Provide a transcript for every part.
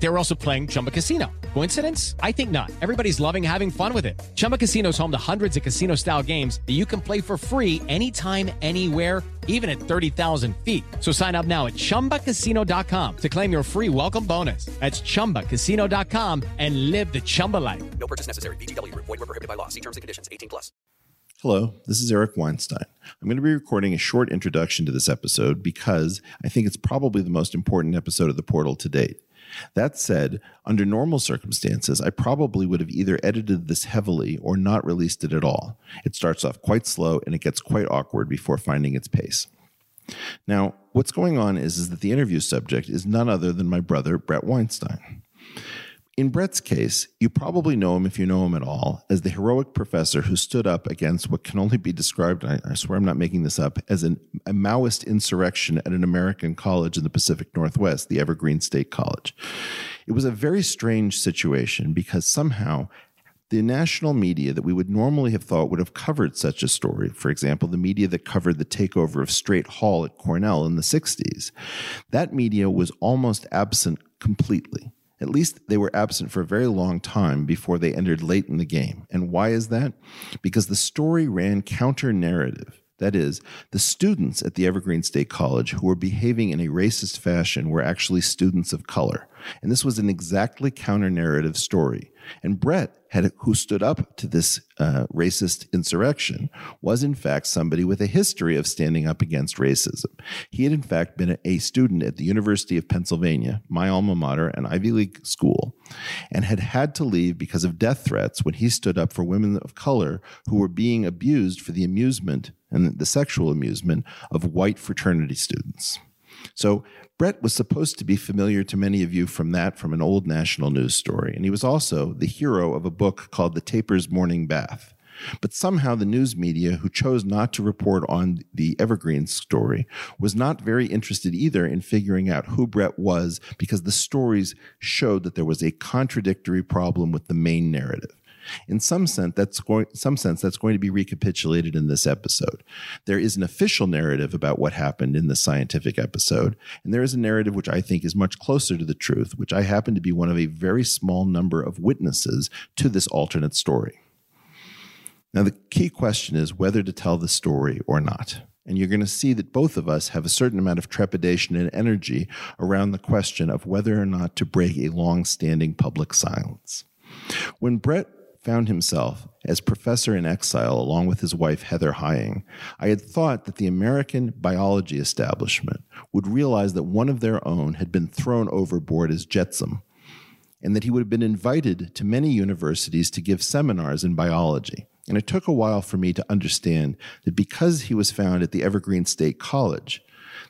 They were also playing Chumba Casino. Coincidence? I think not. Everybody's loving having fun with it. Chumba Casino is home to hundreds of casino style games that you can play for free anytime, anywhere, even at 30,000 feet. So sign up now at chumbacasino.com to claim your free welcome bonus. That's chumbacasino.com and live the Chumba life. No purchase necessary. VGW Group. Void were prohibited by law. See terms and conditions. 18 plus. Hello, this is Eric Weinstein. I'm going to be recording a short introduction to this episode because I think it's probably the most important episode of the portal to date. That said, under normal circumstances, I probably would have either edited this heavily or not released it at all. It starts off quite slow and it gets quite awkward before finding its pace. Now, what's going on is, is that the interview subject is none other than my brother, Bret Weinstein. In Bret's case, you probably know him if you know him at all as the heroic professor who stood up against what can only be described, I, I swear I'm not making this up, as an, a Maoist insurrection at an American college in the Pacific Northwest, the Evergreen State College. It was a very strange situation because somehow the national media that we would normally have thought would have covered such a story, for example, the media that covered the takeover of Straight Hall at Cornell in the 60s, that media was almost absent completely. At least they were absent for a very long time before they entered late in the game. And why is that? Because the story ran counter narrative. That is, the students at the Evergreen State College who were behaving in a racist fashion were actually students of color. And this was an exactly counter narrative story. And Bret, had, who stood up to this uh, racist insurrection, was in fact somebody with a history of standing up against racism. He had in fact been a, student at the University of Pennsylvania, my alma mater, an Ivy League school, and had had to leave because of death threats when he stood up for women of color who were being abused for the amusement and the sexual amusement of white fraternity students. So Bret was supposed to be familiar to many of you from that, from an old national news story. And he was also the hero of a book called The Tapir's Morning Bath. But somehow the news media, who chose not to report on the Evergreen story, was not very interested either in figuring out who Bret was because the stories showed that there was a contradictory problem with the main narrative. In some sense, that's going some sense that's going to be recapitulated in this episode. There is an official narrative about what happened in the scientific episode, and there is a narrative which I think is much closer to the truth, which I happen to be one of a very small number of witnesses to this alternate story. Now, the key question is whether to tell the story or not. And you're going to see that both of us have a certain amount of trepidation and energy around the question of whether or not to break a long standing public silence. When Bret found himself as professor in exile along with his wife Heather Heying, I had thought that the American biology establishment would realize that one of their own had been thrown overboard as jetsam, and that he would have been invited to many universities to give seminars in biology. And it took a while for me to understand that because he was found at the Evergreen State College,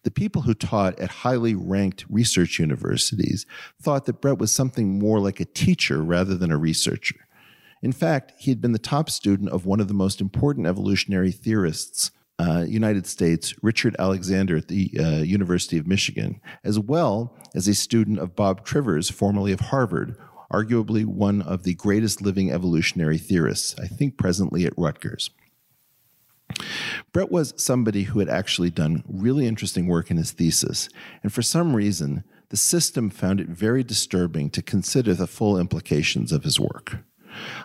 the people who taught at highly ranked research universities thought that Bret was something more like a teacher rather than a researcher. In fact, he had been the top student of one of the most important evolutionary theorists, uh, United States, Richard Alexander at the uh, University of Michigan, as well as a student of Bob Trivers, formerly of Harvard, arguably one of the greatest living evolutionary theorists, I think presently at Rutgers. Bret was somebody who had actually done really interesting work in his thesis, and for some reason, the system found it very disturbing to consider the full implications of his work.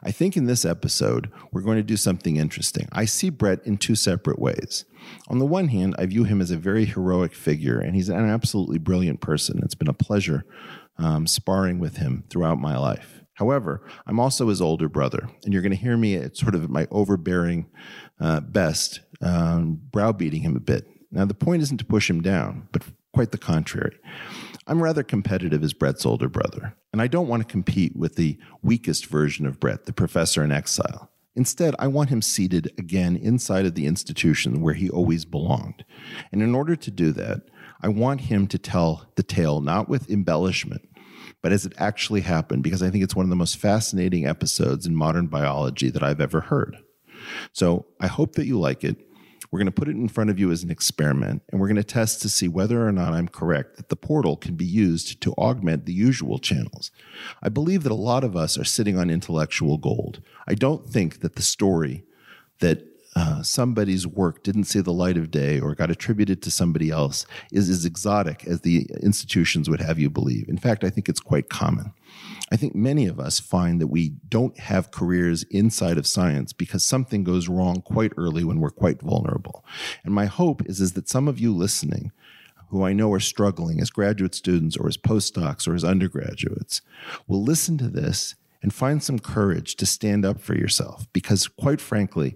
I think in this episode, we're going to do something interesting. I see Bret in two separate ways. On the one hand, I view him as a very heroic figure, and he's an absolutely brilliant person. It's been a pleasure um, sparring with him throughout my life. However, I'm also his older brother, and you're going to hear me at sort of my overbearing uh, best, um, browbeating him a bit. Now, the point isn't to push him down, but quite the contrary. I'm rather competitive as Bret's older brother, and I don't want to compete with the weakest version of Bret, the professor in exile. Instead, I want him seated again inside of the institution where he always belonged. And in order to do that, I want him to tell the tale not with embellishment, but as it actually happened, because I think it's one of the most fascinating episodes in modern biology that I've ever heard. So I hope that you like it. We're going to put it in front of you as an experiment, and we're going to test to see whether or not I'm correct that the portal can be used to augment the usual channels. I believe that a lot of us are sitting on intellectual gold. I don't think that the story that uh, somebody's work didn't see the light of day or got attributed to somebody else is as exotic as the institutions would have you believe. In fact, I think it's quite common. I think many of us find that we don't have careers inside of science because something goes wrong quite early when we're quite vulnerable. And my hope is, is that some of you listening who I know are struggling as graduate students or as postdocs or as undergraduates will listen to this and find some courage to stand up for yourself. Because, quite frankly,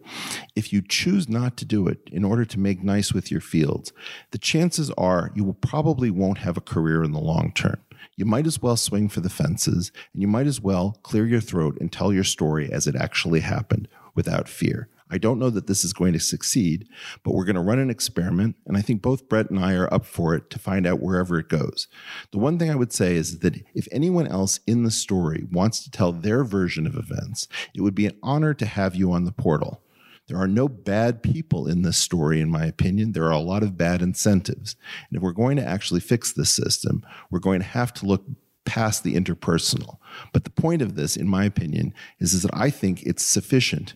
if you choose not to do it in order to make nice with your fields, the chances are you will probably won't have a career in the long term. You might as well swing for the fences and you might as well clear your throat and tell your story as it actually happened without fear. I don't know that this is going to succeed, but we're going to run an experiment. And I think both Bret and I are up for it to find out wherever it goes. The one thing I would say is that if anyone else in the story wants to tell their version of events, it would be an honor to have you on the portal. There are no bad people in this story, in my opinion. There are a lot of bad incentives. And if we're going to actually fix this system, we're going to have to look past the interpersonal. But the point of this, in my opinion, is, is that I think it's sufficient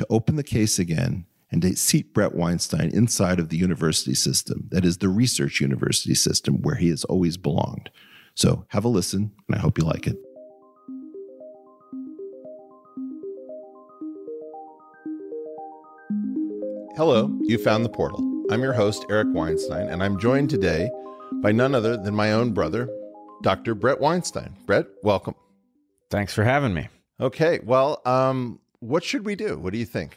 to open the case again and to seat Bret Weinstein inside of the university system, that is the research university system where he has always belonged. So have a listen, and I hope you like it. Hello, you found the portal. I'm your host, Eric Weinstein, and I'm joined today by none other than my own brother, Dr. Bret Weinstein. Bret, welcome. Thanks for having me. Okay, well, um, what should we do? What do you think?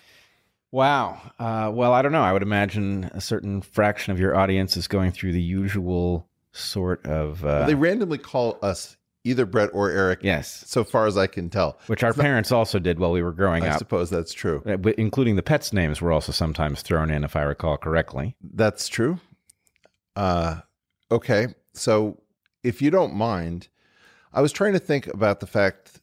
Wow. Uh, well, I don't know. I would imagine a certain fraction of your audience is going through the usual sort of. Uh, well, they randomly call us either Bret or Eric. Yes. So far as I can tell. Which our it's parents not, also did while we were growing I up. I suppose that's true. Uh, including the pets' names were also sometimes thrown in, if I recall correctly. That's true. Uh, okay. So if you don't mind, I was trying to think about the fact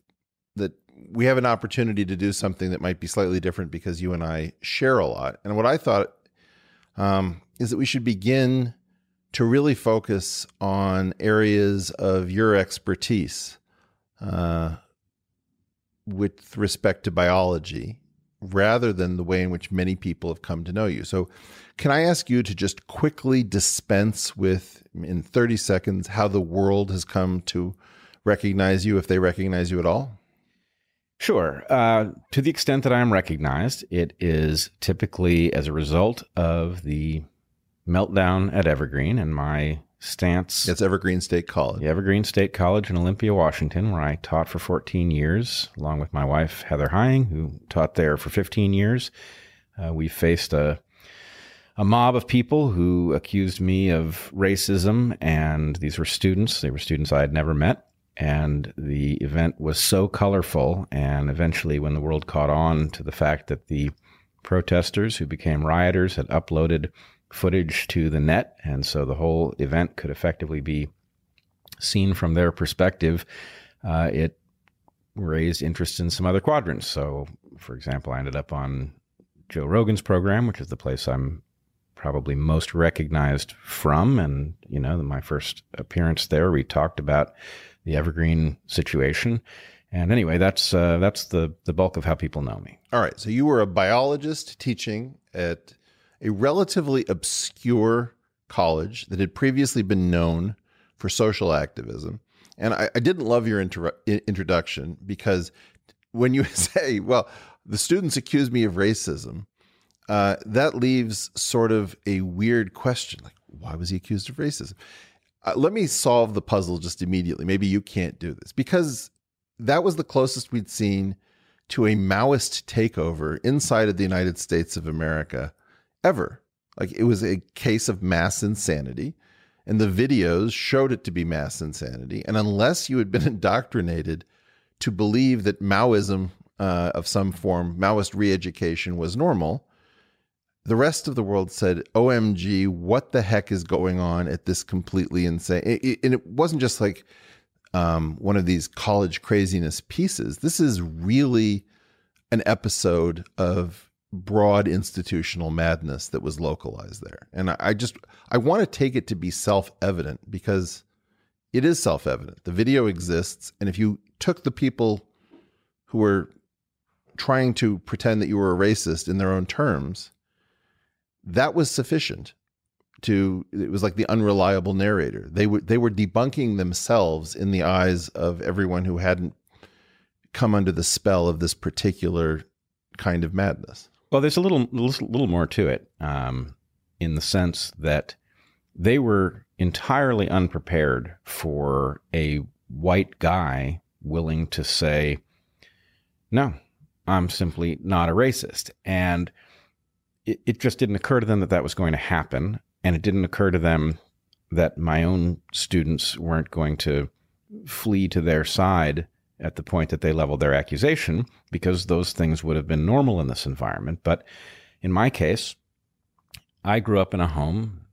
that we have an opportunity to do something that might be slightly different because you and I share a lot. And what I thought um, is that we should begin to really focus on areas of your expertise uh, with respect to biology rather than the way in which many people have come to know you. So, can I ask you to just quickly dispense with, in 30 seconds, how the world has come to recognize you, if they recognize you at all? Sure. Uh, to the extent that I am recognized, it is typically as a result of the meltdown at Evergreen and my stance. It's Evergreen State College. Evergreen State College in Olympia, Washington, where I taught for 14 years, along with my wife, Heather Heying, who taught there for 15 years. Uh, we faced a a mob of people who accused me of racism, and these were students. They were students I had never met. And the event was so colorful. And eventually, when the world caught on to the fact that the protesters who became rioters had uploaded footage to the net, and so the whole event could effectively be seen from their perspective, uh, it raised interest in some other quadrants. So, for example, I ended up on Joe Rogan's program, which is the place I'm probably most recognized from. And, you know, my first appearance there, we talked about the Evergreen situation. And anyway, that's uh, that's the the bulk of how people know me. All right. So you were a biologist teaching at a relatively obscure college that had previously been known for social activism. And I, I didn't love your inter- introduction because when you say, "Well, the students accuse me of racism," uh, that leaves sort of a weird question, like, why was he accused of racism? Uh, let me solve the puzzle just immediately. Maybe you can't do this because that was the closest we'd seen to a Maoist takeover inside of the United States of America ever. Like it was a case of mass insanity, and the videos showed it to be mass insanity. And unless you had been indoctrinated to believe that Maoism uh, of some form, Maoist re education, was normal, the rest of the world said, OMG, what the heck is going on at this completely insane? It, it, and it wasn't just like um, one of these college craziness pieces. This is really an episode of broad institutional madness that was localized there. And I, I just, I want to take it to be self evident because it is self evident. The video exists. And if you took the people who were trying to pretend that you were a racist in their own terms, that was sufficient to it was like the unreliable narrator. They were they were debunking themselves in the eyes of everyone who hadn't come under the spell of this particular kind of madness. Well, there's a little little, more to it, um, in the sense that they were entirely unprepared for a white guy willing to say, "No, I'm simply not a racist," and it, it just didn't occur to them that that was going to happen, and it didn't occur to them that my own students weren't going to flee to their side at the point that they leveled their accusation because those things would have been normal in this environment. But in my case, I grew up in a home.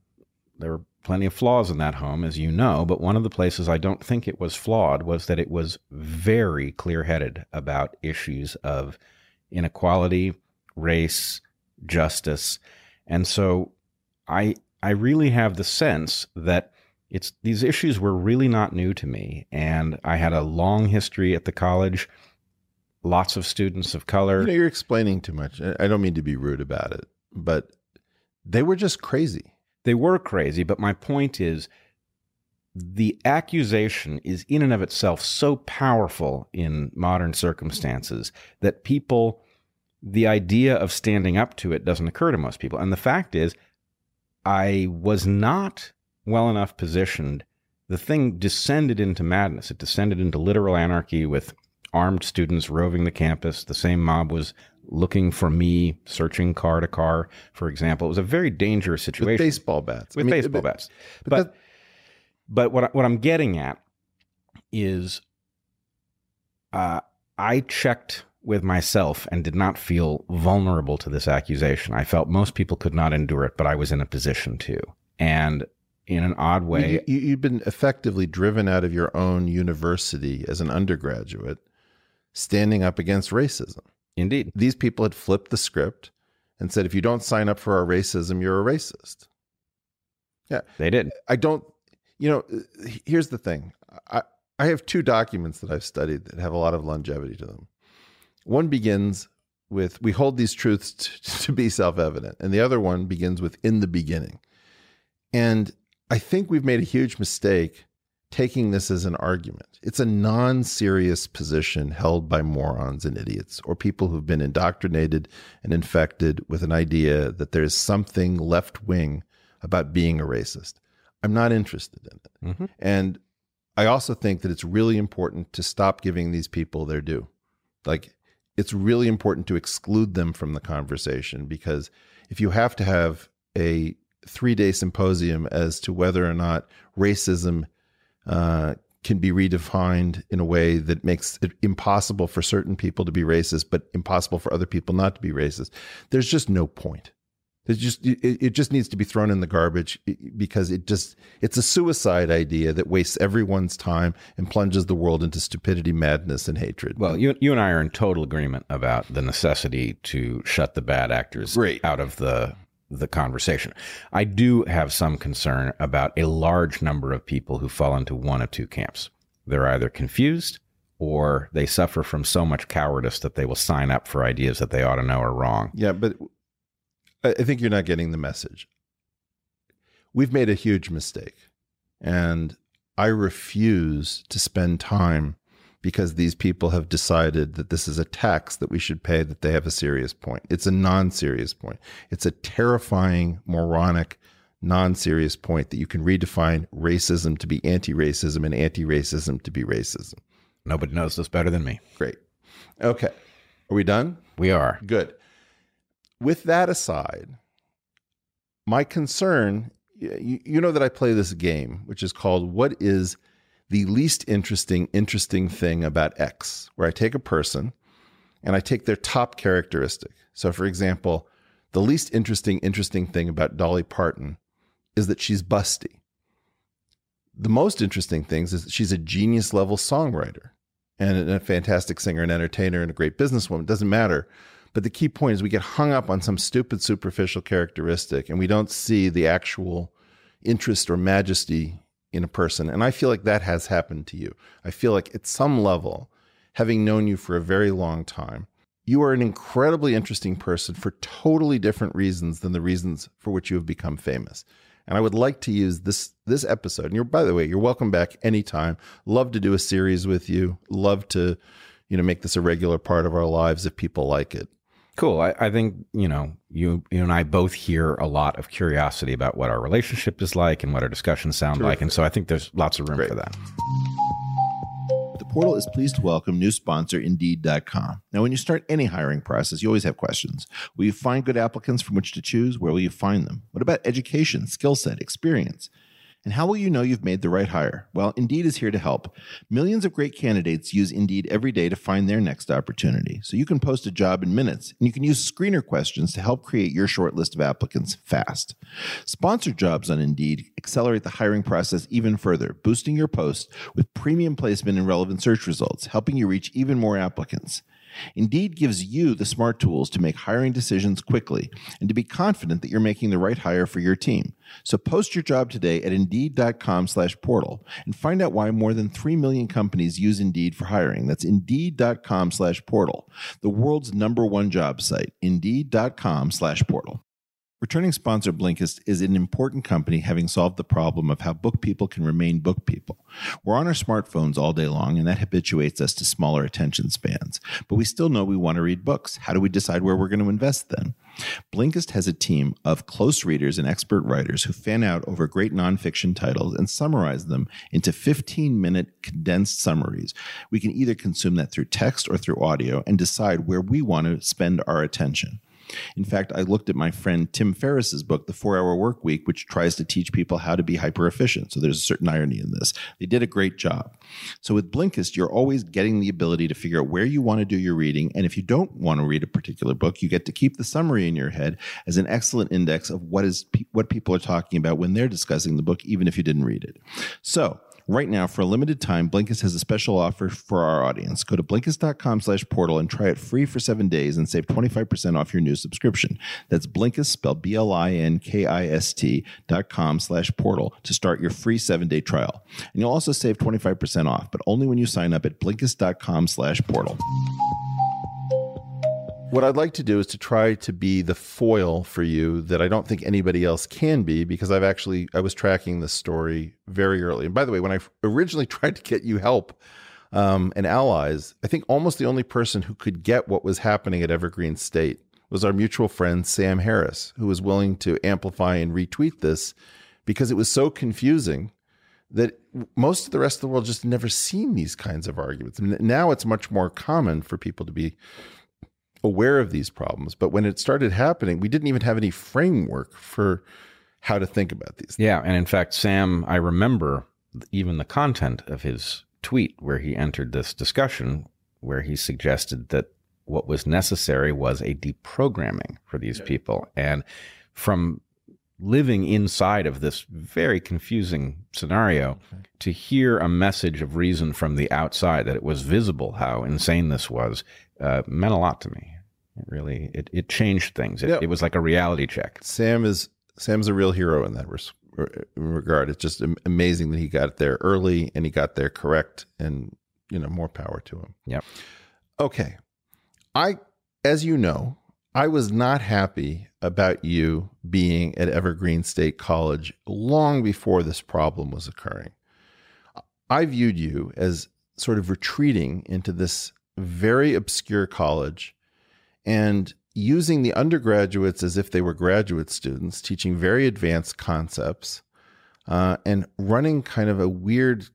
There were plenty of flaws in that home, as you know, but one of the places I don't think it was flawed was that it was very clear headed about issues of inequality, race, justice. And so I I really have the sense that it's these issues were really not new to me and i had a long history at the college lots of students of color You know, you're explaining too much. I- I don't mean to be rude about it, but they were just crazy. they were crazy but my point is the accusation is in and of itself so powerful in modern circumstances that people the idea of standing up to it doesn't occur to most people. And the fact is i was not well enough positioned. The thing descended into madness. It descended into literal anarchy with armed students roving the campus. The same mob was looking for me searching car to car for example. It was a very dangerous With situation. baseball bats. with I mean, baseball but- bats. but But that- but what I- what I'm getting at is, uh, I checked with myself and did not feel vulnerable to this accusation. I felt most people could not endure it, but I was in a position to. And in an odd way, You, you've been effectively driven out of your own university as an undergraduate, standing up against racism. indeed, These people had flipped the script and said, if you don't sign up for our racism, you're a racist. Yeah. They did. I don't, you know, here's the thing. I, I have two documents that I've studied that have a lot of longevity to them. One begins with, we hold these truths t- to be self evident. And the other one begins with, in the beginning. And I think we've made a huge mistake taking this as an argument. It's a non serious position held by morons and idiots or people who've been indoctrinated and infected with an idea that there's something left wing about being a racist. I'm not interested in it. Mhm. And I also think that it's really important to stop giving these people their due. Like, it's really important to exclude them from the conversation because if you have to have a three day symposium as to whether or not racism uh, can be redefined in a way that makes it impossible for certain people to be racist, but impossible for other people not to be racist, there's just no point. There's just it, it just needs to be thrown in the garbage because it just it's a suicide idea that wastes everyone's time and plunges the world into stupidity, madness, and hatred. Well, you you and I are in total agreement about the necessity to shut the bad actors Great. out of the the conversation. I do have some concern about a large number of people who fall into one of two camps. They're either confused or they suffer from so much cowardice that they will sign up for ideas that they ought to know are wrong. Yeah, but I think you're not getting the message. We've made a huge mistake. And I refuse to spend time because these people have decided that this is a tax that we should pay, that they have a serious point. It's a non serious point. It's a terrifying, moronic, non serious point that you can redefine racism to be anti racism and anti racism to be racism. Nobody knows this better than me. Great. Okay. Are we done? We are. Good. With that aside, my concern you, you know that I play this game, which is called What is the Least Interesting, Interesting Thing About X, where I take a person and I take their top characteristic. So, for example, the least interesting, interesting thing about Dolly Parton is that she's busty. The most interesting things is that she's a genius level songwriter and a fantastic singer and entertainer and a great businesswoman. It doesn't matter. But the key point is we get hung up on some stupid superficial characteristic and we don't see the actual interest or majesty in a person. And I feel like that has happened to you. I feel like at some level, having known you for a very long time, You are an incredibly interesting person for totally different reasons than the reasons for which you have become famous. And I would like to use this this episode. And you're by the way, you're welcome back anytime. Love to do a series with you. Love to, you know, make this a regular part of our lives if people like it. Cool. I, I think, you know, you you and I both hear a lot of curiosity about what our relationship is like and what our discussions sound like. And so I think there's lots of room Great. for that. The portal is pleased to welcome new sponsor Indeed.com. Now, when you start any hiring process, you always have questions. Will you find good applicants from which to choose? Where will you find them? What about education, skill set, experience? And how will you know you've made the right hire? Well, Indeed is here to help. Millions of great candidates use Indeed every day to find their next opportunity. So you can post a job in minutes, and you can use screener questions to help create your short list of applicants fast. Sponsored jobs on Indeed accelerate the hiring process even further, boosting your post with premium placement and relevant search results, helping you reach even more applicants. Indeed gives you the smart tools to make hiring decisions quickly and to be confident that you're making the right hire for your team. So post your job today at indeed.com slash portal and find out why more than 3 million companies use Indeed for hiring. That's indeed.com slash portal, the world's number one job site, indeed.com slash portal. Returning sponsor Blinkist is an important company having solved the problem of how book people can remain book people. We're on our smartphones all day long, and that habituates us to smaller attention spans. But we still know we want to read books. How do we decide where we're going to invest then? Blinkist has a team of close readers and expert writers who fan out over great nonfiction titles and summarize them into 15 minute condensed summaries. We can either consume that through text or through audio and decide where we want to spend our attention. In fact, I looked at my friend Tim Ferriss's book, The Four Hour Work Week, which tries to teach people how to be hyper efficient. So there's a certain irony in this. They did a great job. So with Blinkist, you're always getting the ability to figure out where you want to do your reading. And if you don't want to read a particular book, you get to keep the summary in your head as an excellent index of what is what people are talking about when they're discussing the book, even if you didn't read it. So Right now, for a limited time, Blinkist has a special offer for our audience. Go to Blinkist.com slash portal and try it free for seven days and save 25% off your new subscription. That's Blinkist, spelled B-L-I-N-K-I-S-T dot com slash portal to start your free seven-day trial. And you'll also save 25% off, but only when you sign up at Blinkist.com slash portal. What I'd like to do is to try to be the foil for you that I don't think anybody else can be because I've actually I was tracking this story very early. And by the way, when I originally tried to get you help um, and allies, I think almost the only person who could get what was happening at Evergreen State was our mutual friend Sam Harris, who was willing to amplify and retweet this because it was so confusing that most of the rest of the world just never seen these kinds of arguments. And now it's much more common for people to be aware of these problems. But when it started happening, we didn't even have any framework for how to think about these. Yeah. And in fact, Sam, I remember even the content of his tweet where he entered this discussion where he suggested that what was necessary was a deprogramming for these people. And from living inside of this very confusing scenario okay. to hear a message of reason from the outside that it was visible how insane this was uh, meant a lot to me. It really it, it changed things. It, it was like a reality check. Sam is Sam's a real hero in that regard. It's just amazing that he got there early and he got there correct, and you know more power to him. Yep. Okay, I as you know, I was not happy about you being at Evergreen State College long before this problem was occurring. I viewed you as sort of retreating into this very obscure college and using the undergraduates as if they were graduate students, teaching very advanced concepts, uh, and running kind of a weird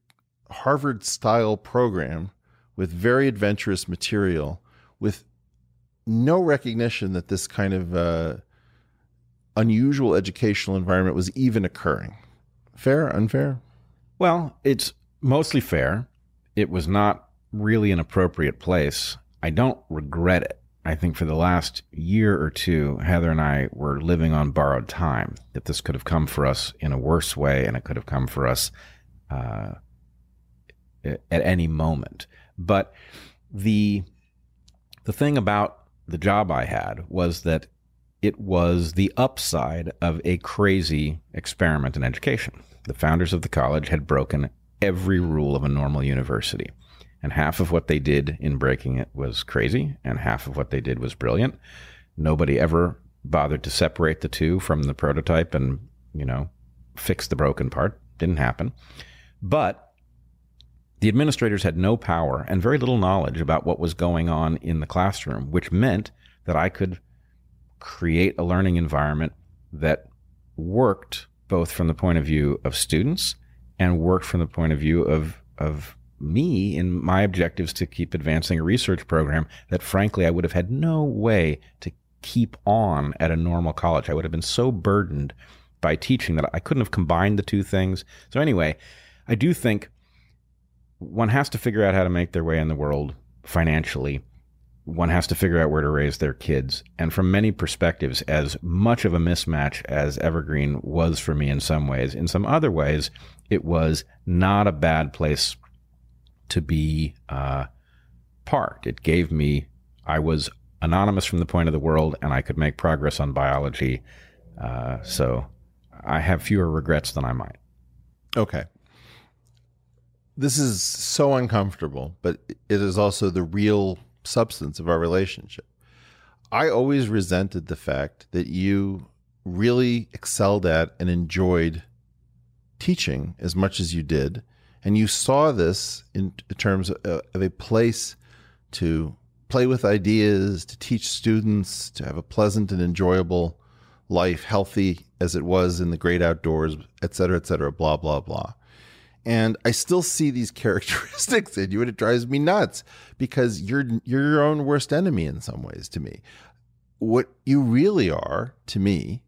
Harvard style program with very adventurous material, with no recognition that this kind of uh, unusual educational environment was even occurring. Fair, unfair? Well, it's mostly fair. It was not really an appropriate place. I don't regret it. I think for the last year or two, Heather and I were living on borrowed time. That this could have come for us in a worse way, and it could have come for us uh, at any moment. But the the thing about the job I had was that it was the upside of a crazy experiment in education. The founders of the college had broken every rule of a normal university. And half of what they did in breaking it was crazy, and half of what they did was brilliant. Nobody ever bothered to separate the two from the prototype and, you know, fix the broken part. Didn't happen. But the administrators had no power and very little knowledge about what was going on in the classroom, which meant that I could create a learning environment that worked both from the point of view of students and worked from the point of view of, of me in my objectives to keep advancing a research program that frankly I would have had no way to keep on at a normal college. I would have been so burdened by teaching that I couldn't have combined the two things. So anyway, I do think one has to figure out how to make their way in the world financially. One has to figure out where to raise their kids. And from many perspectives, as much of a mismatch as Evergreen was for me in some ways, in some other ways, it was not a bad place to be uh, parked. It gave me, I was anonymous from the point of the world and I could make progress on biology. Uh, so I have fewer regrets than I might. Okay. This is so uncomfortable, but it is also the real substance of our relationship. I always resented the fact that you really excelled at and enjoyed teaching as much as you did. And you saw this in terms of a place to play with ideas, to teach students, to have a pleasant and enjoyable life, healthy as it was in the great outdoors, et cetera, et cetera, blah, blah, blah. And I still see these characteristics in you, and it drives me nuts because you're you're your own worst enemy in some ways to me. What you really are to me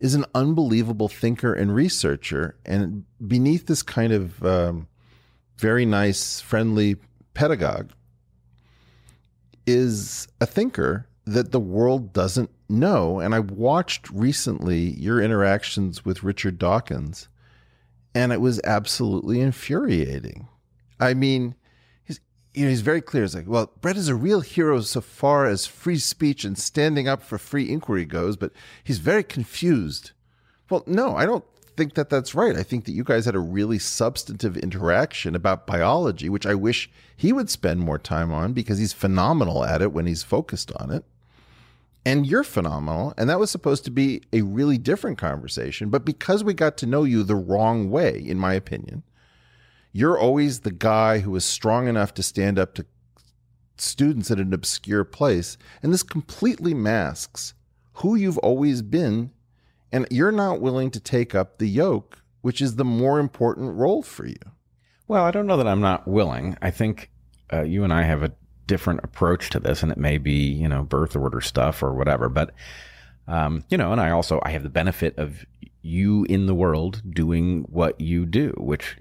is an unbelievable thinker and researcher, and beneath this kind of um, very nice, friendly pedagogue is a thinker that the world doesn't know. And I watched recently your interactions with Richard Dawkins, and it was absolutely infuriating. I mean, you know he's very clear. He's like, well, Bret is a real hero so far as free speech and standing up for free inquiry goes, but he's very confused. Well, no, I don't think that that's right. I think that you guys had a really substantive interaction about biology, which I wish he would spend more time on because he's phenomenal at it when he's focused on it. And you're phenomenal. And that was supposed to be a really different conversation. But because we got to know you the wrong way, in my opinion, you're always the guy who is strong enough to stand up to students at an obscure place. And this completely masks who you've always been and you're not willing to take up the yoke, which is the more important role for you. Well, I don't know that I'm not willing. I think uh, you and I have a different approach to this, and it may be you know birth order stuff or whatever. But um, you know, and I also I have the benefit of you in the world doing what you do, which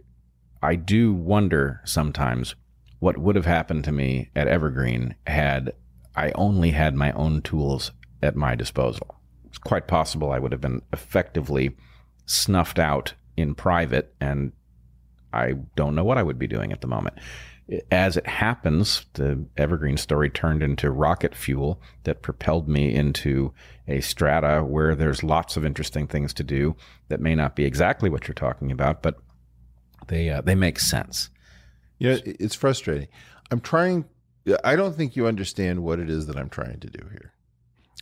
I do wonder sometimes what would have happened to me at Evergreen had I only had my own tools at my disposal it's quite possible I would have been effectively snuffed out in private, and I don't know what I would be doing at the moment. As it happens, the Evergreen story turned into rocket fuel that propelled me into a strata where there's lots of interesting things to do that may not be exactly what you're talking about, but they uh, they make sense. Yeah, it's frustrating. I'm trying. I don't think you understand what it is that I'm trying to do here.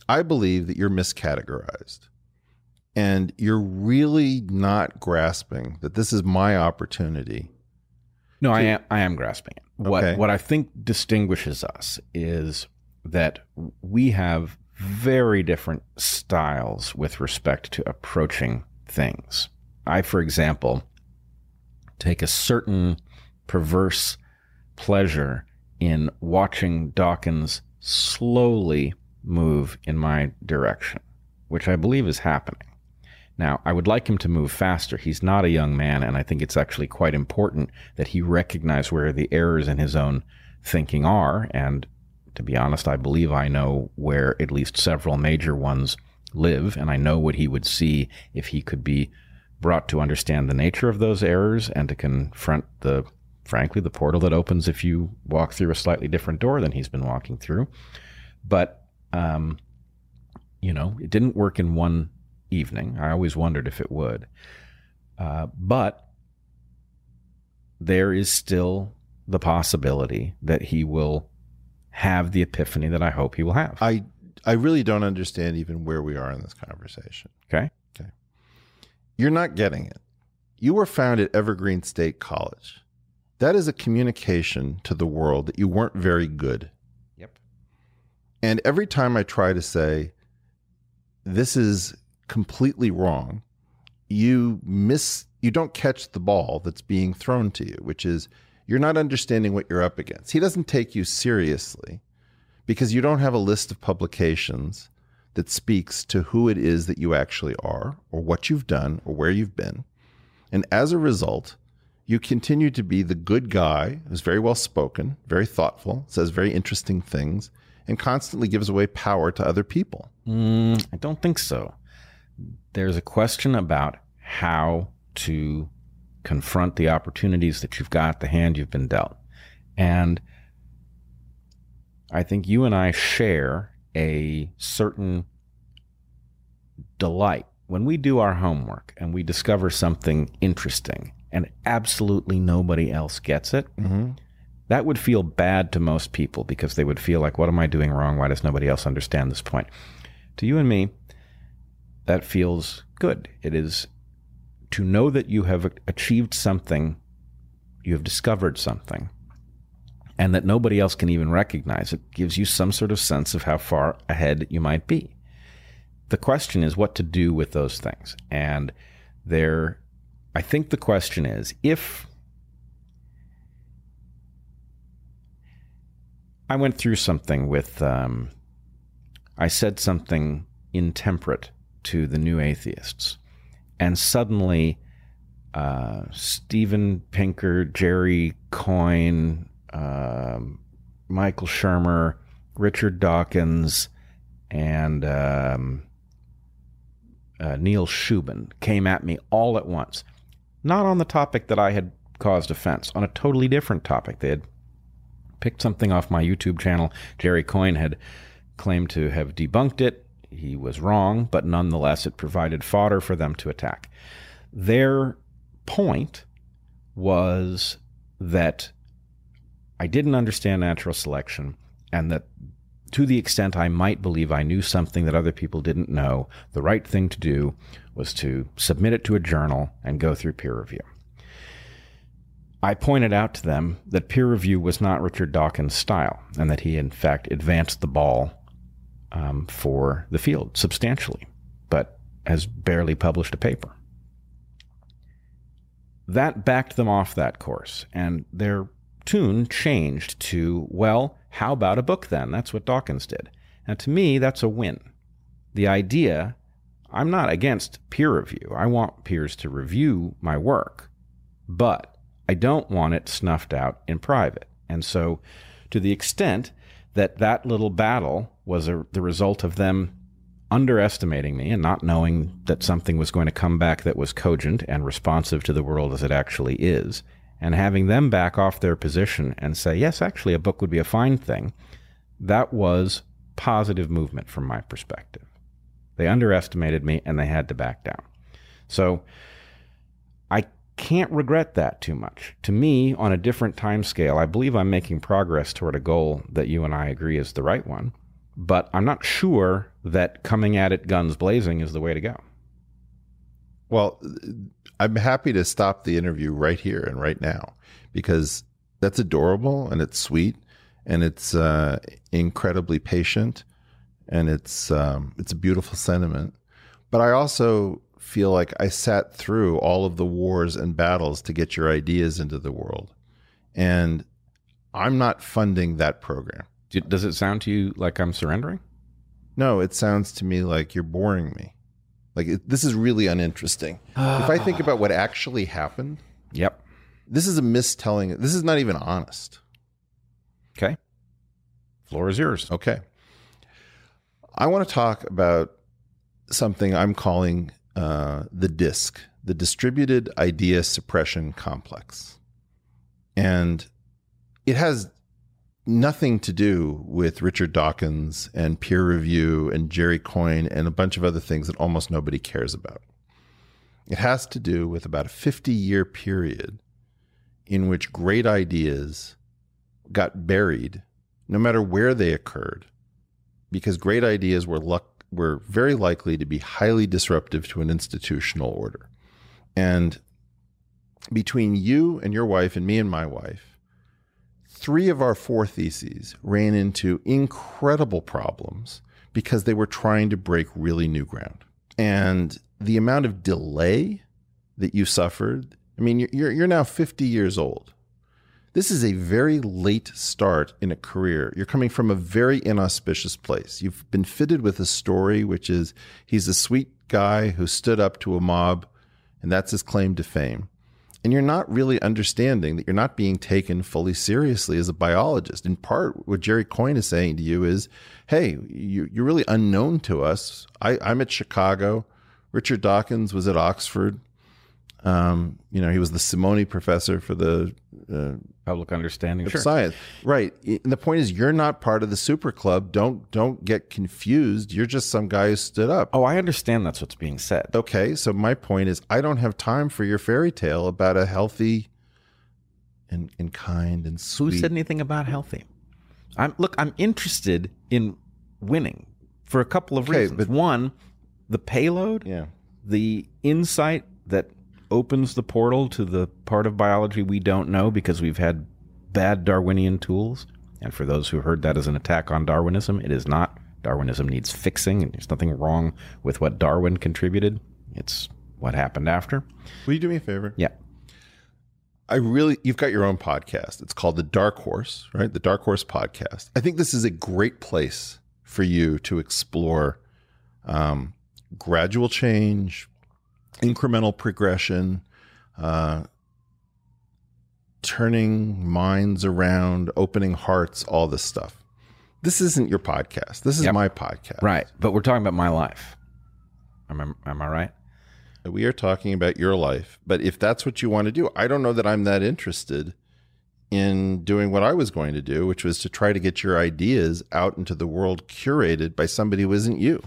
I believe that you're miscategorized and you're really not grasping that this is my opportunity. No, to, I am. I am grasping it. What okay. what I think distinguishes us is that we have very different styles with respect to approaching things. I, for example, take a certain perverse pleasure in watching Dawkins slowly move in my direction, which I believe is happening. Now, I would like him to move faster. He's not a young man, and I think it's actually quite important that he recognize where the errors in his own thinking are. And to be honest, I believe I know where at least several major ones live, and I know what he would see if he could be brought to understand the nature of those errors and to confront the, frankly, the portal that opens if you walk through a slightly different door than he's been walking through. But um, you know, it didn't work in one evening. I always wondered if it would. Uh, but there is still the possibility that he will have the epiphany that I hope he will have. I I really don't understand even where we are in this conversation. Okay. You're not getting it. You were found at Evergreen State College. That is a communication to the world that you weren't very good. Yep. And every time I try to say, this is completely wrong, you miss, you don't catch the ball that's being thrown to you, which is you're not understanding what you're up against. He doesn't take you seriously because you don't have a list of publications that speaks to who it is that you actually are or what you've done or where you've been. And as a result, you continue to be the good guy who's very well spoken, very thoughtful, says very interesting things, and constantly gives away power to other people. Mm, I don't think so. There's a question about how to confront the opportunities that you've got, the hand you've been dealt. And I think you and I share a certain delight when we do our homework and we discover something interesting and absolutely nobody else gets it. Mm-hmm. That would feel bad to most people because they would feel like, what am I doing wrong? Why does nobody else understand this point? To you and me, that feels good. It is to know that you have achieved something, you have discovered something, and that nobody else can even recognize it gives you some sort of sense of how far ahead you might be. The question is what to do with those things. And there, I think the question is if I went through something with, um, I said something intemperate to the new atheists, and suddenly uh, Steven Pinker, Jerry Coyne, um, Michael Shermer, Richard Dawkins, and um, uh, Neil Shubin came at me all at once. Not on the topic that I had caused offense, on a totally different topic. They had picked something off my YouTube channel. Jerry Coyne had claimed to have debunked it. He was wrong, but nonetheless, it provided fodder for them to attack. Their point was that I didn't understand natural selection, and that to the extent I might believe I knew something that other people didn't know, the right thing to do was to submit it to a journal and go through peer review. I pointed out to them that peer review was not Richard Dawkins' style, and that he, in fact, advanced the ball um, for the field substantially, but has barely published a paper. That backed them off that course, and their tune changed to, well, how about a book then? That's what Dawkins did. Now, to me, that's a win. The idea, I'm not against peer review. I want peers to review my work, but I don't want it snuffed out in private. And so, to the extent that that little battle was a, the result of them underestimating me and not knowing that something was going to come back that was cogent and responsive to the world as it actually is, and having them back off their position and say, yes, actually, a book would be a fine thing, that was positive movement from my perspective. They underestimated me and they had to back down. So I can't regret that too much. To me, on a different time scale, I believe I'm making progress toward a goal that you and I agree is the right one, but I'm not sure that coming at it guns blazing is the way to go. Well, I'm happy to stop the interview right here and right now because that's adorable and it's sweet and it's uh, incredibly patient and it's um, it's a beautiful sentiment. But I also feel like I sat through all of the wars and battles to get your ideas into the world, and I'm not funding that program. Does it sound to you like I'm surrendering? No, it sounds to me like you're boring me. Like it, this is really uninteresting. if I think about what actually happened, Yep. this is a mistelling. This is not even honest. Okay. Floor is yours. Okay. I want to talk about something I'm calling uh, the DISC, the Distributed Idea Suppression Complex. And it has nothing to do with Richard Dawkins and peer review and Jerry Coyne and a bunch of other things that almost nobody cares about. It has to do with about a 50 year period in which great ideas got buried, no matter where they occurred, because great ideas were luck were very likely to be highly disruptive to an institutional order. And between you and your wife and me and my wife, three of our four theses ran into incredible problems because they were trying to break really new ground. And the amount of delay that you suffered, I mean, you're, you're now 50 years old. This is a very late start in a career. You're coming from a very inauspicious place. You've been fitted with a story, which is he's a sweet guy who stood up to a mob, and that's his claim to fame. And you're not really understanding that you're not being taken fully seriously as a biologist. In part, what Jerry Coyne is saying to you is, hey, you, are really unknown to us. I, I'm at Chicago. Richard Dawkins was at Oxford. Um, you know, he was the Simonyi professor for the uh, public understanding of sure. science. Right. And the point is, you're not part of the super club. Don't don't get confused. You're just some guy who stood up. Oh, I understand that's what's being said. Okay. So my point is, I don't have time for your fairy tale about a healthy and and kind and sweet. Who said anything about healthy? I'm look. I'm interested in winning for a couple of okay, reasons. But, One, the payload. Yeah. The insight that opens the portal to the part of biology we don't know because we've had bad Darwinian tools. And for those who heard that as an attack on Darwinism, it is not. Darwinism needs fixing, and there's nothing wrong with what Darwin contributed. It's what happened after. Will you do me a favor? Yeah. I really, you've got your own podcast. It's called The Dark Horse, right? The Dark Horse Podcast. I think this is a great place for you to explore um, gradual change, incremental progression, uh, turning minds around, opening hearts, all this stuff. This isn't your podcast. This is yep. my podcast. Right. But we're talking about my life. Am I, am I right? We are talking about your life. But if that's what you want to do, I don't know that I'm that interested in doing what I was going to do, which was to try to get your ideas out into the world curated by somebody who isn't you.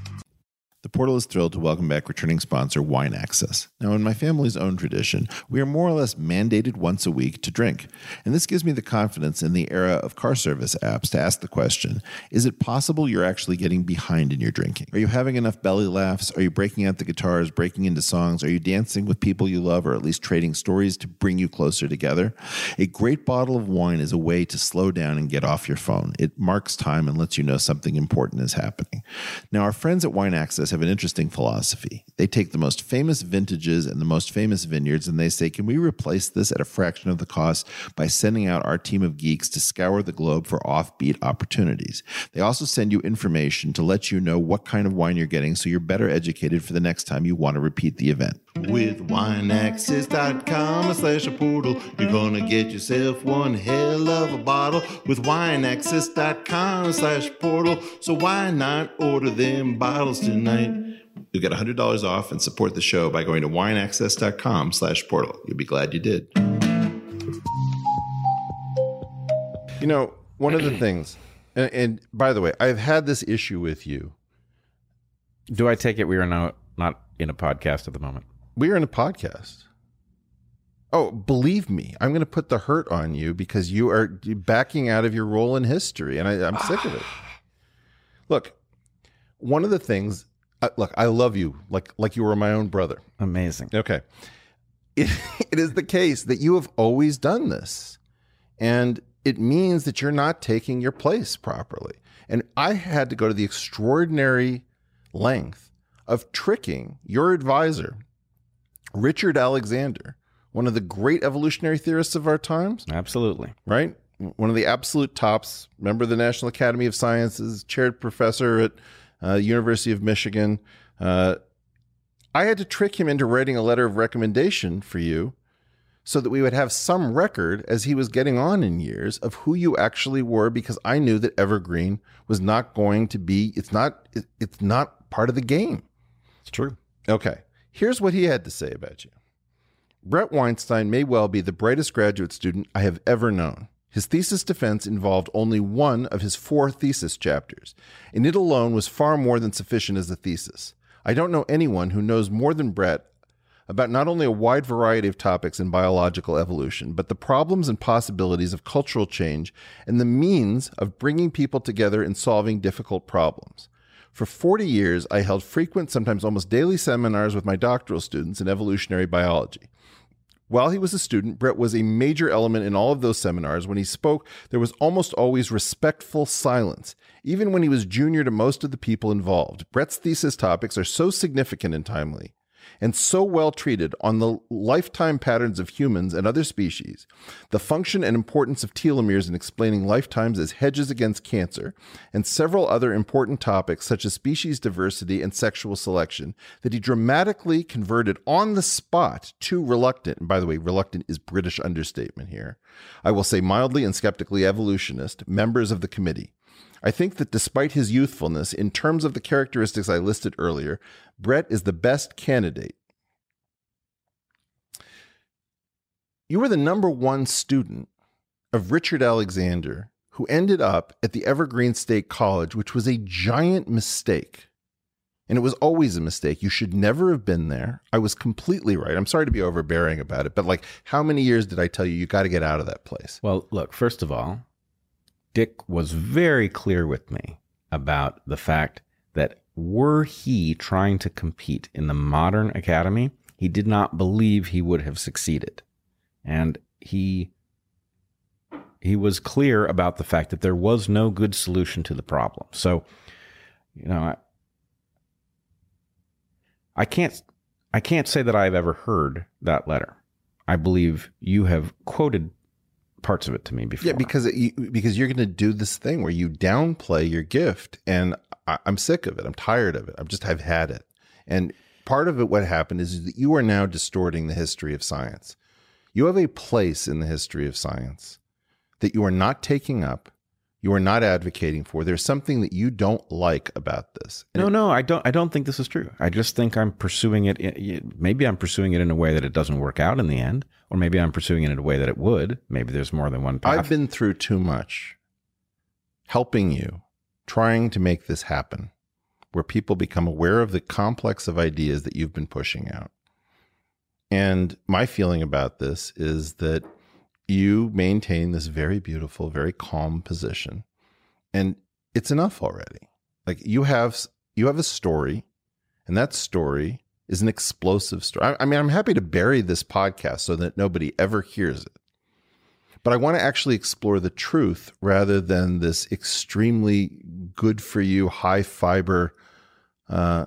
The portal is thrilled to welcome back returning sponsor Wine Access. Now, in my family's own tradition, we are more or less mandated once a week to drink. And this gives me the confidence in the era of car service apps to ask the question Is it possible you're actually getting behind in your drinking? Are you having enough belly laughs? Are you breaking out the guitars, breaking into songs? Are you dancing with people you love, or at least trading stories to bring you closer together? A great bottle of wine is a way to slow down and get off your phone. It marks time and lets you know something important is happening. Now, our friends at Wine Access have an interesting philosophy. They take the most famous vintages and the most famous vineyards and they say, can we replace this at a fraction of the cost by sending out our team of geeks to scour the globe for offbeat opportunities? They also send you information to let you know what kind of wine you're getting so you're better educated for the next time you want to repeat the event. With wineaccess.com slash a portal, you're going to get yourself one hell of a bottle with wineaccess.com slash portal. So why not order them bottles tonight? You'll get $100 off and support the show by going to wineaccess.com slash portal. You'll be glad you did. You know, one of the things, and, and by the way, I've had this issue with you. Do I take it we are now not in a podcast at the moment? We are in a podcast. Oh, believe me, I'm going to put the hurt on you because you are backing out of your role in history, and I, am sick of it. Look, one of the things look, I love you like like you were my own brother. Amazing. Okay. It, it is the case that you have always done this. And it means that you're not taking your place properly. And I had to go to the extraordinary length of tricking your advisor, Richard Alexander, one of the great evolutionary theorists of our times. Absolutely. Right? One of the absolute tops, member of the National Academy of Sciences, chaired professor at uh, University of Michigan. Uh, I had to trick him into writing a letter of recommendation for you so that we would have some record as he was getting on in years of who you actually were because I knew that Evergreen was not going to be it's not it's not part of the game. It's true. Okay. Here's what he had to say about you. Bret Weinstein may well be the brightest graduate student I have ever known. His thesis defense involved only one of his four thesis chapters, and it alone was far more than sufficient as a thesis. I don't know anyone who knows more than Bret about not only a wide variety of topics in biological evolution, but the problems and possibilities of cultural change and the means of bringing people together in solving difficult problems. For 40 years, I held frequent, sometimes almost daily seminars with my doctoral students in evolutionary biology. While he was a student, Bret was a major element in all of those seminars. When he spoke, there was almost always respectful silence, even when he was junior to most of the people involved. Bret's thesis topics are so significant and timely and so well treated on the lifetime patterns of humans and other species, the function and importance of telomeres in explaining lifetimes as hedges against cancer, and several other important topics such as species diversity and sexual selection, that he dramatically converted on the spot to reluctant, and by the way, reluctant is British understatement here, I will say mildly and skeptically evolutionist, members of the committee. I think that despite his youthfulness, in terms of the characteristics I listed earlier, Bret is the best candidate. You were the number one student of Richard Alexander, who ended up at the Evergreen State College, which was a giant mistake. And it was always a mistake. You should never have been there. I was completely right. I'm sorry to be overbearing about it, but like, how many years did I tell you you got to get out of that place? Well, look, first of all, Dick was very clear with me about the fact that were he trying to compete in the modern academy, he did not believe he would have succeeded. And he he was clear about the fact that there was no good solution to the problem. So, you know, I, I can't I can't say that I've ever heard that letter. I believe you have quoted parts of it to me before. Yeah, because it, you, because you're going to do this thing where you downplay your gift, and I, I'm sick of it. I'm tired of it. I'm just I've had it. And part of it, what happened is that you are now distorting the history of science. You have a place in the history of science that you are not taking up. You are not advocating for. There's something that you don't like about this. And no, it- no, I don't. I don't think this is true. I just think I'm pursuing it. in- Maybe I'm pursuing it in a way that it doesn't work out in the end, or maybe I'm pursuing it in a way that it would. Maybe there's more than one path. I've been through too much helping you, trying to make this happen, where people become aware of the complex of ideas that you've been pushing out. And my feeling about this is that you maintain this very beautiful, very calm position. And it's enough already. Like you have you have a story, and that story is an explosive story. I, I mean, I'm happy to bury this podcast so that nobody ever hears it but I want to actually explore the truth rather than this extremely good for you, high fiber, uh,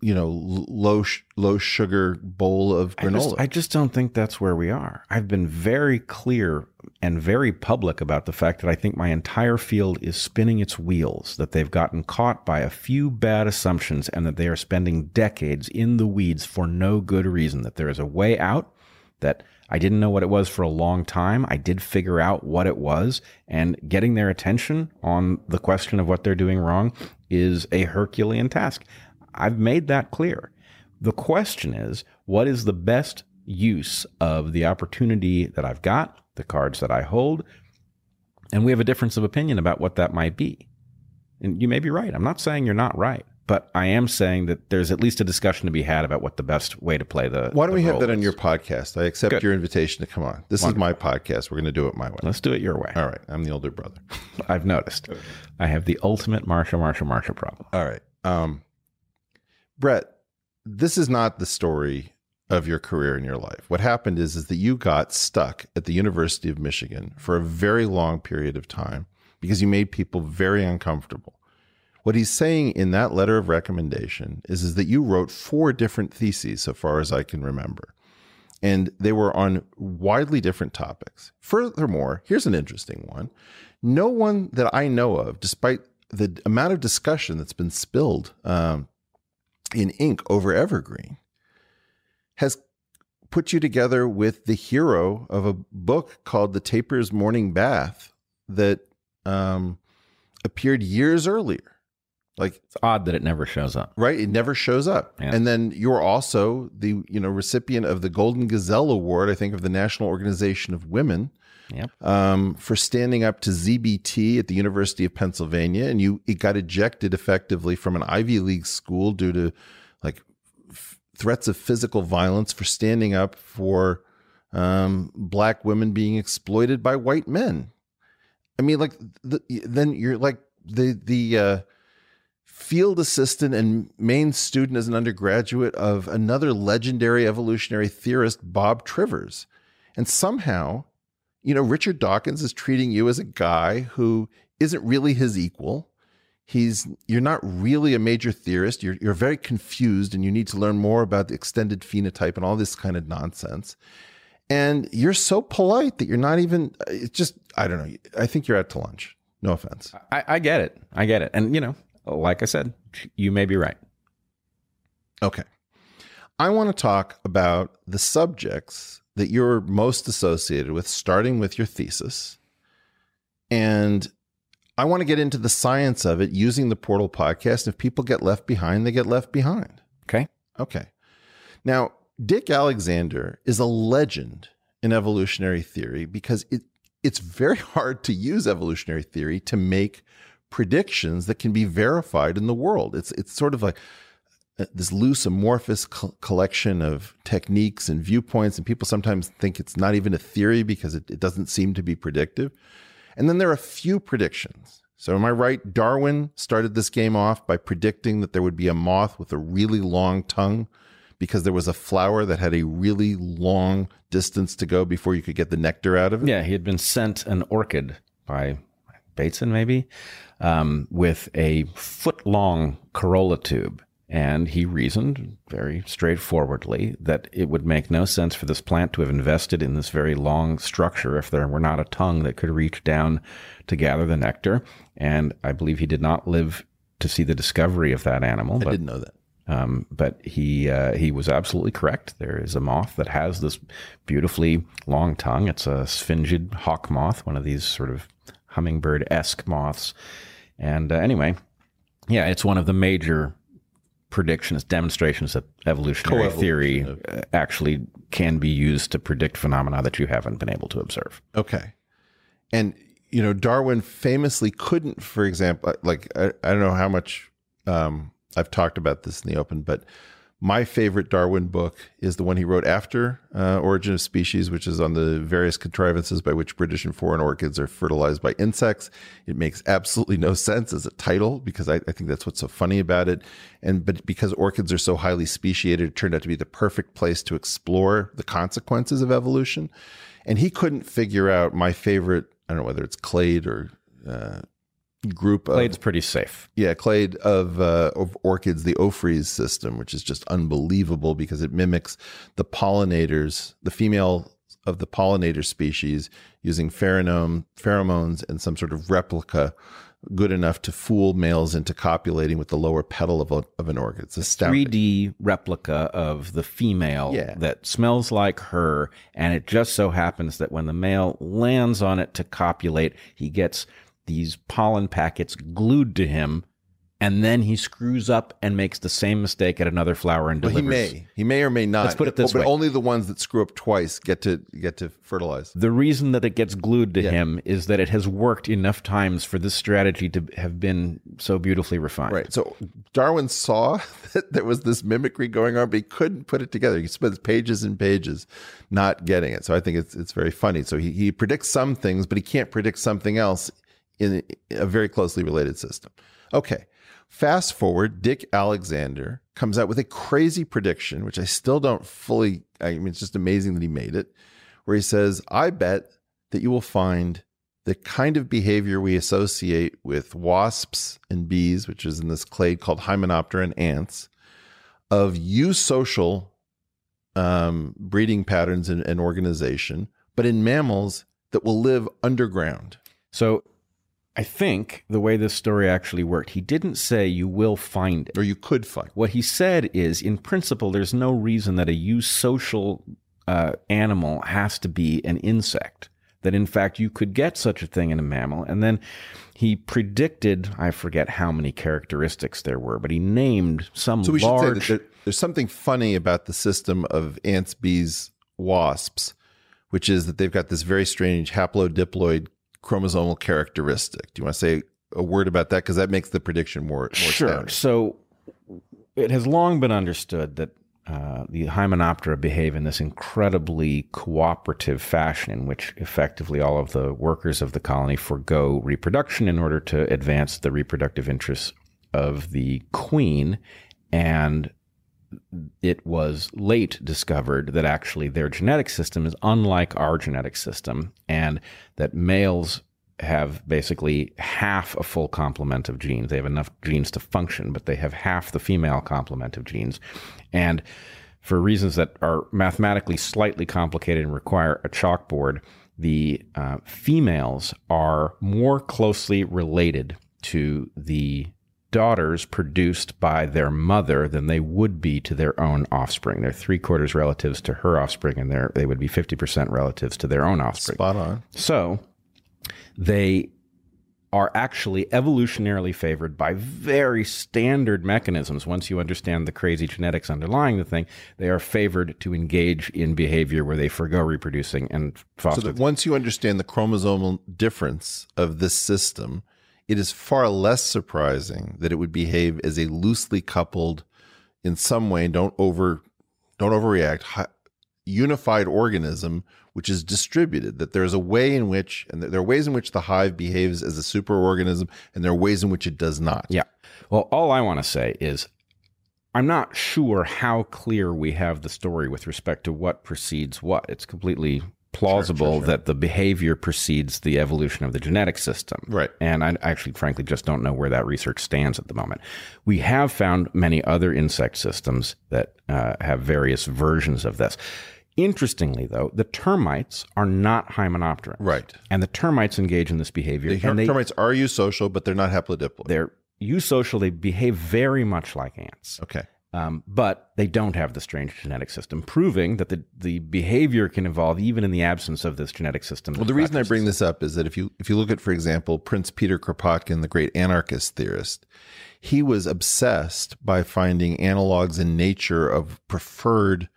you know, low low sugar bowl of I granola. just, I just don't think that's where we are. I've been very clear and very public about the fact that I think my entire field is spinning its wheels, that they've gotten caught by a few bad assumptions, and that they are spending decades in the weeds for no good reason, that there is a way out, that I didn't know what it was for a long time. I did figure out what it was, and getting their attention on the question of what they're doing wrong is a Herculean task. I've made that clear. The question is, what is the best use of the opportunity that I've got, the cards that I hold? And we have a difference of opinion about what that might be. And you may be right. I'm not saying you're not right, but I am saying that there's at least a discussion to be had about what the best way to play the. Why don't the we have that on your podcast? I accept Good. your invitation to come on. This is my podcast. We're going to do it my way. Let's do it your way. All right. I'm the older brother. I've noticed. I have the ultimate Marsha, Marsha, Marsha problem. All right. Um, Bret, this is not the story of your career in your life. What happened is, is that you got stuck at the University of Michigan for a very long period of time because you made people very uncomfortable. What he's saying in that letter of recommendation is, is that you wrote four different theses, so far as I can remember, and they were on widely different topics. Furthermore, here's an interesting one. No one that I know of, despite the amount of discussion that's been spilled um, in ink over Evergreen, has put you together with the hero of a book called The Tapir's Morning Bath that um, appeared years earlier. Like It's odd that it never shows up. right it never shows up Yeah. and then you're also the you know recipient of the golden gazelle award i think of the national organization of women Yep. um, for standing up to zbt at the university of pennsylvania and you it got ejected effectively from an ivy league school due to like f- threats of physical violence for standing up for um, black women being exploited by white men. I mean, like the, then you're like the the uh, field assistant and main student as an undergraduate of another legendary evolutionary theorist, Bob Trivers, and somehow, you know, Richard Dawkins is treating you as a guy who isn't really his equal. He's you're not really a major theorist. You're you're very confused, and you need to learn more about the extended phenotype and all this kind of nonsense and you're so polite that you're not even uh, it's just i don't know i think you're out to lunch no offense I, I get it. I get it. And, you know, like I said, you may be right. okay i want to talk about the subjects that you're most associated with starting with your thesis and i want to get into the science of it using the portal podcast if people get left behind they get left behind Okay. Okay. Now, Dick Alexander is a legend in evolutionary theory because it it's very hard to use evolutionary theory to make predictions that can be verified in the world. It's it's sort of like this loose amorphous co- collection of techniques and viewpoints and people sometimes think it's not even a theory because it, it doesn't seem to be predictive. And then there are a few predictions. So am i right? Darwin started this game off by predicting that there would be a moth with a really long tongue because there was a flower that had a really long distance to go before you could get the nectar out of it. Yeah, he had been sent an orchid by Bateson, maybe, um, with a foot long corolla tube. And he reasoned very straightforwardly that it would make no sense for this plant to have invested in this very long structure if there were not a tongue that could reach down to gather the nectar. And I believe he did not live to see the discovery of that animal. i but didn't know that um, but he uh, he was absolutely correct. There is a moth that has this beautifully long tongue. It's a sphingid hawk moth, one of these sort of hummingbird esque moths. And uh, anyway, yeah, it's one of the major predictions, demonstrations that evolutionary theory uh, actually can be used to predict phenomena that you haven't been able to observe. Okay. And, you know, Darwin famously couldn't, for example, like, I, I don't know how much um, I've talked about this in the open, but my favorite Darwin book is the one he wrote after uh, Origin of Species, which is on the various contrivances by which British and foreign orchids are fertilized by insects. It makes absolutely no sense as a title because I, I think that's what's so funny about it. And but because orchids are so highly speciated, it turned out to be the perfect place to explore the consequences of evolution. And he couldn't figure out my favorite. I don't know whether it's clade or uh, group of Clade's pretty safe. yeah, clade of uh, of orchids, the Ophrys system, which is just unbelievable because it mimics the pollinators, the female of the pollinator species, using pheromone pheromones and some sort of replica good enough to fool males into copulating with the lower petal of, a, of an orchid. It's astounding. 3D replica of the female Yeah. that smells like her. And it just so happens that when the male lands on it to copulate, he gets these pollen packets glued to him. And then he screws up and makes the same mistake at another flower and Well, delivers. he may, he may or may not. Let's put it this but way. only the ones that screw up twice get to get to fertilize. The reason that it gets glued to him is that it has worked enough times for this strategy to have been so beautifully refined. Right. So Darwin saw that there was this mimicry going on, but he couldn't put it together. He spends pages and pages not getting it. So I think it's it's very funny. So he, he predicts some things, but he can't predict something else in a very closely related system. Okay. Fast forward, Dick Alexander comes out with a crazy prediction, which I still don't fully, I mean, it's just amazing that he made it, where he says, I bet that you will find the kind of behavior we associate with wasps and bees, which is in this clade called Hymenoptera and ants, of eusocial um, breeding patterns and, and organization, but in mammals that will live underground. So I think the way this story actually worked, he didn't say you will find it. Or you could find. it. What he said is, in principle, there's no reason that a eusocial uh, animal has to be an insect. That in fact you could get such a thing in a mammal. And then he predicted, I forget how many characteristics there were, but he named some So we large. should say that there, there's something funny about the system of ants, bees, wasps, which is that they've got this very strange haplodiploid chromosomal characteristic. Do you want to say a word about that? Because that makes the prediction more, more Sure. astounding. So it has long been understood that uh, the Hymenoptera behave in this incredibly cooperative fashion in which effectively all of the workers of the colony forego reproduction in order to advance the reproductive interests of the queen. And it was late discovered that actually their genetic system is unlike our genetic system and that males have basically half a full complement of genes. They have enough genes to function, but they have half the female complement of genes. And for reasons that are mathematically slightly complicated and require a chalkboard, the uh, females are more closely related to the daughters produced by their mother than they would be to their own offspring. They're three quarters relatives to her offspring, and they're, they would be 50% relatives to their own offspring. Spot on. So they are actually evolutionarily favored by very standard mechanisms. Once you understand the crazy genetics underlying the thing, they are favored to engage in behavior where they forego reproducing and So foster. that once you understand the chromosomal difference of this system, it is far less surprising that it would behave as a loosely coupled, in some way, don't over, don't overreact, unified organism which is distributed. That there's a way in which, and there are ways in which the hive behaves as a superorganism, and there are ways in which it does not. Yeah. Well, all I want to say is I'm not sure how clear we have the story with respect to what precedes what. It's completely plausible that the behavior precedes the evolution of the genetic system. Right. And I actually, frankly, just don't know where that research stands at the moment. We have found many other insect systems that uh, have various versions of this. Interestingly, though, the termites are not hymenopteran. Right. And the termites engage in this behavior. The and they, termites are eusocial, but they're not haplodiploid. they're eusocial. They behave very much like ants, okay. Um, but they don't have the strange genetic system, proving that the, the behavior can evolve even in the absence of this genetic system. Well, the reason I bring this up is that if you if you look at, for example, Prince Peter Kropotkin, the great anarchist theorist, he was obsessed by finding analogs in nature of preferred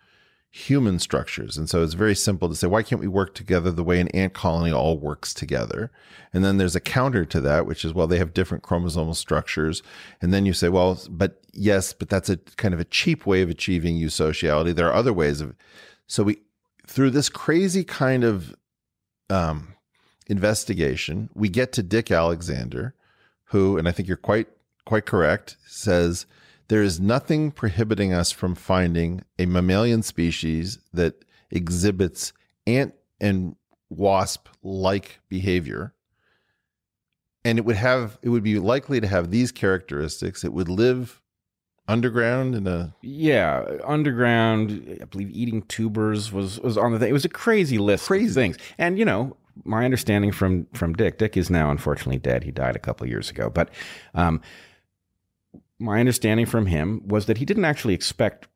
human structures. And so it's very simple to say, why can't we work together the way an ant colony all works together? And then there's a counter to that, which is, well, they have different chromosomal structures. And then you say, well, but yes, but that's a kind of a cheap way of achieving eusociality. There are other ways of, so we, through this crazy kind of um, investigation, we get to Dick Alexander, who, and I think you're quite quite correct, says there is nothing prohibiting us from finding a mammalian species that exhibits ant and wasp like behavior. And it would have it would be likely to have these characteristics. It would live underground in a Yeah, underground. I believe eating tubers was was on the thing. It was a crazy list Crazy. of things. And you know, my understanding from from Dick. Dick is now unfortunately dead. He died a couple of years ago. But um, my understanding from him was that he didn't actually expect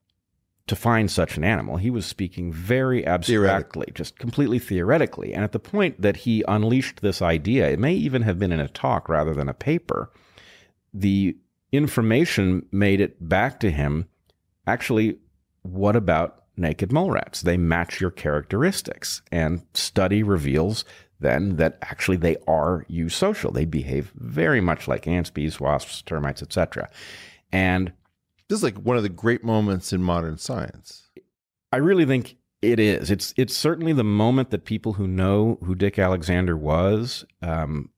to find such an animal. He was speaking very abstractly, just completely theoretically. And at the point that he unleashed this idea, it may even have been in a talk rather than a paper. The information made it back to him actually, what about naked mole rats? They match your characteristics. And study reveals then that actually they are eusocial. They behave very much like ants, bees, wasps, termites, etc. And this is like one of the great moments in modern science. I really think it is. It's it's certainly the moment that people who know who Dick Alexander was um,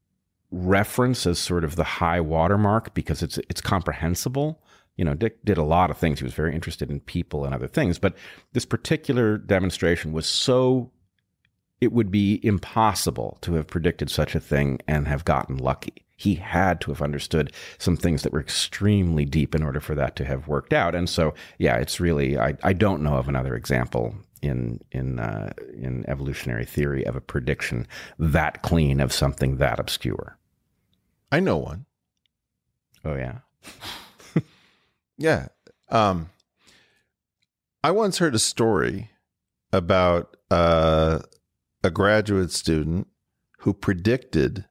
reference as sort of the high watermark because it's it's comprehensible. You know, Dick did a lot of things. He was very interested in people and other things, but this particular demonstration was so it would be impossible to have predicted such a thing and have gotten lucky. He had to have understood some things that were extremely deep in order for that to have worked out. And so, yeah, it's really I, I don't know of another example in in uh, in evolutionary theory of a prediction that clean of something that obscure. I know one. Oh yeah, Yeah. Um, I once heard a story about uh, a graduate student who predicted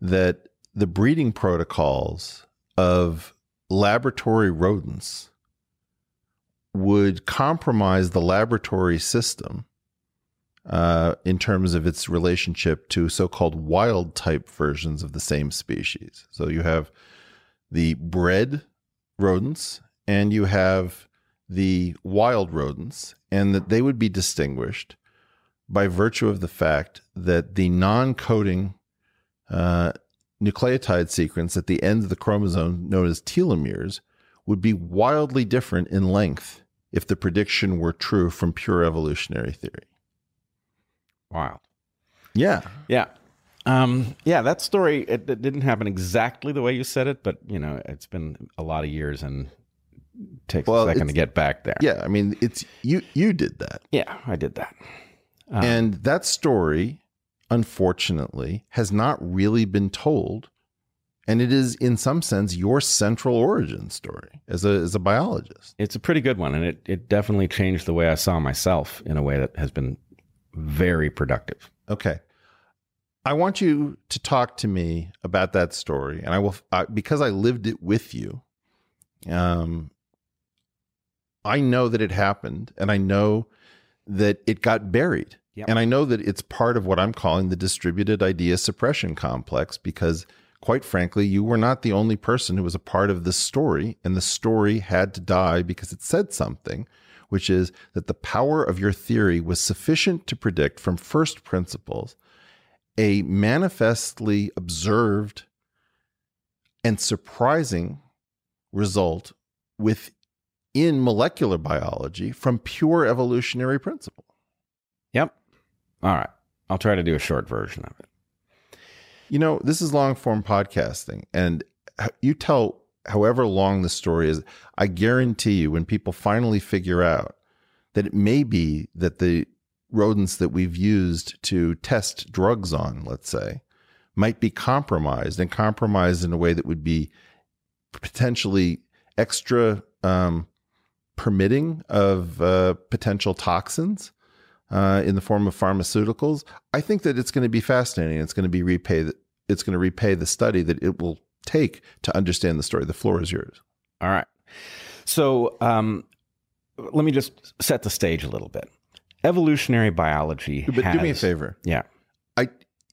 that the breeding protocols of laboratory rodents would compromise the laboratory system uh, in terms of its relationship to so called wild type versions of the same species. So you have the bred rodents and you have the wild rodents and that they would be distinguished by virtue of the fact that the non coding uh, nucleotide sequence at the end of the chromosome, known as telomeres, would be wildly different in length if the prediction were true from pure evolutionary theory. Wild. Yeah. Yeah. Um, yeah, that story it, it didn't happen exactly the way you said it, but you know, it's been a lot of years and takes Well, a second to get back there. Yeah. I mean, it's you, you did that. Yeah, I did that. Um, and that story, unfortunately, has not really been told. And it is, in some sense, your central origin story as a, as a biologist. it's a pretty good one, and it, it definitely changed the way I saw myself in a way that has been very productive. Okay. I want you to talk to me about that story. And I will, I, because I lived it with you, um, I know that it happened and I know that it got buried. Yep. And I know that it's part of what I'm calling the distributed idea suppression complex because, quite frankly, you were not the only person who was a part of this story. And the story had to die because it said something, which is that the power of your theory was sufficient to predict from first principles a manifestly observed and surprising result within molecular biology from pure evolutionary principle. All right. I'll try to do a short version of it. You know, this is long form podcasting, and you tell however long the story is. I guarantee you, when people finally figure out that it may be that the rodents that we've used to test drugs on, let's say, might be compromised and compromised in a way that would be potentially extra um, permitting of uh, potential toxins uh, in the form of pharmaceuticals. I think that it's going to be fascinating. It's going to be repay. It's going to repay the study that it will take to understand the story. The floor is yours. All right. So um, let me just set the stage a little bit. Evolutionary biology. But do me a favor. Yeah. I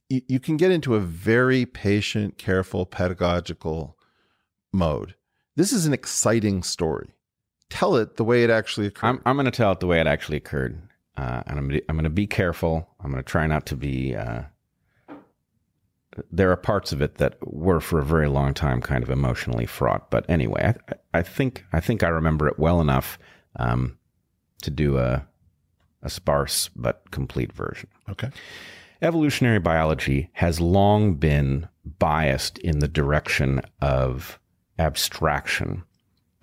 you, you can get into a very patient, careful, pedagogical mode. This is an exciting story. Tell it the way it actually occurred. I'm, I'm going to tell it the way it actually occurred. Uh, and I'm, gonna- I'm going to be careful. I'm going to try not to be. Uh, there are parts of it that were for a very long time kind of emotionally fraught. But anyway, I, I think I think I remember it well enough um, to do a a sparse but complete version. okay. Evolutionary biology has long been biased in the direction of abstraction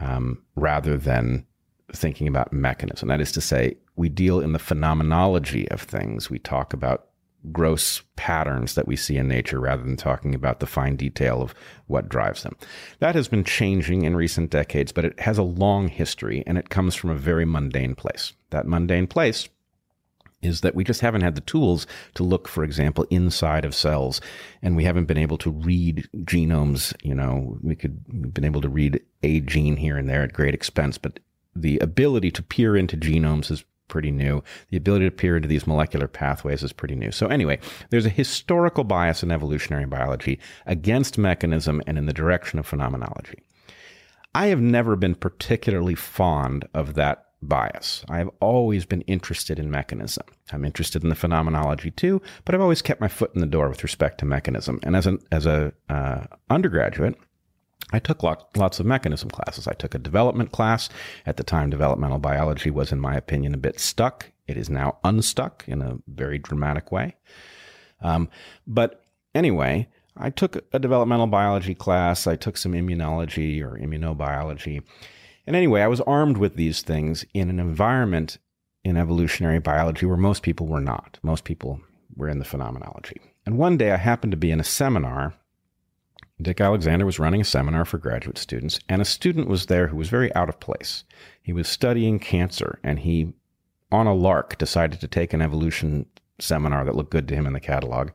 um, rather than thinking about mechanism. That is to say, we deal in the phenomenology of things. We talk about gross patterns that we see in nature rather than talking about the fine detail of what drives them. That has been changing in recent decades, but it has a long history and it comes from a very mundane place. That mundane place is that we just haven't had the tools to look, for example, inside of cells, and we haven't been able to read genomes. You know, we could we've been able to read a gene here and there at great expense, but the ability to peer into genomes is pretty new. The ability to peer into these molecular pathways is pretty new. So anyway, there's a historical bias in evolutionary biology against mechanism and in the direction of phenomenology. I have never been particularly fond of that bias. I have always been interested in mechanism. I'm interested in the phenomenology too, but I've always kept my foot in the door with respect to mechanism. And as an as a uh, undergraduate, I took lot, lots of mechanism classes. I took a development class. At the time, developmental biology was, in my opinion, a bit stuck. It is now unstuck in a very dramatic way. Um, but anyway, I took a developmental biology class. I took some immunology or immunobiology. And anyway, I was armed with these things in an environment in evolutionary biology where most people were not. Most people were in the phenomenology. And one day I happened to be in a seminar. Dick Alexander was running a seminar for graduate students, and a student was there who was very out of place. He was studying cancer, and he, on a lark, decided to take an evolution seminar that looked good to him in the catalog.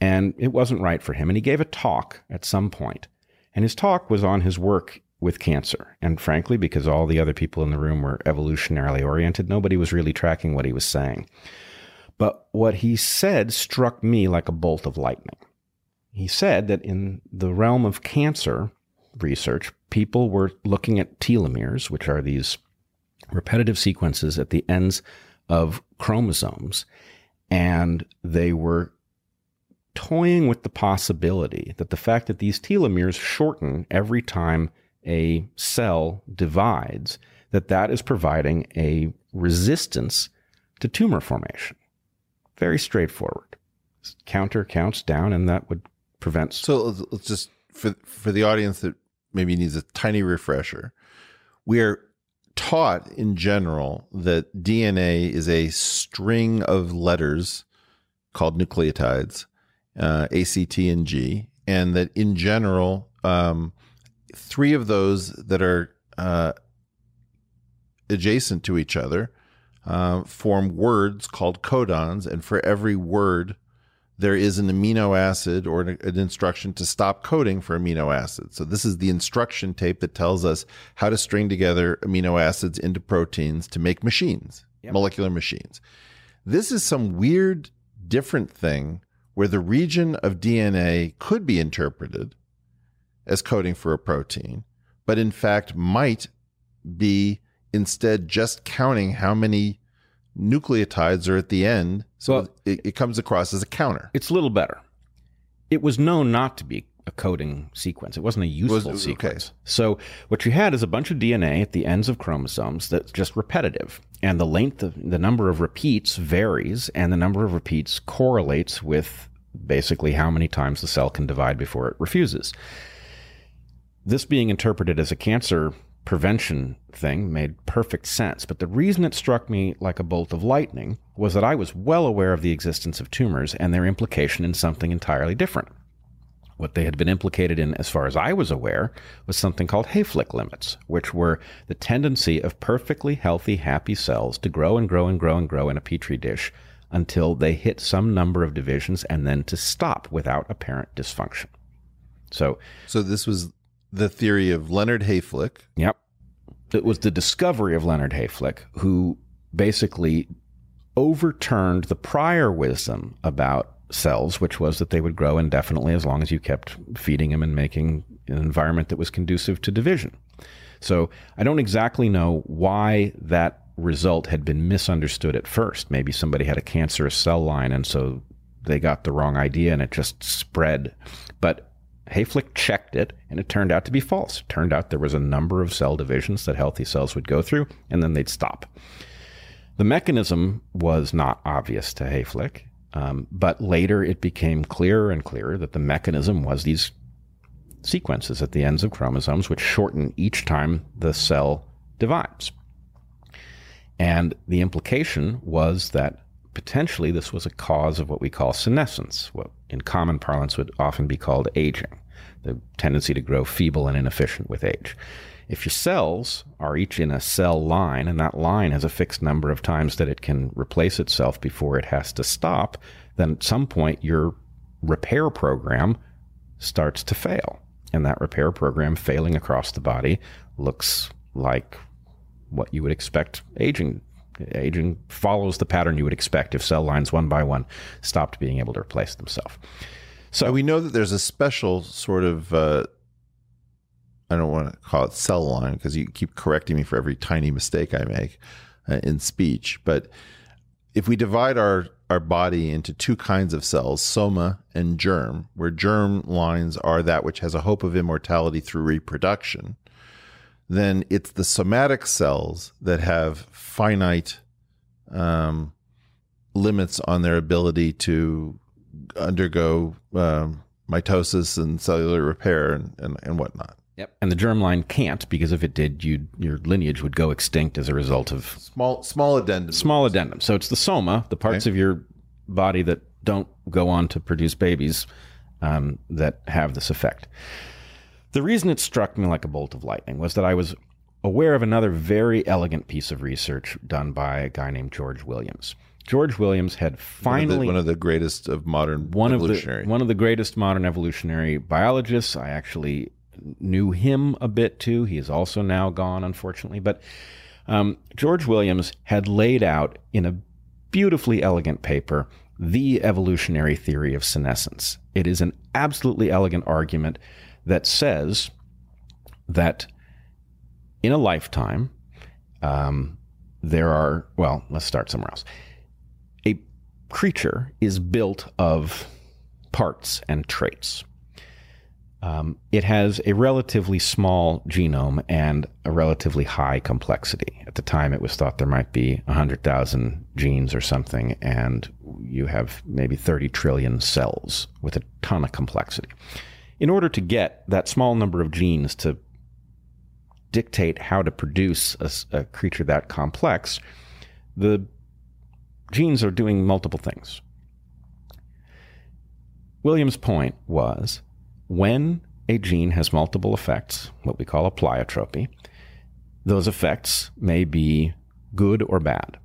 And it wasn't right for him. And he gave a talk at some point. And his talk was on his work with cancer. And frankly, because all the other people in the room were evolutionarily oriented, nobody was really tracking what he was saying. But what he said struck me like a bolt of lightning. He said that in the realm of cancer research, people were looking at telomeres, which are these repetitive sequences at the ends of chromosomes. And they were toying with the possibility that the fact that these telomeres shorten every time a cell divides, that that is providing a resistance to tumor formation. Very straightforward. Counter counts down, and that would prevent. So let's, let's just for for the audience that maybe needs a tiny refresher, we are taught in general that DNA is a string of letters called nucleotides, uh, A, C, T, and G, and that in general, um, three of those that are uh, adjacent to each other uh, form words called codons, and for every word, there is an amino acid or an, instruction to stop coding for amino acids. So this is the instruction tape that tells us how to string together amino acids into proteins to make machines, molecular machines. This is some weird, different thing where the region of DNA could be interpreted as coding for a protein, but in fact might be instead just counting how many nucleotides are at the end. So Well- it, it comes across as a counter. It's a little better. It was known not to be a coding sequence. It wasn't a useful was- okay. sequence. So what you had is a bunch of DNA at the ends of chromosomes that's just repetitive, and the length of the number of repeats varies, and the number of repeats correlates with basically how many times the cell can divide before it refuses. This being interpreted as a cancer prevention thing made perfect sense, but the reason it struck me like a bolt of lightning was that I was well aware of the existence of tumors and their implication in something entirely different. What they had been implicated in, as far as I was aware, was something called Hayflick limits, which were the tendency of perfectly healthy, happy cells to grow and grow and grow and grow in a petri dish until they hit some number of divisions and then to stop without apparent dysfunction. So, So this was the theory of Leonard Hayflick. Yep. It was the discovery of Leonard Hayflick who basically overturned the prior wisdom about cells, which was that they would grow indefinitely as long as you kept feeding them and making an environment that was conducive to division. So I don't exactly know why that result had been misunderstood at first. Maybe somebody had a cancerous cell line and so they got the wrong idea and it just spread. But Hayflick checked it and it turned out to be false. It turned out there was a number of cell divisions that healthy cells would go through and then they'd stop. The mechanism was not obvious to Hayflick, um, but later it became clearer and clearer that the mechanism was these sequences at the ends of chromosomes, which shorten each time the cell divides. And the implication was that potentially this was a cause of what we call senescence, what in common parlance would often be called aging, the tendency to grow feeble and inefficient with age. If your cells are each in a cell line, and that line has a fixed number of times that it can replace itself before it has to stop, then at some point your repair program starts to fail. And that repair program failing across the body looks like what you would expect aging. Aging follows the pattern you would expect if cell lines one by one stopped being able to replace themselves. So we know that there's a special sort of uh, I don't want to call it cell line because you keep correcting me for every tiny mistake I make uh, in speech. But if we divide our our body into two kinds of cells, soma and germ, where germ lines are that which has a hope of immortality through reproduction, then it's the somatic cells that have finite um, limits on their ability to undergo um, mitosis and cellular repair and, and, and whatnot. Yep. And the germline can't because if it did, you your lineage would go extinct as a result of Small small addendum. small addendum. So it's the soma, the parts of your body that don't go on to produce babies um, that have this effect. The reason it struck me like a bolt of lightning was that I was aware of another very elegant piece of research done by a guy named George Williams. George Williams had one of, the, finally one of the greatest of modern one of evolutionary. the one of the greatest modern evolutionary biologists. I actually knew him a bit too. He is also now gone, unfortunately. But um, George Williams had laid out in a beautifully elegant paper the evolutionary theory of senescence. It is an absolutely elegant argument that says that in a lifetime, um, there are, well, let's start somewhere else. Creature is built of parts and traits. Um, it has a relatively small genome and a relatively high complexity. At the time, it was thought there might be 100,000 genes or something, and you have maybe 30 trillion cells with a ton of complexity. In order to get that small number of genes to dictate how to produce a, a creature that complex, the genes are doing multiple things. William's point was when a gene has multiple effects, what we call a pleiotropy, those effects may be good or bad.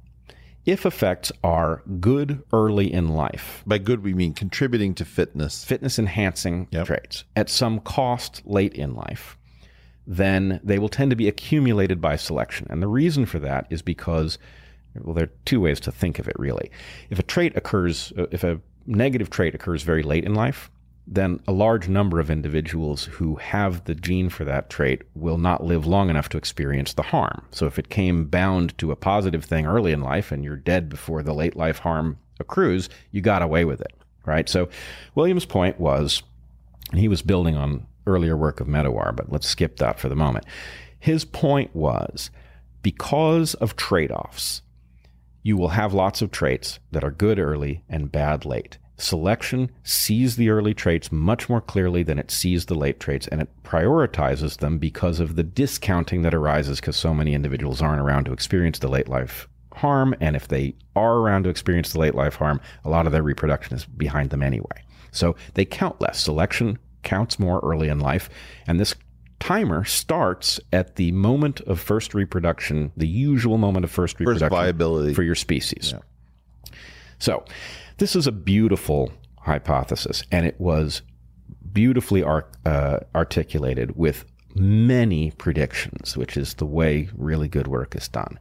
If effects are good early in life, By good, we mean contributing to fitness. fitness enhancing Yep. traits, at some cost late in life, then they will tend to be accumulated by selection. And the reason for that is because, well, there are two ways to think of it really. If a trait occurs, uh, if a negative trait occurs very late in life, then a large number of individuals who have the gene for that trait will not live long enough to experience the harm. So if it came bound to a positive thing early in life and you're dead before the late life harm accrues, you got away with it, right? So William's point was and he was building on earlier work of Medawar, but let's skip that for the moment. His point was because of trade offs, you will have lots of traits that are good early and bad late. Selection sees the early traits much more clearly than it sees the late traits, and it prioritizes them because of the discounting that arises because so many individuals aren't around to experience the late life harm. And if they are around to experience the late life harm, a lot of their reproduction is behind them anyway. So they count less. Selection counts more early in life. And this timer starts at the moment of first reproduction, the usual moment of first reproduction viability. for your species. So, this is a beautiful hypothesis, and it was beautifully uh, articulated with many predictions, which is the way really good work is done.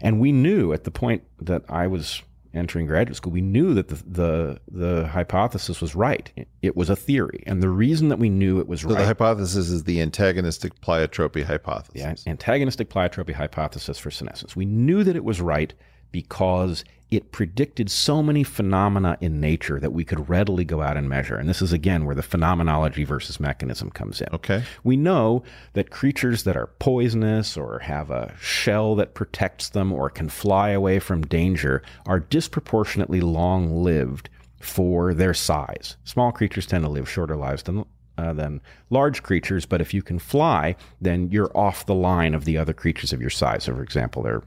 And we knew at the point that I was entering graduate school, we knew that the the, the hypothesis was right. It, was a theory, and the reason that we knew it was So right. the hypothesis is the antagonistic pleiotropy hypothesis. Yeah, antagonistic pleiotropy hypothesis for senescence. We knew that it was right because it predicted so many phenomena in nature that we could readily go out and measure. And this is again where the phenomenology versus mechanism comes in. Okay. We know that creatures that are poisonous or have a shell that protects them or can fly away from danger are disproportionately long lived for their size. Small creatures tend to live shorter lives than uh, than large creatures, but if you can fly, then you're off the line of the other creatures of your size. So, for example, there are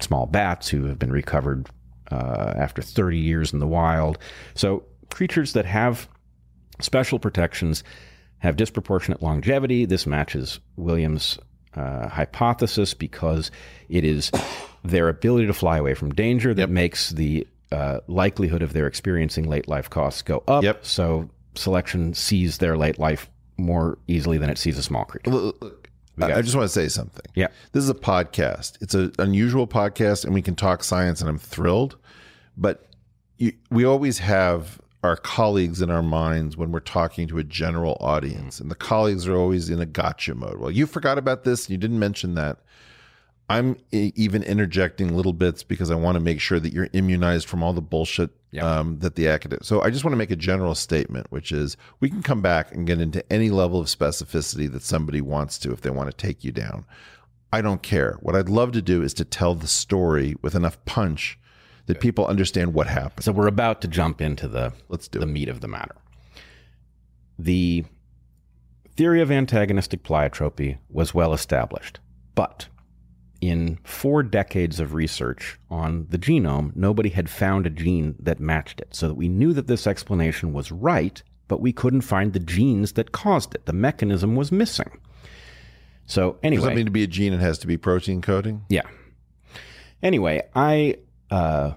small bats who have been recovered uh, after 30 years in the wild. So, creatures that have special protections have disproportionate longevity. This matches Williams' uh, hypothesis because it is their ability to fly away from danger that makes the uh, likelihood of their experiencing late life costs go up. Yep. So selection sees their late life more easily than it sees a small creature. I I just want to say something. Yeah. This is a podcast. It's an unusual podcast, and we can talk science, and I'm thrilled. But you, we always have our colleagues in our minds when we're talking to a general audience, and the colleagues are always in a gotcha mode. Well, you forgot about this, and you didn't mention that. I'm even interjecting little bits because I want to make sure that you're immunized from all the bullshit um, that the academic. So I just want to make a general statement, which is we can come back and get into any level of specificity that somebody wants to if they want to take you down. I don't care. What I'd love to do is to tell the story with enough punch that people understand what happened. So we're about to jump into the Let's do the it. meat of the matter. The theory of antagonistic pleiotropy was well established, but in four decades of research on the genome, nobody had found a gene that matched it. So that we knew that this explanation was right, but we couldn't find the genes that caused it. The mechanism was missing. So Does anyway, that mean to be a gene? It has to be protein coding. yeah. Anyway, I uh,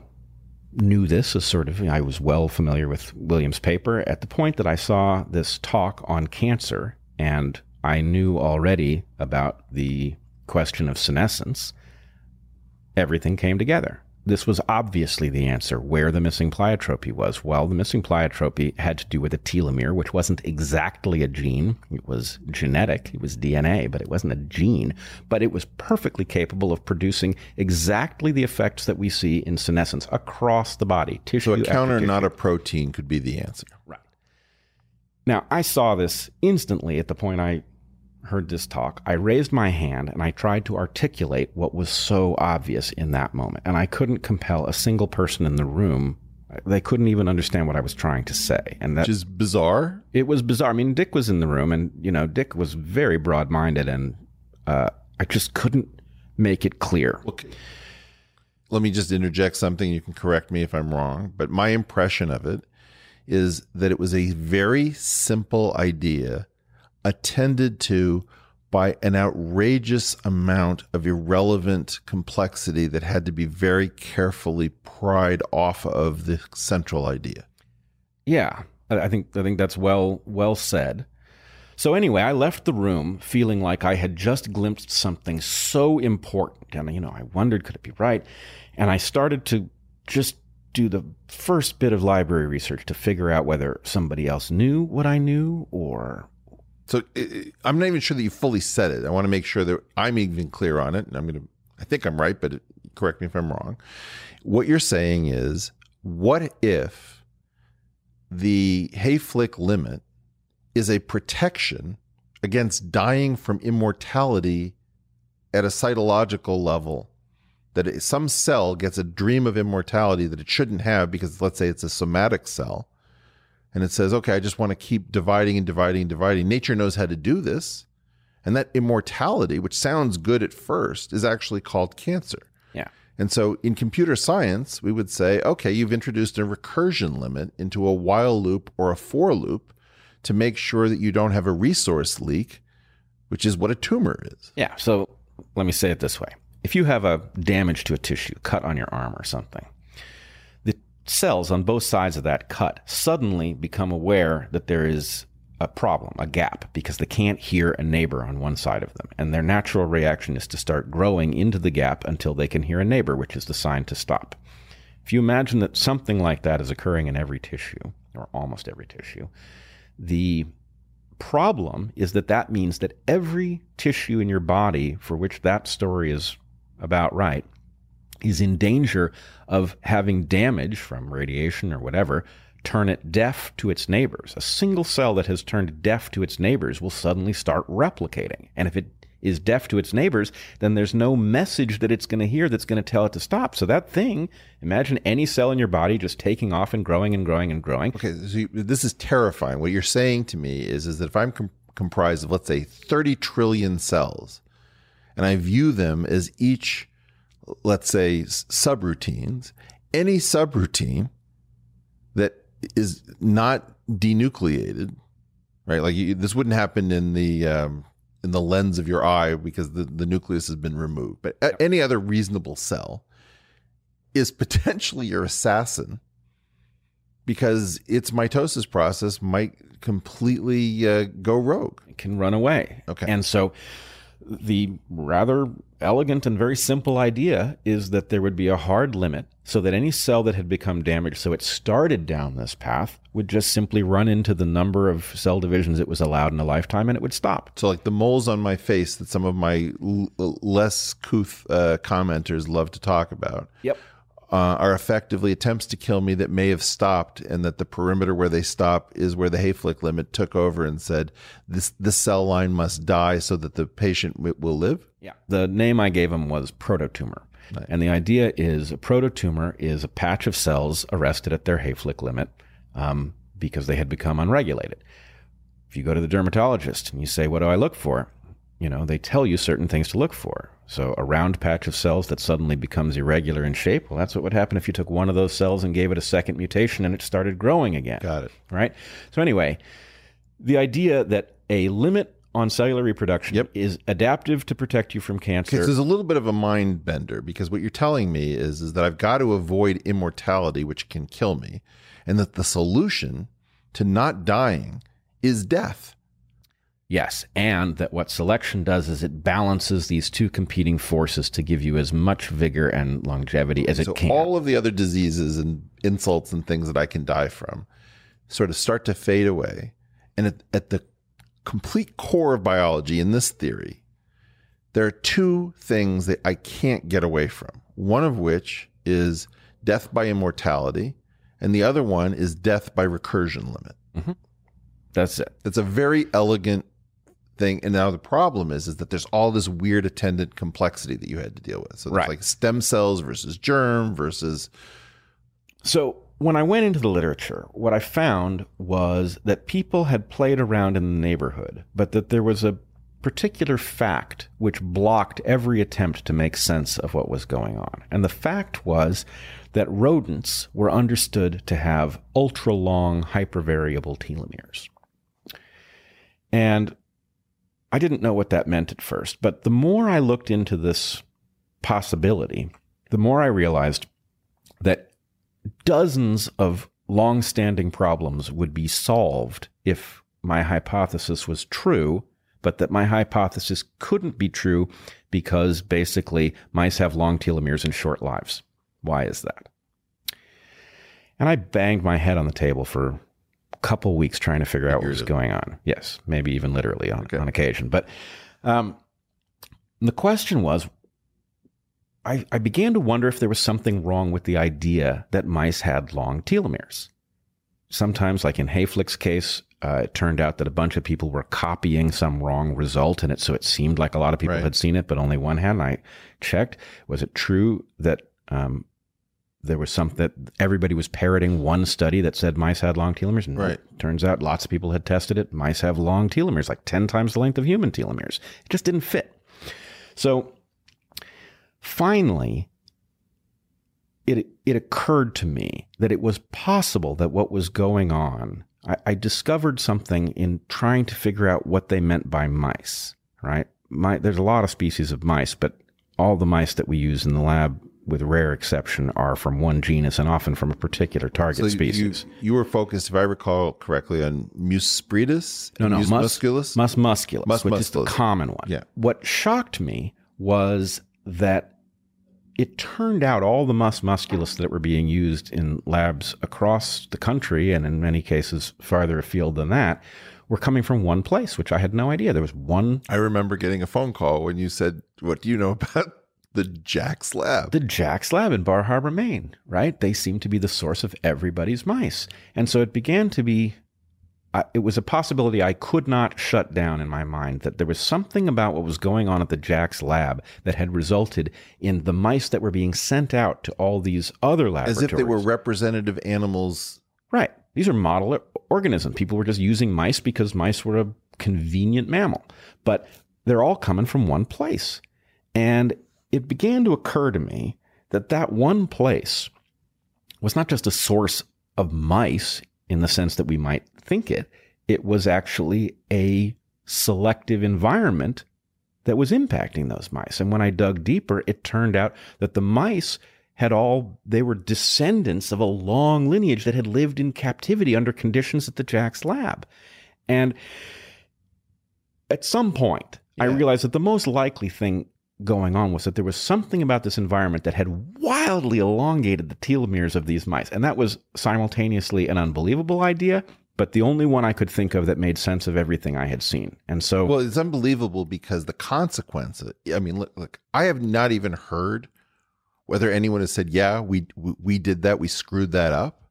knew this as sort of, I was well familiar with Williams' paper at the point that I saw this talk on cancer, and I knew already about the question of senescence. Everything came together. this was obviously the answer where the missing pleiotropy was. Well, the missing pleiotropy had to do with a telomere, which wasn't exactly a gene. It was genetic, it was DNA, but it wasn't a gene. But it was perfectly capable of producing exactly the effects that we see in senescence across the body, tissue. So a counter, not a protein, could be the answer. Right. Now, I saw this instantly at the point I heard this talk. I raised my hand and I tried to articulate what was so obvious in that moment. And I couldn't compel a single person in the room. They couldn't even understand what I was trying to say. And that Which is bizarre. it was bizarre. I mean, Dick was in the room and, you know, Dick was very broad minded and uh, I just couldn't make it clear. Okay. Let me just interject something. You can correct me if I'm wrong, but my impression of it is that it was a very simple idea attended to by an outrageous amount of irrelevant complexity that had to be very carefully pried off of the central idea. Yeah, I think I think that's well well said. So anyway, I left the room feeling like I had just glimpsed something so important, and you know, I wondered could it be right, and I started to just do the first bit of library research to figure out whether somebody else knew what I knew or So i- I'm not even sure that you fully said it. I want to make sure that I'm even clear on it. And I'm going to, I think I'm right, but correct me if I'm wrong. What you're saying is, what if the Hayflick limit is a protection against dying from immortality at a cytological level? That some cell gets a dream of immortality that it shouldn't have because, let's say, it's a somatic cell and it says, okay, I just want to keep dividing and dividing and dividing. Nature knows how to do this. And that immortality, which sounds good at first, is actually called cancer. yeah. And so in computer science, we would say, okay, you've introduced a recursion limit into a while loop or a for loop to make sure that you don't have a resource leak, which is what a tumor is. Yeah. So let me say it this way. If you have a damage to a tissue, cut on your arm or something, cells on both sides of that cut suddenly become aware that there is a problem, a gap, because they can't hear a neighbor on one side of them. And their natural reaction is to start growing into the gap until they can hear a neighbor, which is the sign to stop. If you imagine that something like that is occurring in every tissue, or almost every tissue, the problem is that that means that every tissue in your body for which that story is about right is in danger of having damage from radiation or whatever turn it deaf to its neighbors. A single cell that has turned deaf to its neighbors will suddenly start replicating. And if it is deaf to its neighbors, then there's no message that it's going to hear that's going to tell it to stop. So that thing, imagine any cell in your body just taking off and growing and growing and growing. Okay, so you, this is terrifying. What you're saying to me is, is that if I'm com- comprised of, let's say, 30 trillion cells, and I view them as each, let's say, subroutines, any subroutine that is not denucleated, right? Like you, this wouldn't happen in the um, in the lens of your eye because the, the nucleus has been removed. But a- any other reasonable cell is potentially your assassin because its mitosis process might completely uh, go rogue. It can run away. Okay. And so the rather elegant and very simple idea is that there would be a hard limit so that any cell that had become damaged, so it started down this path, would just simply run into the number of cell divisions it was allowed in a lifetime and it would stop. So, like the moles on my face that some of my l- less couth uh, commenters love to talk about. Yep. Uh, are effectively attempts to kill me that may have stopped, and that the perimeter where they stop is where the Hayflick limit took over and said this this cell line must die so that the patient w- will live. Yeah. The name I gave him was prototumor. And the idea is a prototumor is a patch of cells arrested at their Hayflick limit um, because they had become unregulated. If you go to the dermatologist and you say, What do I look for? You know, they tell you certain things to look for. So, a round patch of cells that suddenly becomes irregular in shape, well, that's what would happen if you took one of those cells and gave it a second mutation and it started growing again. Got it. Right? So, anyway, the idea that a limit on cellular reproduction Yep. is adaptive to protect you from cancer. So there's a little bit of a mind bender because what you're telling me is is that I've got to avoid immortality, which can kill me, and that the solution to not dying is death. Yes. And that what selection does is it balances these two competing forces to give you as much vigor and longevity as so it can. all of the other diseases and insults and things that I can die from sort of start to fade away. And at, at the complete core of biology in this theory, there are two things that I can't get away from. One of which is death by immortality, and the other one is death by recursion limit. Mm-hmm. That's it. It's a very elegant thing. And now the problem is, is that there's all this weird attendant complexity that you had to deal with. So Right. like stem cells versus germ versus So when I went into the literature, what I found was that people had played around in the neighborhood, but that there was a particular fact which blocked every attempt to make sense of what was going on. And the fact was that rodents were understood to have ultra long hypervariable telomeres. And I didn't know what that meant at first, but the more I looked into this possibility, the more I realized that dozens of long-standing problems would be solved if my hypothesis was true, but that my hypothesis couldn't be true because basically mice have long telomeres and short lives. Why is that? And I banged my head on the table for couple weeks trying to figure out what was going on. Yes, maybe even literally on, on occasion. But um, the question was I, I began to wonder if there was something wrong with the idea that mice had long telomeres. Sometimes, like in Hayflick's case, uh, it turned out that a bunch of people were copying some wrong result in it. So it seemed like a lot of people Right. had seen it, but only one had. And I checked. Was it true that um, there was some that everybody was parroting one study that said mice had long telomeres? And Right. Turns out lots of people had tested it. Mice have long telomeres, like 10 times the length of human telomeres. It just didn't fit. So finally, it it occurred to me that it was possible that what was going on. I, I discovered something in trying to figure out what they meant by mice. Right? My, there's a lot of species of mice, but all the mice that we use in the lab, with rare exception, are from one genus and often from a particular target so species. You, you were focused, if I recall correctly, on Mus spretus, No, no, Mus mus, musculus. mus musculus, Mus which is the common one. Yeah. What shocked me was that it turned out all the mus musculus that were being used in labs across the country and in many cases farther afield than that were coming from one place, which I had no idea. There was one I remember getting a phone call when you said, "What do you know about the Jax lab?" the Jax lab in Bar Harbor, Maine, right? They seem to be the source of everybody's mice. And so it began to be, it was a possibility I could not shut down in my mind that there was something about what was going on at the Jax lab that had resulted in the mice that were being sent out to all these other laboratories. As if they were representative animals. Right. These are model organisms. People were just using mice because mice were a convenient mammal, but they're all coming from one place. And it began to occur to me that that one place was not just a source of mice in the sense that we might think it, it was actually a selective environment that was impacting those mice. And when I dug deeper, it turned out that the mice had all, they were descendants of a long lineage that had lived in captivity under conditions at the Jax lab. And at some point, I realized that the most likely thing going on was that there was something about this environment that had wildly elongated the telomeres of these mice. And that was simultaneously an unbelievable idea, but the only one I could think of that made sense of everything I had seen. And so, Well, it's unbelievable because the consequence. I mean, look, look, I have not even heard whether anyone has said, "Yeah, we we, did that. We screwed that up."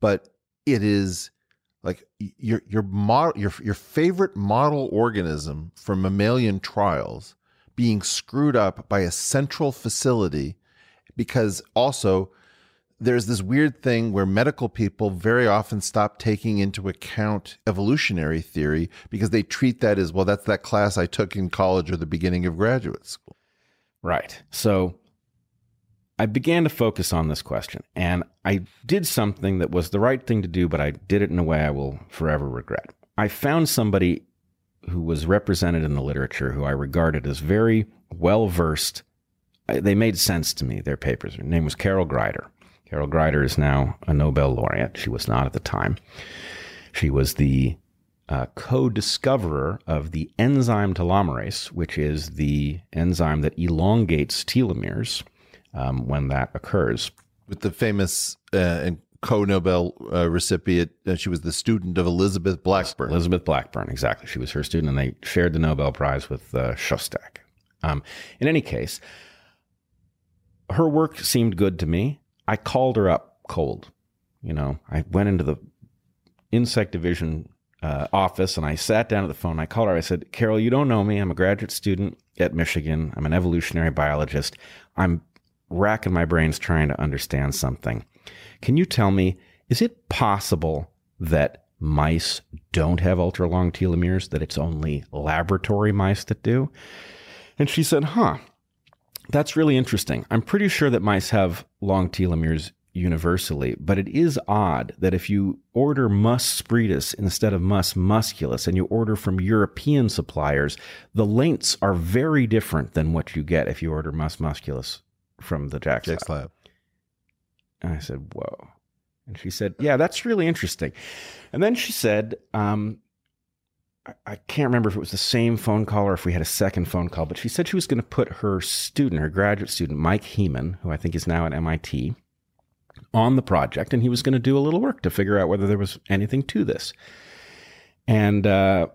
But it is like your your model your your favorite model organism from mammalian trials being screwed up by a central facility because also there's this weird thing where medical people very often stop taking into account evolutionary theory because they treat that as well that's that class I took in college or the beginning of graduate school. Right. So I began to focus on this question and I did something that was the right thing to do, but I did it in a way I will forever regret. I found somebody who was represented in the literature who I regarded as very well versed. They made sense to me, their papers. Her name was Carol Greider. Carol Greider is now a Nobel laureate. She was not at the time. She was the uh, co-discoverer of the enzyme telomerase, which is the enzyme that elongates telomeres um, when that occurs. With the famous uh, and co-Nobel uh, recipient, uh, she was the student of Elizabeth Blackburn. Elizabeth Blackburn, exactly. She was her student, and they shared the Nobel Prize with uh, Szostak. Um, in any case, her work seemed good to me. I called her up cold. You know, I went into the insect division uh, office and I sat down at the phone. I called her. I said, Carol, you don't know me. I'm a graduate student at Michigan. I'm an evolutionary biologist. I'm racking my brains trying to understand something. Can you tell me, is it possible that mice don't have ultra long telomeres, that it's only laboratory mice that do? And she said, huh, that's really interesting. I'm pretty sure that mice have long telomeres universally, but it is odd that if you order mus spretus instead of mus musculus and you order from European suppliers, the lengths are very different than what you get if you order mus musculus from the Jax Jax lab. Lab. And I said, Whoa. And she said, Yeah, that's really interesting. And then she said, um, I- can't remember if it was the same phone call or if we had a second phone call, but she said she was going to put her student, her graduate student, Mike Hemann, who I think is now at MIT, on the project, and he was going to do a little work to figure out whether there was anything to this. And uh,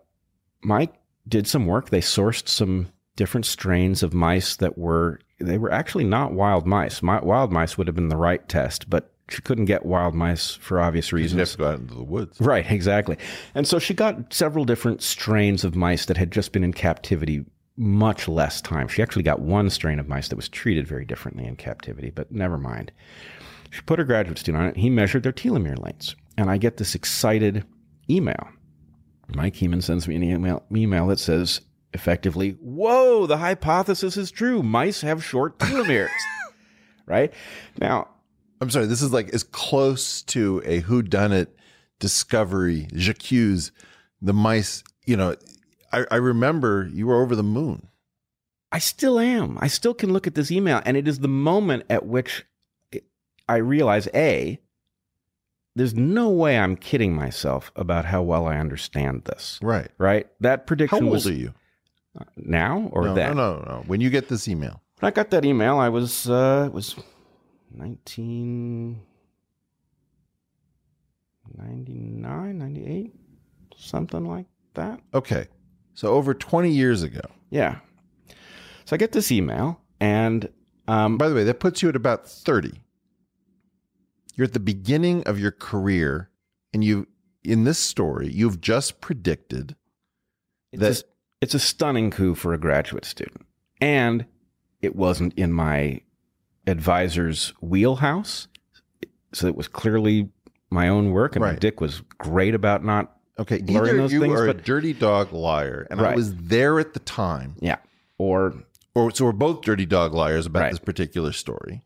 Mike did some work. They sourced some different strains of mice that were they were actually not wild mice. Mi- wild mice would have been the right test, but she couldn't get wild mice for obvious reasons. have to go into the woods. Right, exactly. And so she got several different strains of mice that had just been in captivity much less time. She actually got one strain of mice that was treated very differently in captivity, but never mind. She put her graduate student on it. He measured their telomere lengths. And I get this excited email. Mike Hemann sends me an email, email that says, effectively, Whoa, the hypothesis is true. Mice have short telomeres. right? Now, I'm sorry, this is like as close to a whodunit discovery, J'accuse, the mice, you know, I, I remember you were over the moon. I still am. I still can look at this email, and it is the moment at which I realize A, there's no way I'm kidding myself about how well I understand this. Right. Right? That prediction. How prediction old was are you? Now or no, then. no, no, no. When you get this email. When I got that email, I was uh, it was 1999, 98, something like that. Okay. So over 20 years ago. Yeah. So I get this email, and um, By the way, that puts you at about 30. You're at the beginning of your career, and you, in this story, you've just predicted that a, it's a stunning coup for a graduate student. And it wasn't in my advisor's wheelhouse. So it was clearly my own work. And Right. Dick was great about not, okay, blurring either those you things, are a dirty dog liar, and I was there at the time, yeah. Or, or so we're both dirty dog liars about Right. this particular story,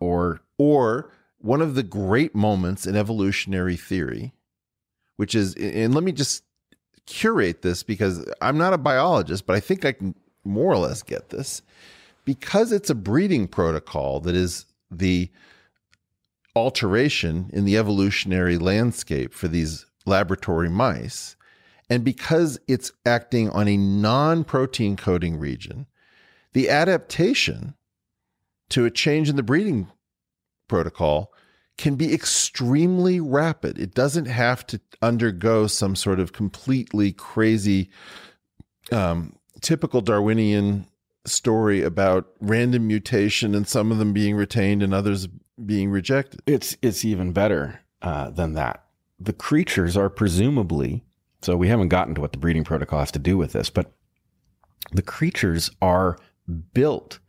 or, or one of the great moments in evolutionary theory, which is, and let me just curate this because I'm not a biologist, but I think I can more or less get this because it's a breeding protocol that is the alteration in the evolutionary landscape for these laboratory mice. And because it's acting on a non protein coding region, the adaptation to a change in the breeding protocol can be extremely rapid. It doesn't have to undergo some sort of completely crazy, um, typical Darwinian story about random mutation and some of them being retained and others being rejected. it's, it's even better uh, than that. The creatures are presumably, so we haven't gotten to what the breeding protocol has to do with this, but the creatures are built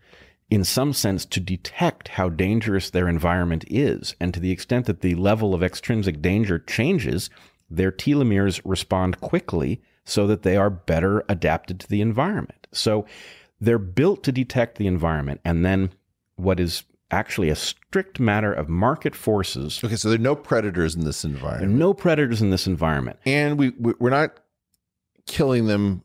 in some sense to detect how dangerous their environment is. And to the extent that the level of extrinsic danger changes, their telomeres respond quickly so that they are better adapted to the environment. So they're built to detect the environment. And then what is actually a strict matter of market forces, Okay, so there are no predators in this there are environment. no predators in this environment. and we we- we're not killing them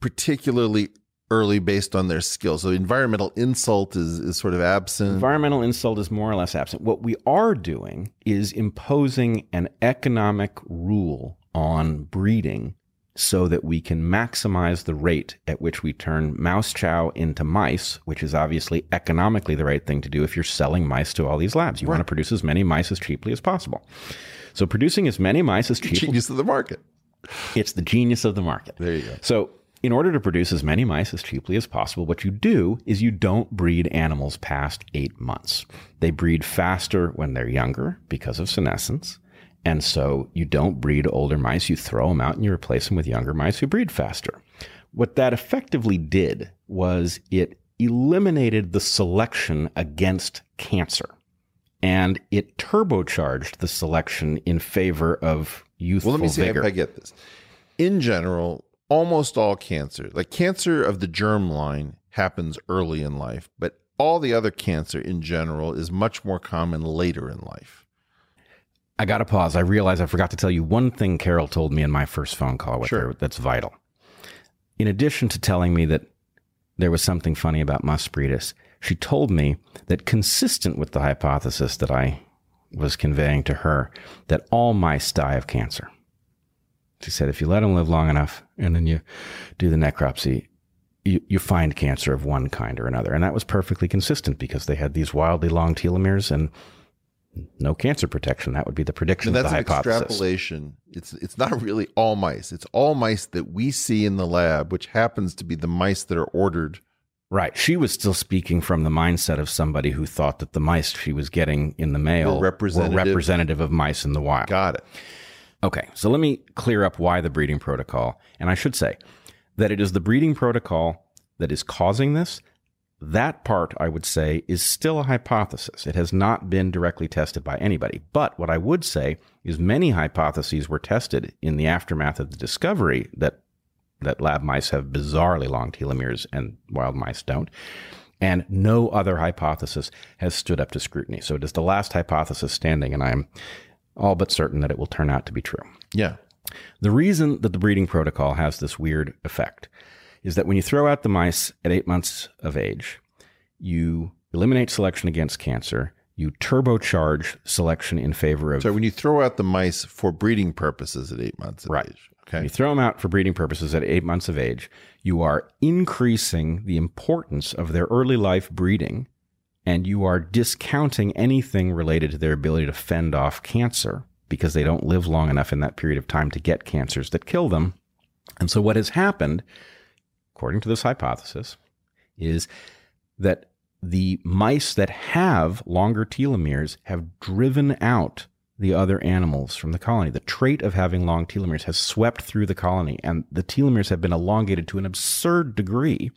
particularly early based on their skill. So environmental insult is is sort of absent. Environmental insult is more or less absent. What we are doing is imposing an economic rule on breeding so that we can maximize the rate at which we turn mouse chow into mice, which is obviously economically the right thing to do if you're selling mice to all these labs. You want to produce as many mice as cheaply as possible. So producing as many mice as cheaply Genius of the market. it's the genius of the market. There you go. So, in order to produce as many mice as cheaply as possible, what you do is you don't breed animals past eight months. They breed faster when they're younger because of senescence. And so you don't breed older mice, you throw them out and you replace them with younger mice who breed faster. What that effectively did was it eliminated the selection against cancer and it turbocharged the selection in favor of youthful vigor. Well, let me see vigor. if I get this. In general, almost all cancer, like cancer of the germ line, happens early in life, but all the other cancer in general is much more common later in life. I got to pause. I realize I forgot to tell you one thing Carol told me in my first phone call with Sure. her that's vital. In addition to telling me that there was something funny about Mus spretus, she told me that consistent with the hypothesis that I was conveying to her, that all mice die of cancer. She said if you let them live long enough and then you do the necropsy, you, you find cancer of one kind or another. And that was perfectly consistent because they had these wildly long telomeres and no cancer protection. That would be the prediction And of that's an hypothesis. extrapolation. It's it's not really all mice. It's all mice that we see in the lab, which happens to be the mice that are ordered. Right. She was still speaking from the mindset of somebody who thought that the mice she was getting in the mail Were representative. representative of mice in the wild. Got it. Okay, so let me clear up why the breeding protocol. And I should say that it is the breeding protocol that is causing this. That part, I would say, is still a hypothesis. It has not been directly tested by anybody. But what I would say is many hypotheses were tested in the aftermath of the discovery that, that lab mice have bizarrely long telomeres and wild mice don't. And no other hypothesis has stood up to scrutiny. So it is the last hypothesis standing, and I'm all but certain that it will turn out to be true. Yeah. The reason that the breeding protocol has this weird effect is that when you throw out the mice at eight months of age, you eliminate selection against cancer, you turbocharge selection in favor of So when you throw out the mice for breeding purposes at eight months of Right. age, When okay, you throw them out for breeding purposes at eight months of age, you are increasing the importance of their early life breeding and you are discounting anything related to their ability to fend off cancer because they don't live long enough in that period of time to get cancers that kill them. And so, what has happened, according to this hypothesis, is that the mice that have longer telomeres have driven out the other animals from the colony. The trait of having long telomeres has swept through the colony, and the telomeres have been elongated to an absurd degree,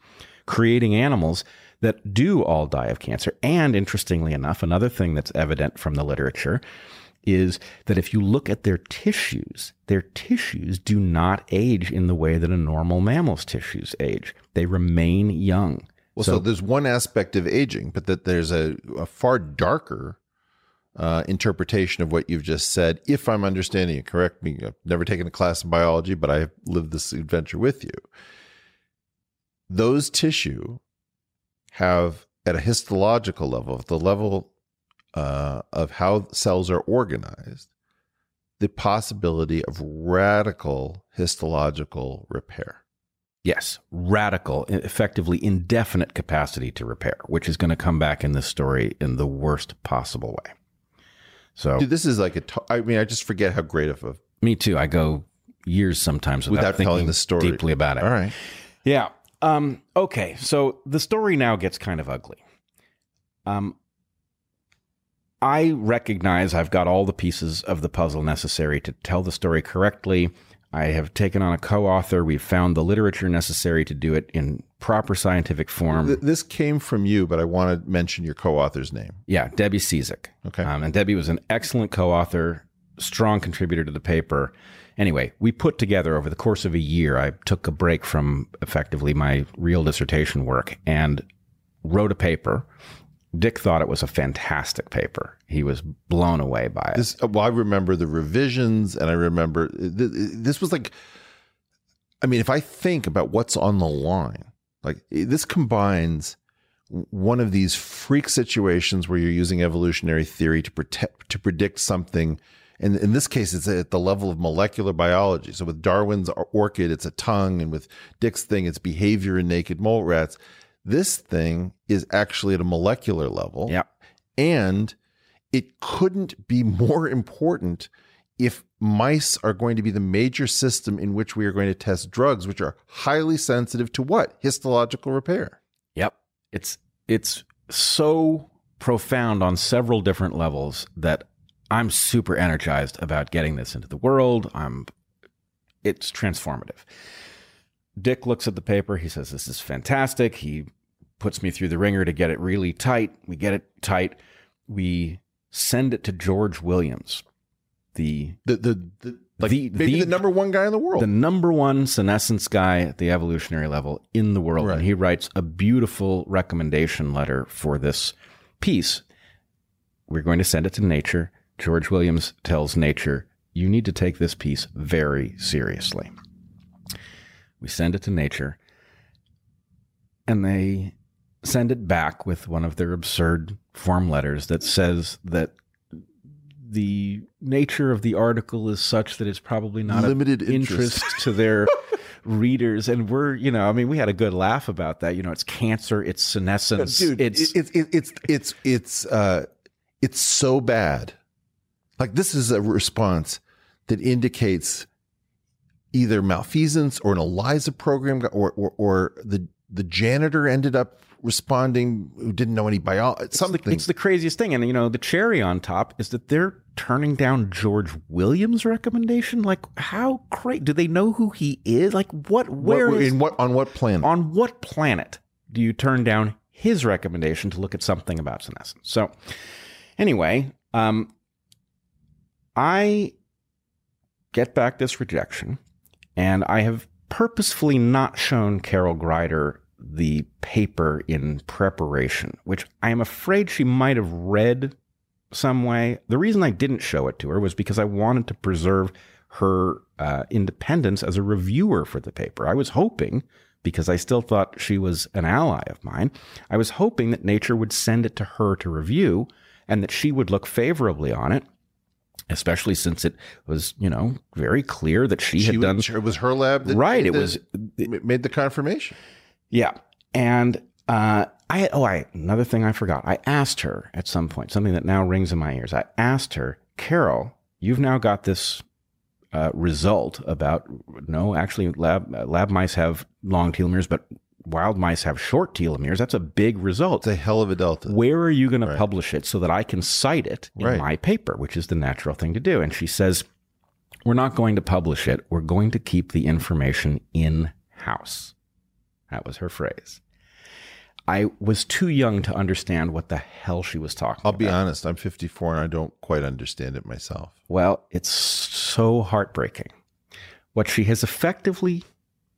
creating animals that do all die of cancer. And interestingly enough, another thing that's evident from the literature is that if you look at their tissues, their tissues do not age in the way that a normal mammal's tissues age. They remain young. Well, so, there's one aspect of aging, but that there's a, a far darker uh, interpretation of what you've just said. If I'm understanding it, correct me. I've never taken a class in biology, but I've lived this adventure with you. Those tissue have, at a histological level, at the level uh, of how cells are organized, the possibility of radical histological repair. Yes, radical, effectively indefinite capacity to repair, which is going to come back in this story in the worst possible way. So, Dude, this is like a. I mean, I just forget how great of a. me too. I go years sometimes without, Without thinking telling the story. deeply about it. All right. Yeah. Um, okay. So the story now gets kind of ugly. Um, I recognize I've got all the pieces of the puzzle necessary to tell the story correctly. I have taken on a co author. We've found the literature necessary to do it in proper scientific form. This came from you, but I want to mention your co-author's name. yeah, Debbie Ciszek. Okay. Um, and Debbie was an excellent co author, strong contributor to the paper. Anyway, we put together over the course of a year, I took a break from effectively my real dissertation work and wrote a paper. Dick thought it was a fantastic paper. He was blown away by it. This, well, I remember the revisions, and I remember th- this was like. I mean, if I think about what's on the line, like this combines one of these freak situations where you're using evolutionary theory to protect to predict something And in this case, it's at the level of molecular biology. So with Darwin's orchid, it's a tongue, and with Dick's thing, it's behavior in naked mole rats. This thing is actually at a molecular level. Yeah. And it couldn't be more important if mice are going to be the major system in which we are going to test drugs, which are highly sensitive to what? Histological repair. Yep. It's it's so profound on several different levels that I'm super energized about getting this into the world. I'm it's transformative. Dick looks at the paper, he says this is fantastic. He puts me through the ringer to get it really tight. We get it tight. We send it to George Williams, the The the, the like The- maybe the- the, number one guy in the world. the number one senescence guy at the evolutionary level in the world. Right. And he writes a beautiful recommendation letter for this piece. We're going to send it to Nature. George Williams tells Nature, you need to take this piece very seriously. We send it to Nature, and they send it back with one of their absurd form letters that says that the nature of the article is such that it's probably not Limited of interest. interest to their readers and we're you know i mean we had a good laugh about that you know it's cancer it's senescence dude it's it's it's it's it's it's uh it's so bad like this is a response that indicates either malfeasance or an eliza program or or, or the the janitor ended up responding who didn't know any biology something. it's the craziest thing. And you know the cherry on top is that they're turning down george williams recommendation. Like how great do they know who he is? Like what where What- is- in what on what planet? On what planet do you turn down his recommendation to look at something about senescence? So, anyway, um, I get back this rejection, and I have purposefully not shown Carol Greider the paper in preparation, which I am afraid she might have read some way. The reason I didn't show it to her was because I wanted to preserve her uh, independence as a reviewer for the paper. I was hoping, because I still thought she was an ally of mine, I was hoping that Nature would send it to her to review and that she would look favorably on it. Especially since it was, you know, very clear that she, had She done it was her lab that right. It was made the confirmation yeah. And uh, I oh I another thing I forgot. I asked her at some point something that now rings in my ears. I asked her, Carol, you've now got this uh, result about no, actually lab uh, lab mice have long telomeres, but wild mice have short telomeres. That's a big result. it's a hell of a delta Where are you going Right. to publish it so that I can cite it in Right. my paper, which is the natural thing to do? And she says, We're not going to publish it. We're going to keep the information in house. That was her phrase. I was too young to understand what the hell she was talking about. I'll about. be honest I'm 54 and I don't quite understand it myself Well, it's so heartbreaking. What she has effectively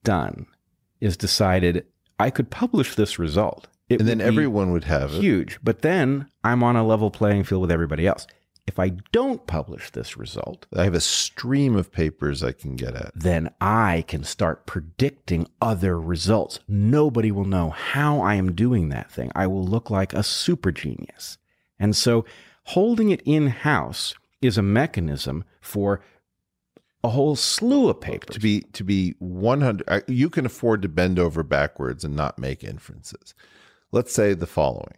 done is decided I could publish this result. It and then everyone would have it huge, but then I'm on a level playing field with everybody else. If I don't publish this result, I have a stream of papers I can get at. then I can start predicting other results. Nobody will know how I am doing that thing. I will look like a super genius. And so holding it in house is a mechanism for a whole slew of papers. To be to be 100 uh, you can afford to bend over backwards and not make inferences. Let's say the following.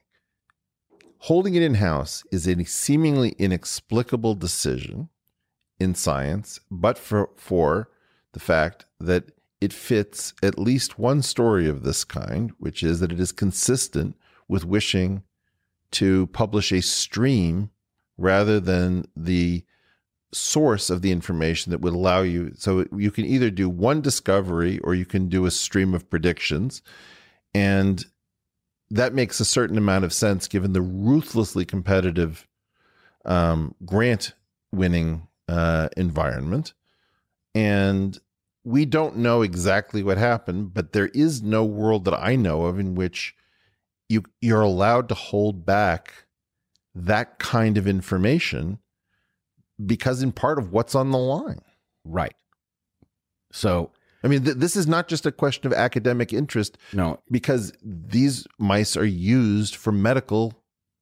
Holding it in house is a seemingly inexplicable decision in science, but for for the fact that it fits at least one story of this kind, which is that it is consistent with wishing to publish a stream rather than the source of the information that would allow you so you can either do one discovery or you can do a stream of predictions. And that makes a certain amount of sense given the ruthlessly competitive um, grant winning uh, environment. And we don't know exactly what happened but there is no world that i know of in which you you're allowed to hold back that kind of information because in part of what's on the line. right. So, I mean, th- this is not just a question of academic interest no, because these mice are used for medical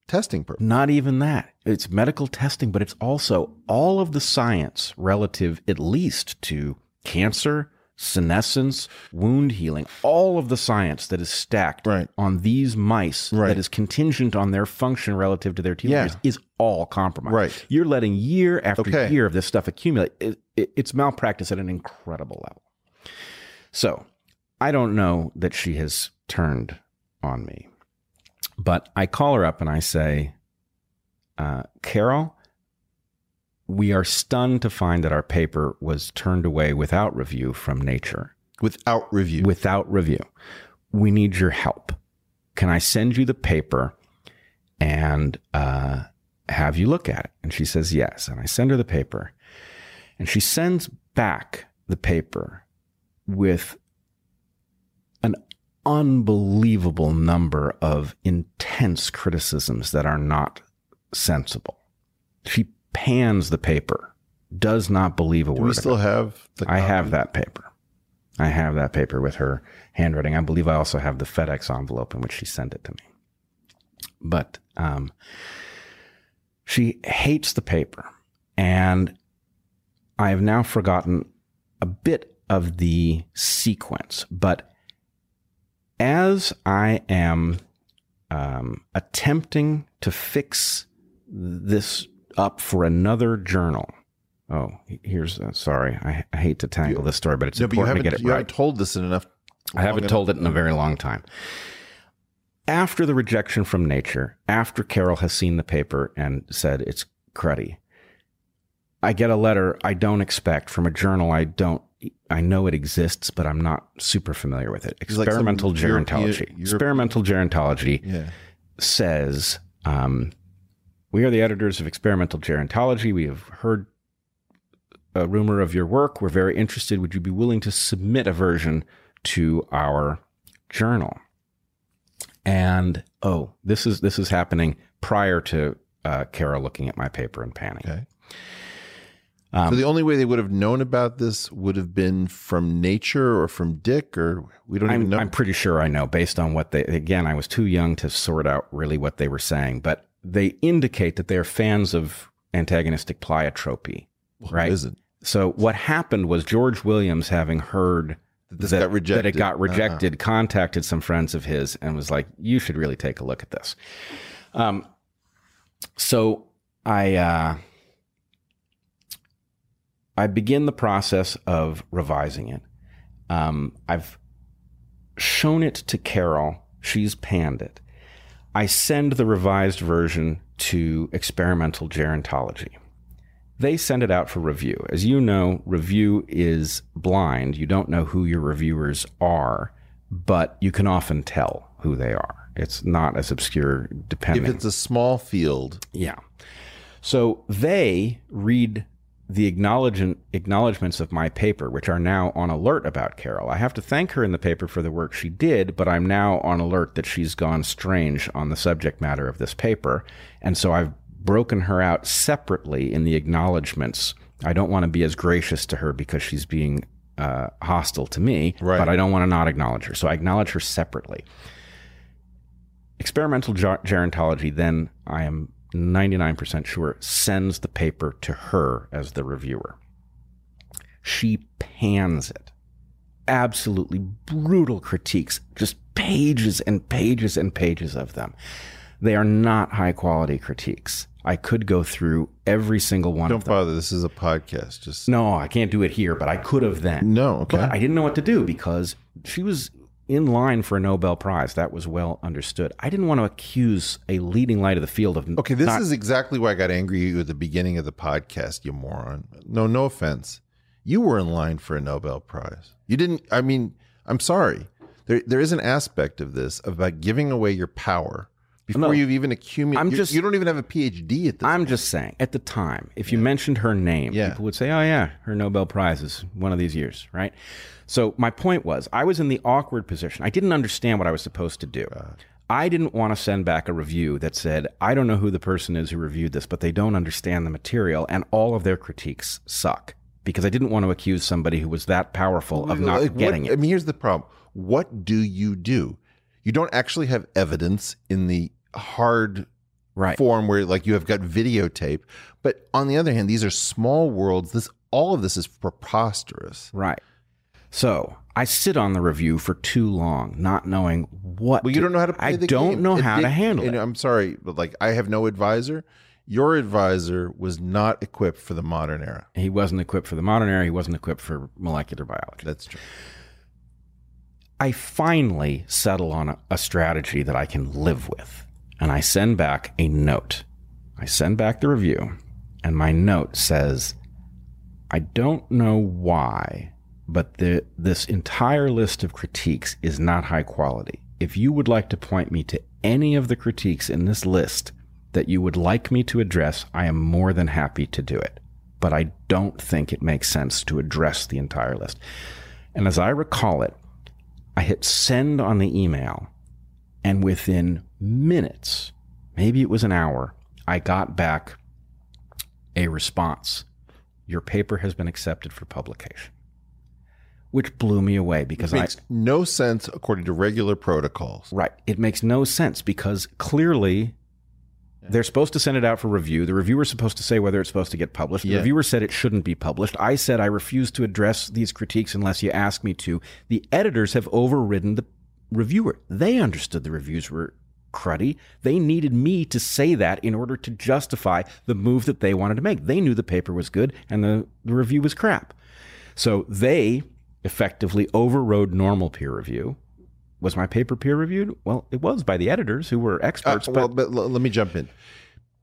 testing purpose. Not even that. It's medical testing, but it's also all of the science relative, at least to cancer, senescence, wound healing, all of the science that is stacked Right. on these mice Right. that is contingent on their function relative to their telomeres Yeah. is all compromised. Right. You're letting year after Okay. year of this stuff accumulate. It, it, it's malpractice at an incredible level. So I don't know that she has turned on me, but I call her up and I say, uh, Carol, we are stunned to find that our paper was turned away without review from Nature. Without review. Without review. We need your help. Can I send you the paper and uh, have you look at it? And she says, yes. And I send her the paper. And she sends back the paper with an unbelievable number of intense criticisms that are not sensible. She pans the paper, does not believe a Do word. we still have the I have that paper. I have that paper with her handwriting. I believe I also have the FedEx envelope in which she sent it to me. But um, she hates the paper. And I have now forgotten a bit of the sequence. But as I am um, attempting to fix this up for another journal, Oh, here's uh, sorry. I, I hate to tangle this story, but it's No, but you important haven't, to get it you right. haven't told this in enough. I haven't long told it in a very long time. After the rejection from nature, after Carol has seen the paper and said it's cruddy, I get a letter I don't expect from a journal I don't. I know it exists, but I'm not super familiar with it. Like Experimental European- gerontology. Europe- Experimental gerontology Yeah. says, um, We are the editors of Experimental Gerontology. We have heard a rumor of your work. We're very interested. Would you be willing to submit a version to our journal? And oh, this is this is happening prior to uh, Kara looking at my paper and panning. Okay. Um, so the only way they would have known about this would have been from nature or from Dick, or we don't even I'm, know. I'm pretty sure I know based on what they, again, I was too young to sort out really what they were saying, but they indicate that they're fans of antagonistic pleiotropy, Well, right? Isn't. So what happened was George Williams, having heard that, that it got Uh-huh. rejected, contacted some friends of his and was like, "You should really take a look at this." Um, so I uh, I begin the process of revising it. Um, I've shown it to Carol. She's panned it. I send the revised version to experimental gerontology. They send it out for review. As you know, review is blind. You don't know who your reviewers are, but you can often tell who they are. It's not as obscure depending. If it's a small field, Yeah. So they read the acknowledgments of my paper, which are now on alert about Carol. I have to thank her in the paper for the work she did, but I'm now on alert that she's gone strange on the subject matter of this paper. And so I've broken her out separately in the acknowledgments. I don't want to be as gracious to her because she's being uh, hostile to me, Right. but I don't want to not acknowledge her. So I acknowledge her separately. Experimental ger- gerontology, then I am 99% sure, sends the paper to her as the reviewer. She pans it. Absolutely brutal critiques, just pages and pages and pages of them. They are not high quality critiques. I could go through every single one don't of them. bother. This is a podcast. Just No, I can't do it here, but I could have then. no. Okay. But I didn't know what to do because she was in line for a Nobel Prize. That was well understood. I didn't want to accuse a leading light of the field of Okay, this not- is exactly why I got angry at you at the beginning of the podcast, you moron. No, no offense. You were in line for a Nobel Prize. You didn't. I mean, I'm sorry. There, there is an aspect of this about giving away your power before No. you've even accumulated. I'm you- just- You don't even have a PhD at this. I'm just saying, at the time, if you mentioned her name, Yeah. people would say, "Oh yeah, her Nobel Prize is one of these years, right?" So my point was, I was in the awkward position. I didn't understand what I was supposed to do. Uh. I didn't want to send back a review that said, "I don't know who the person is who reviewed this, but they don't understand the material, and all of their critiques suck." Because I didn't want to accuse somebody who was that powerful of not Like, what- getting I mean, here's the problem. What do you do? You don't actually have evidence in the hard Right. form where like you have got videotape. But on the other hand, these are small worlds. This all of this is preposterous. Right. So I sit on the review for too long, not knowing what. Well, you to- don't know how to I don't game. know It- how to handle and it. I'm sorry, but like I have no advisor. Your advisor was not equipped for the modern era. He wasn't equipped for the modern era. He wasn't equipped for molecular biology. That's true. I finally settle on a, a strategy that I can live with. And I send back a note. I send back the review, and my note says, I don't know why, but the, this entire list of critiques is not high quality. If you would like to point me to any of the critiques in this list that you would like me to address, I am more than happy to do it. But I don't think it makes sense to address the entire list. And as I recall it, I hit send on the email, and within minutes, maybe it was an hour, I got back a response. Your paper has been accepted for publication, which blew me away because It I. makes no sense according to regular protocols. Right. It makes no sense because clearly they're supposed to send it out for review. The reviewer's supposed to say whether it's supposed to get published. The Yeah. reviewer said it shouldn't be published. I said I refuse to address these critiques unless you ask me to. The editors have overridden the reviewer. They understood the reviews were cruddy. They needed me to say that in order to justify the move that they wanted to make. They knew the paper was good and the, the review was crap. So they effectively overrode normal peer review. Was my paper peer reviewed? Well, it was by the editors who were Uh, experts. well, but but l- let me jump in.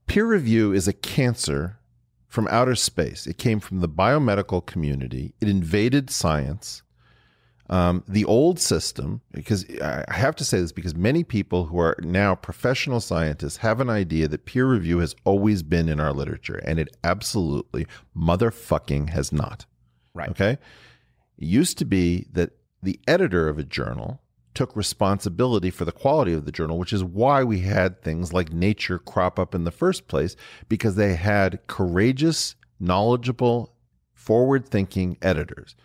Peer review is a cancer from outer space. It came from the biomedical community. It invaded science. Um, the old system, because I I have to say this because many people who are now professional scientists have an idea that peer review has always been in our literature, and it absolutely motherfucking has not. Right. Okay. It used to be that the editor of a journal took responsibility for the quality of the journal, which is why we had things like Nature crop up in the first place, because they had courageous, knowledgeable, forward thinking editors.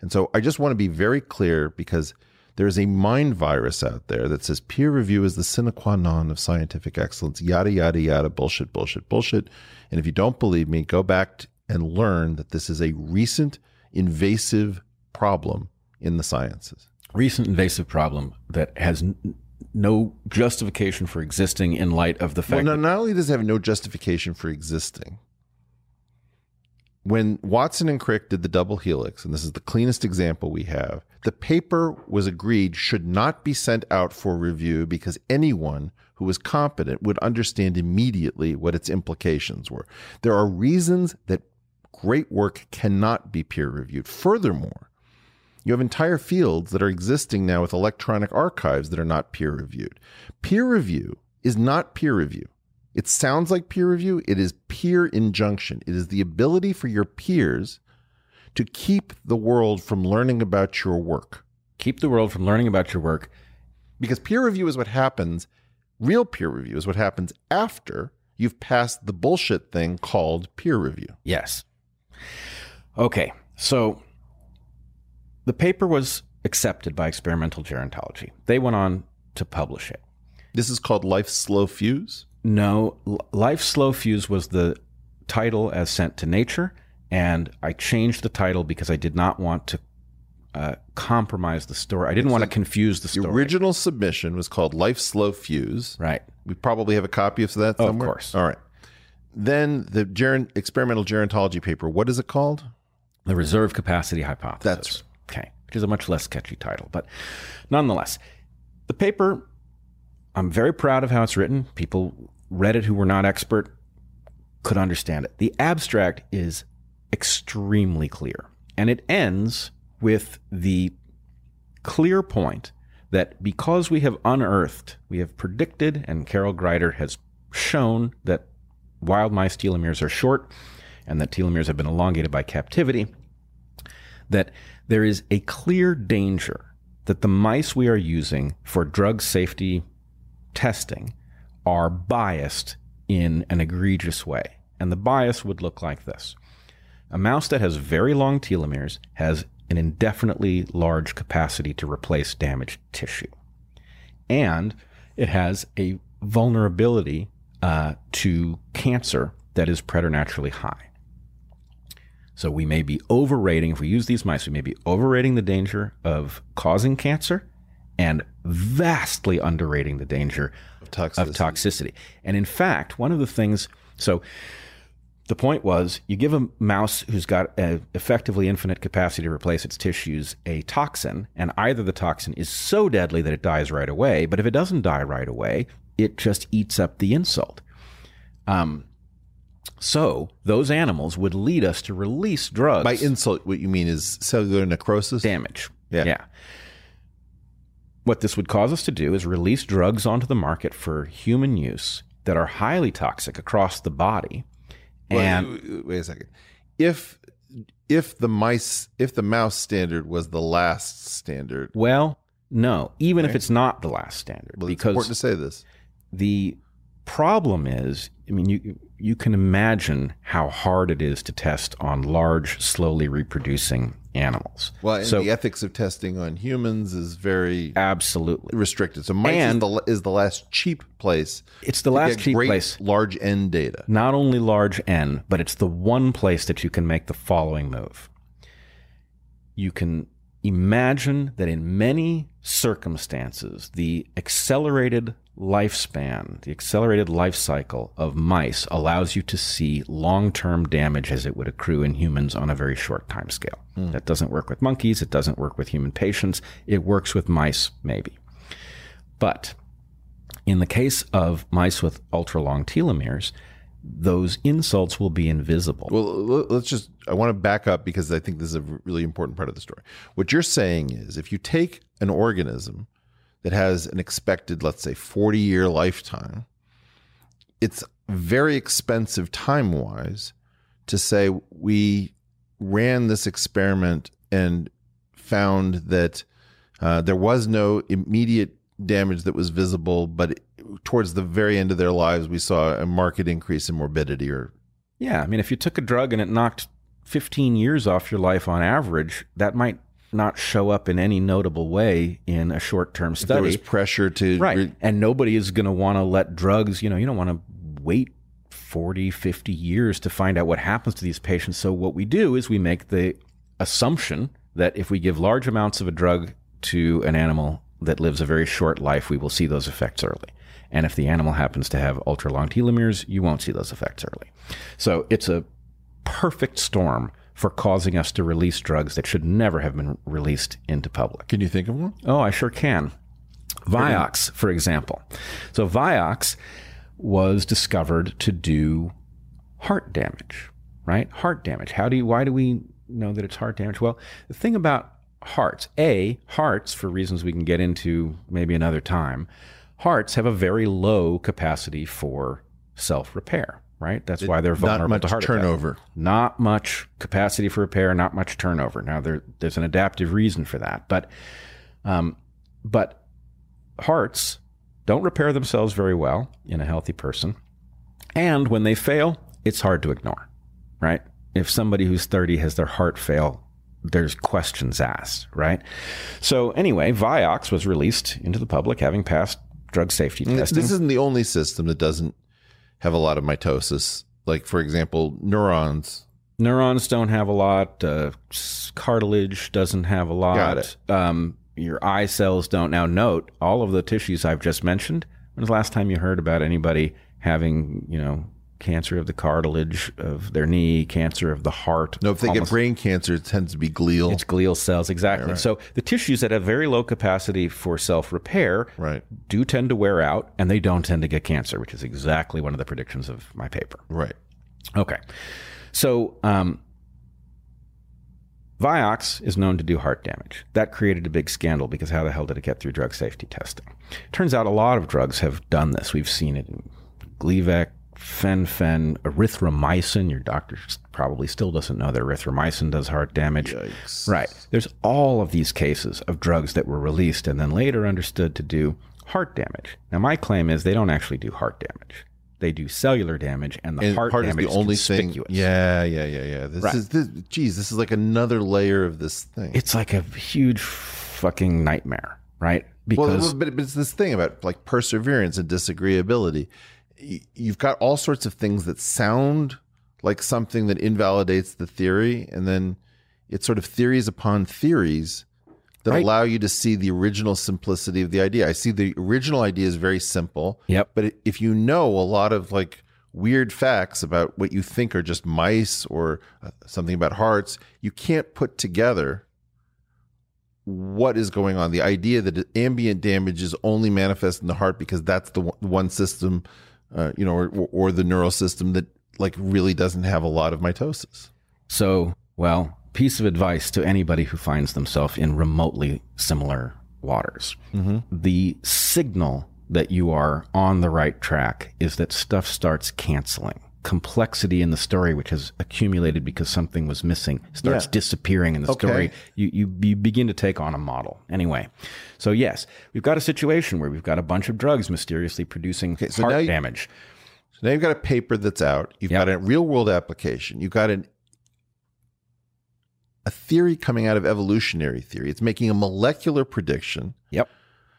And so I just want to be very clear because there's a mind virus out there that says peer review is the sine qua non of scientific excellence, yada, yada, yada, bullshit, bullshit, bullshit. And if you don't believe me, go back and learn that this is a recent invasive problem in the sciences. recent invasive problem that has n- no justification for existing in light of the Well, fact no, that not only does it have no justification for existing, when Watson and Crick did the double helix, and this is the cleanest example we have, the paper was agreed should not be sent out for review because anyone who was competent would understand immediately what its implications were. There are reasons that great work cannot be peer reviewed. Furthermore, you have entire fields that are existing now with electronic archives that are not peer reviewed. Peer review is not peer review. It sounds like peer review, it is peer injunction. It is the ability for your peers to keep the world from learning about your work. keep the world from learning about your work. Because peer review is what happens, real peer review is what happens after you've passed the bullshit thing called peer review. Yes. Okay, so the paper was accepted by experimental gerontology. They went on to publish it. This is called Life's Slow Fuse. No, Life Slow Fuse was the title as sent to Nature, and I changed the title because I did not want to uh, compromise the story. I didn't want to confuse the story. The original submission was called Life Slow Fuse. right. We probably have a copy of that Of course. All right. Then the geron- experimental gerontology paper, what is it called? The reserve capacity hypothesis. That's okay, which is a much less catchy title, but nonetheless, the paper. I'm very proud of how it's written. People read it who were not expert could understand it. The abstract is extremely clear, and it ends with the clear point that because we have unearthed, we have predicted, and Carol Greider has shown that wild mice telomeres are short and that telomeres have been elongated by captivity, that there is a clear danger that the mice we are using for drug safety testing are biased in an egregious way. And the bias would look like this a mouse that has very long telomeres has an indefinitely large capacity to replace damaged tissue. And it has a vulnerability uh, to cancer that is preternaturally high. So we may be overrating, if we use these mice, we may be overrating the danger of causing cancer and vastly underrating the danger Of toxicity. of toxicity. And in fact, one of the things, so the point was you give a mouse who's got effectively infinite capacity to replace its tissues a toxin, and either the toxin is so deadly that it dies right away, but if it doesn't die right away, it just eats up the insult. Um, so those animals would lead us to release drugs By insult, what you mean is cellular necrosis? damage. Yeah. Yeah. What this would cause us to do is release drugs onto the market for human use that are highly toxic across the body. And wait, wait a second. If if the mice if the mouse standard was the last standard, well, no, even if it's not the last standard, well, it's because important to say this. the problem is, I mean, you you can imagine how hard it is to test on large, slowly reproducing animals. Well, and so the ethics of testing on humans is very absolutely, restricted. So mice And- is, the, is the last cheap place. it's the last cheap great place. large N data. not only large N, but it's the one place that you can make the following move. You can imagine that in many circumstances, the accelerated lifespan, the accelerated life cycle of mice allows you to see long term damage as it would accrue in humans on a very short time scale. Hmm. That doesn't work with monkeys, it doesn't work with human patients, it works with mice, maybe. But in the case of mice with ultra long telomeres, those insults will be invisible. Well, let's just, I want to back up because I think this is a really important part of the story. What you're saying is if you take an organism that has an expected, let's say, 40 year lifetime, it's very expensive time wise to say we ran this experiment and found that uh, there was no immediate damage that was visible, but towards the very end of their lives, we saw a marked increase in morbidity or yeah, I mean, if you took a drug and it knocked 15 years off your life on average, that might not show up in any notable way in a short term if there was pressure to Right. re- and nobody is going to want to let drugs, you know, you don't want to wait 40, 50 years to find out what happens to these patients. So what we do is we make the assumption that if we give large amounts of a drug to an animal that lives a very short life, we will see those effects early. And if the animal happens to have ultra long telomeres, you won't see those effects early. So it's a perfect storm for causing us to release drugs that should never have been released into public. Can you think of one? Oh, I sure can. Vioxx, for example. So Vioxx was discovered to do heart damage, right? Heart damage. How do you, why do we know that it's heart damage? Well, the thing about hearts, A, hearts, for reasons we can get into maybe another time, hearts have a very low capacity for self repair, right? That's why they're Not vulnerable much to heart attack turnover. not much capacity for repair, not much turnover. Now there, there's an adaptive reason for that, but um, but hearts don't repair themselves very well in a healthy person, and when they fail, it's hard to ignore, right? If somebody who's 30 has their heart fail, there's questions asked, right? So anyway, Vioxx was released into the public, having passed drug safety testing. This isn't the only system that doesn't have a lot of mitosis. Like, for example, neurons. Neurons don't have a lot. Uh, cartilage doesn't have a lot. Got it. Um, your eye cells don't. Now, note all of the tissues I've just mentioned. When's the last time you heard about anybody having, you know, cancer of the cartilage of their knee, cancer of the heart? No, if they get brain cancer, it tends to be glial. it's glial cells, exactly. So the tissues that have very low capacity for self repair right, do tend to wear out, and they don't tend to get cancer, which is exactly one of the predictions of my paper. right. Okay. So, um, Vioxx is known to do heart damage. That created a big scandal because how the hell did it get through drug safety testing? Turns out a lot of drugs have done this. We've seen it in Gleevec, Fen-Phen, erythromycin. Your doctor probably still doesn't know that erythromycin does heart damage. Yikes. Right. There's all of these cases of drugs that were released and then later understood to do heart damage. Now, my claim is they don't actually do heart damage. They do cellular damage, and the And heart part is the only thing. conspicuous. Yeah, yeah, yeah, yeah. This Right. is this. Geez, this is like another layer of this thing. It's like a huge fucking nightmare, right? Because well, but it's this thing about like perseverance and disagreeability. You've got all sorts of things that sound like something that invalidates the theory, and then it's sort of theories upon theories that Right. allow you to see the original simplicity of the idea. I see the original idea is very simple. Yep. But if you know a lot of like weird facts about what you think are just mice or uh, something about hearts, you can't put together what is going on. The idea that ambient damage is only manifest in the heart because that's the one system, uh, you know, or, or the neural system that like really doesn't have a lot of mitosis. So, well, piece of advice to anybody who finds themselves in remotely similar waters. The signal that you are on the right track is that stuff starts canceling. Complexity in the story, which has accumulated because something was missing, starts Yeah. disappearing in the Okay. story. You, you, you begin to take on a model. Anyway, so yes, we've got a situation where we've got a bunch of drugs mysteriously producing so heart you- damage. So now you've got a paper that's out. You've Yep. got a real world application. You've got an a theory coming out of evolutionary theory. It's making a molecular prediction. Yep.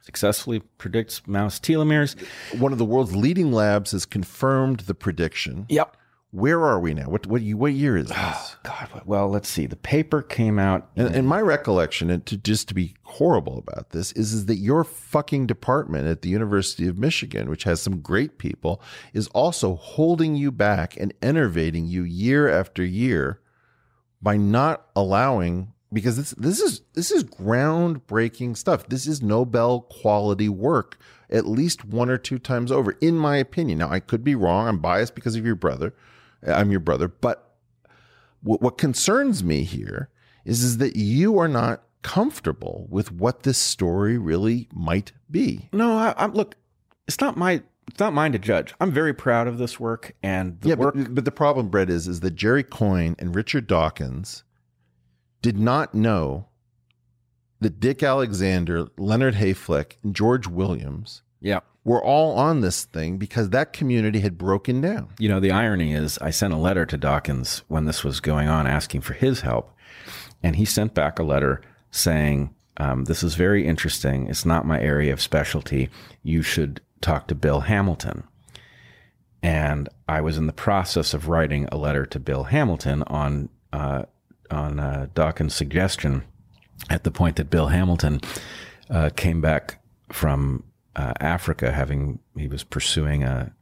Successfully predicts mouse telomeres. One of the world's leading labs has confirmed the prediction. Yep. Where are we now? What what what year is this? God, well, let's see. The paper came out. And, and my recollection, and to just to be horrible about this, is, is that your fucking department at the University of Michigan, which has some great people, is also holding you back and enervating you year after year by not allowing because this this is this is groundbreaking stuff. This is Nobel quality work at least one or two times over, in my opinion. Now I could be wrong. I'm biased because of your brother. I'm your brother, but what, what concerns me here is is that you are not comfortable with what this story really might be. No, I, I'm look. It's not my. It's not mine to judge. I'm very proud of this work and the yeah, work. but, but the problem, Bret, is is that Jerry Coyne and Richard Dawkins did not know that Dick Alexander, Leonard Hayflick, and George Williams yeah. were all on this thing because that community had broken down. You know, the irony is, I sent a letter to Dawkins when this was going on, asking for his help, and he sent back a letter saying, um, "This is very interesting. It's not my area of specialty. You should talk to Bill Hamilton." And I was in the process of writing a letter to Bill Hamilton on uh, on uh, Dawkins' suggestion. At the point that Bill Hamilton uh, came back from uh, Africa, having he was pursuing a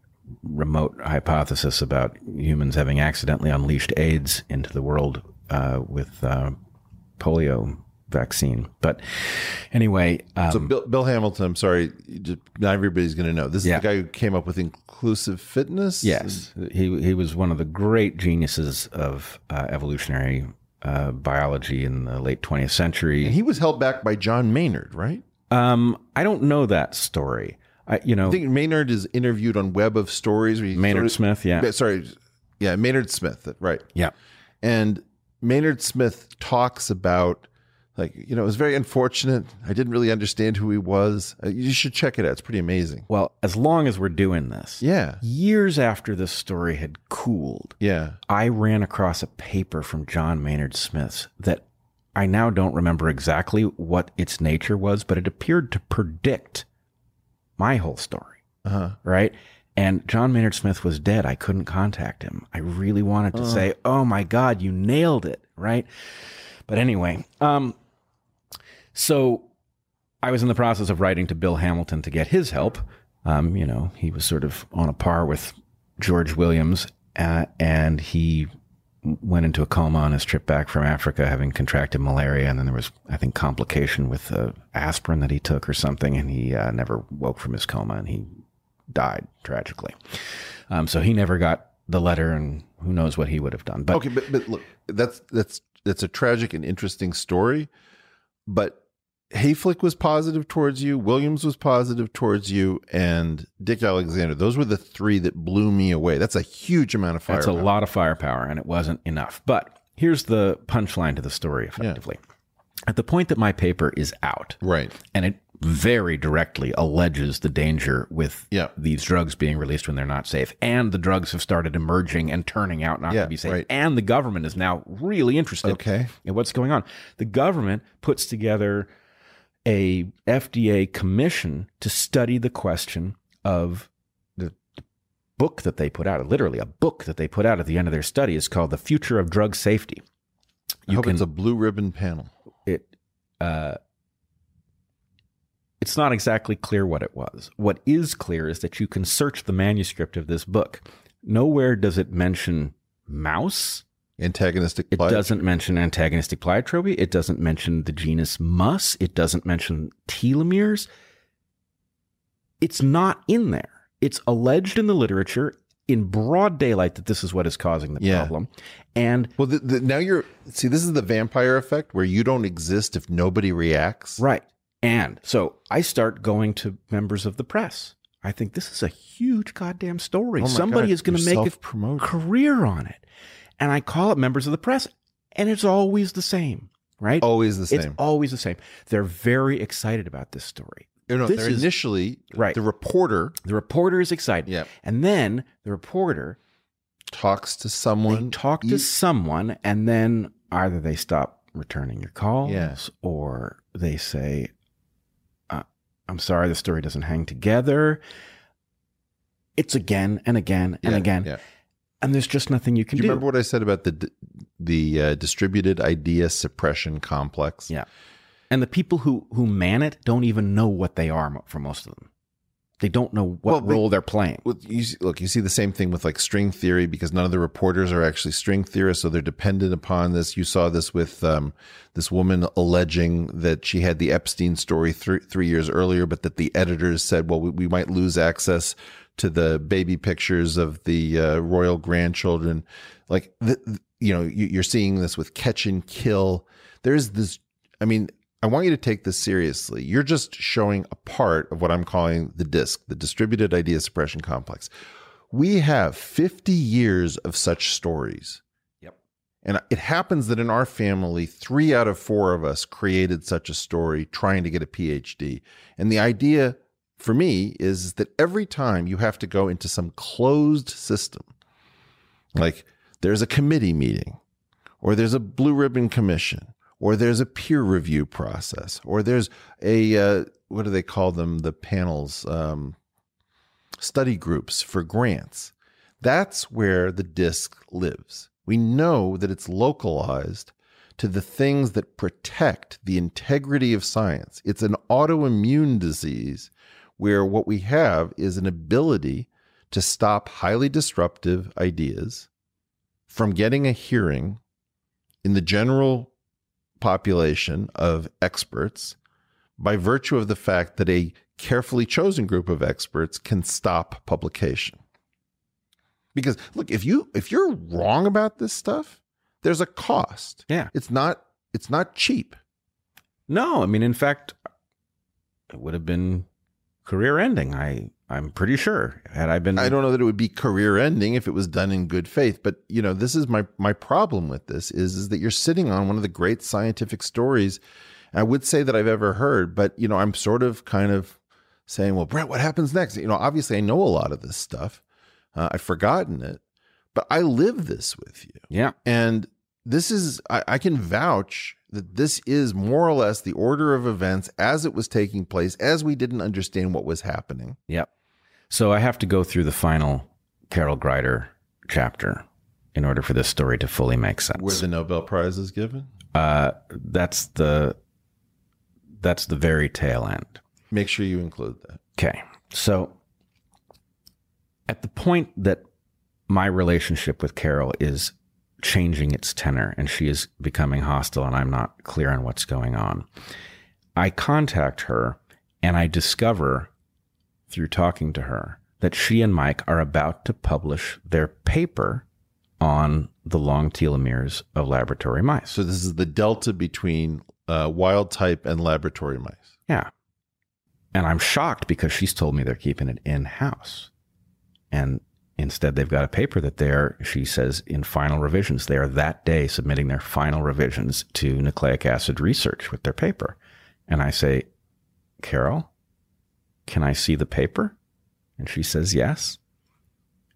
remote hypothesis about humans having accidentally unleashed AIDS into the world uh, with uh, polio vaccine. But anyway, um, So Bill, Bill Hamilton, I'm sorry, just- not everybody's going to know. This is Yeah. the guy who came up with inclusive fitness. yes, he he was one of the great geniuses of uh, evolutionary uh, biology in the late 20th century. And he was held back by John Maynard, right? Um, I don't know that story. I, you know, I think Maynard is interviewed on Web of Stories. where Maynard sort of- Smith, yeah. Sorry. Yeah, Maynard Smith, right. yeah, And Maynard Smith talks about, like, you know, it was very unfortunate. I didn't really understand who he was. Uh, You should check it out. It's pretty amazing. Well, as long as we're doing this, Yeah. years after this story had cooled, Yeah. I ran across a paper from John Maynard Smith's that I now don't remember exactly what its nature was, but it appeared to predict my whole story. Uh-huh. Right. And John Maynard Smith was dead. I couldn't contact him. I really wanted to say, oh my God, you nailed it. Right. But anyway, um, so I was in the process of writing to Bill Hamilton to get his help. Um, you know, he was sort of on a par with George Williams, uh, and he went into a coma on his trip back from Africa, having contracted malaria, and then there was, I think, complication with uh, aspirin that he took or something, and he uh, never woke from his coma, and he died tragically. Um, so he never got the letter, and who knows what he would have done. But Okay, but but look, that's that's that's a tragic and interesting story. But Hayflick was positive towards you, Williams was positive towards you, and Dick Alexander. Those were the three that blew me away. That's a huge amount of fire. That's a lot of firepower, and it wasn't enough. But here's the punchline to the story effectively. At the point that my paper is out, Right. and it very directly alleges the danger with Yeah. these drugs being released when they're not safe, and the drugs have started emerging and turning out not Yeah, to be safe, right. and the government is now really interested Okay. in what's going on. The government puts together a FDA commission to study the question of the book that they put out, literally a book that they put out at the end of their study, is called "The Future of Drug Safety." I hope it's a blue ribbon panel. it uh, it's not exactly clear what it was. What is clear is that you can search the manuscript of this book. Nowhere does it mention mouse. Antagonistic. It doesn't mention antagonistic pleiotropy. It doesn't mention the genus mus. It doesn't mention telomeres. It's not in there. It's alleged in the literature in broad daylight that this is what is causing the Yeah. problem. And Well, the, the, now you're see. This is the vampire effect where you don't exist if nobody reacts. Right. And so I start going to members of the press. I think this is a huge goddamn story. Oh Somebody God, is going to make a career on it. And I call up members of the press, and it's always the same, right? Always the same. It's always the same. They're very excited about this story. You know, this they're is- initially Right. The reporter The reporter is excited. Yeah. And then the reporter, talks to someone. talk to someone, and then either they stop returning your calls Yeah. or they say, I'm sorry, the story doesn't hang together. It's again and again and Yeah, again. Yeah. And there's just nothing you can Do do. you remember what I said about the the uh, distributed idea suppression complex? Yeah. And the people who who man it don't even know what they are for most of them. They don't know what Well, they- role they're playing. Well, you see, look, you see the same thing with like string theory because none of the reporters are actually string theorists, so they're dependent upon this. You saw this with um, this woman alleging that she had the Epstein story three three years earlier, but that the editors said, "Well, we, we might lose access to the baby pictures of the uh, royal grandchildren." Like, the, you know, you, you're seeing this with catch and kill. There's this. I mean, I want you to take this seriously. You're just showing a part of what I'm calling the DISC, the Distributed Idea Suppression Complex. We have 50 years of such stories. Yep. And it happens that in our family, three out of four of us created such a story trying to get a PhD. And the idea for me is that every time you have to go into some closed system, like there's a committee meeting, or there's a blue ribbon commission, or there's a peer review process, or there's a uh, what do they call them? The panels, um, study groups for grants. That's where the disc lives. We know that it's localized to the things that protect the integrity of science. It's an autoimmune disease where what we have is an ability to stop highly disruptive ideas from getting a hearing in the general population of experts by virtue of the fact that a carefully chosen group of experts can stop publication. Because look, if you if you're wrong about this stuff, there's a cost. Yeah. It's not it's not cheap. No, I mean, in fact, it would have been career ending. I I'm pretty sure had I been. I don't know that it would be career ending if it was done in good faith, but you know, this is my my problem with this is is that you're sitting on one of the great scientific stories I would say that I've ever heard, but you know, I'm sort of kind of saying, well, Bret, what happens next? You know, obviously I know a lot of this stuff. Uh, I've forgotten it, but I live this with you. Yeah. And this is, I, I can vouch that this is more or less the order of events as it was taking place, as we didn't understand what was happening. Yep. So I have to go through the final Carol Greider chapter in order for this story to fully make sense. Where the Nobel Prize is given. uh, that's the that's the very tail end. Make sure you include that. Okay. So at the point that my relationship with Carol is changing its tenor and she is becoming hostile and I'm not clear on what's going on, I contact her and I discover through talking to her that she and Mike are about to publish their paper on the long telomeres of laboratory mice. So this is the delta between uh, wild type and laboratory mice. Yeah. And I'm shocked because she's told me they're keeping it in house. And instead, they've got a paper that they're, she says, in final revisions. They are that day submitting their final revisions to nucleic acid research with their paper. And I say, Carol, can I see the paper? And she says, yes.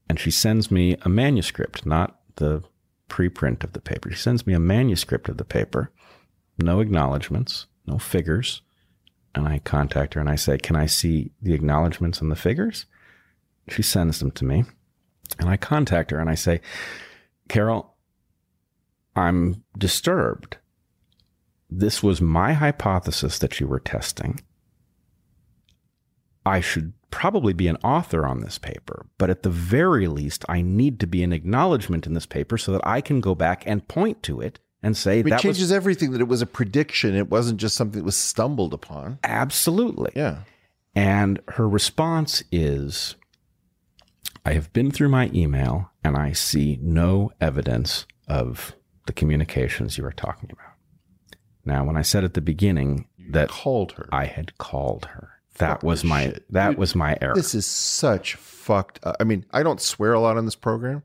And she sends me a manuscript, not the preprint of the paper. She sends me a manuscript of the paper, no acknowledgments, no figures. And I contact her and I say, Can I see the acknowledgments and the figures? She sends them to me. And I contact her and I say, Carol, I'm disturbed. This was my hypothesis that you were testing. I should probably be an author on this paper, but at the very least, I need to be an acknowledgement in this paper so that I can go back and point to it and say It that changes was everything that it was a prediction. It wasn't just something that was stumbled upon. absolutely. Yeah. And her response is I have been through my email and I see no evidence of the communications you are talking about. Now, when I said at the beginning that Called her. I had called her, that Fucking was my shit. that Dude, was my error. This is such fucked up. I mean, I don't swear a lot on this program,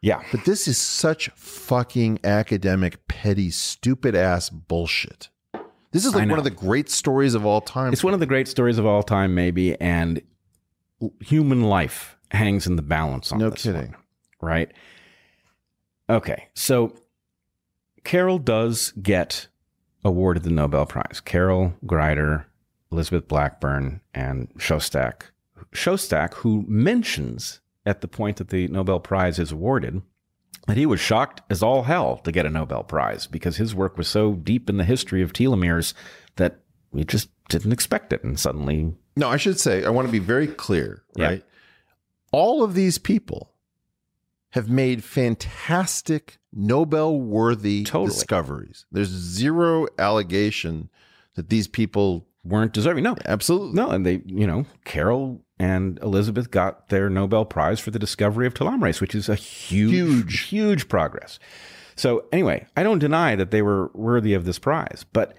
yeah. but this is such fucking academic, petty, stupid ass bullshit. This is like one of the great stories of all time. It's one of the great stories of all time, maybe, and human life hangs in the balance on No this kidding. one, right? Okay, so Carol does get awarded the Nobel Prize. Carol Greider, Elizabeth Blackburn, and Szostak. Szostak, who mentions at the point that the Nobel Prize is awarded that he was shocked as all hell to get a Nobel Prize because his work was so deep in the history of telomeres that we just didn't expect it. And suddenly, No, I should say, I want to be very clear, right? All of these people have made fantastic Nobel worthy Totally. discoveries. There's zero allegation that these people weren't deserving. No, absolutely no. And they, you know, Carol and Elizabeth got their Nobel Prize for the discovery of telomerase, which is a huge, Huge. huge progress. So, anyway, I don't deny that they were worthy of this prize, but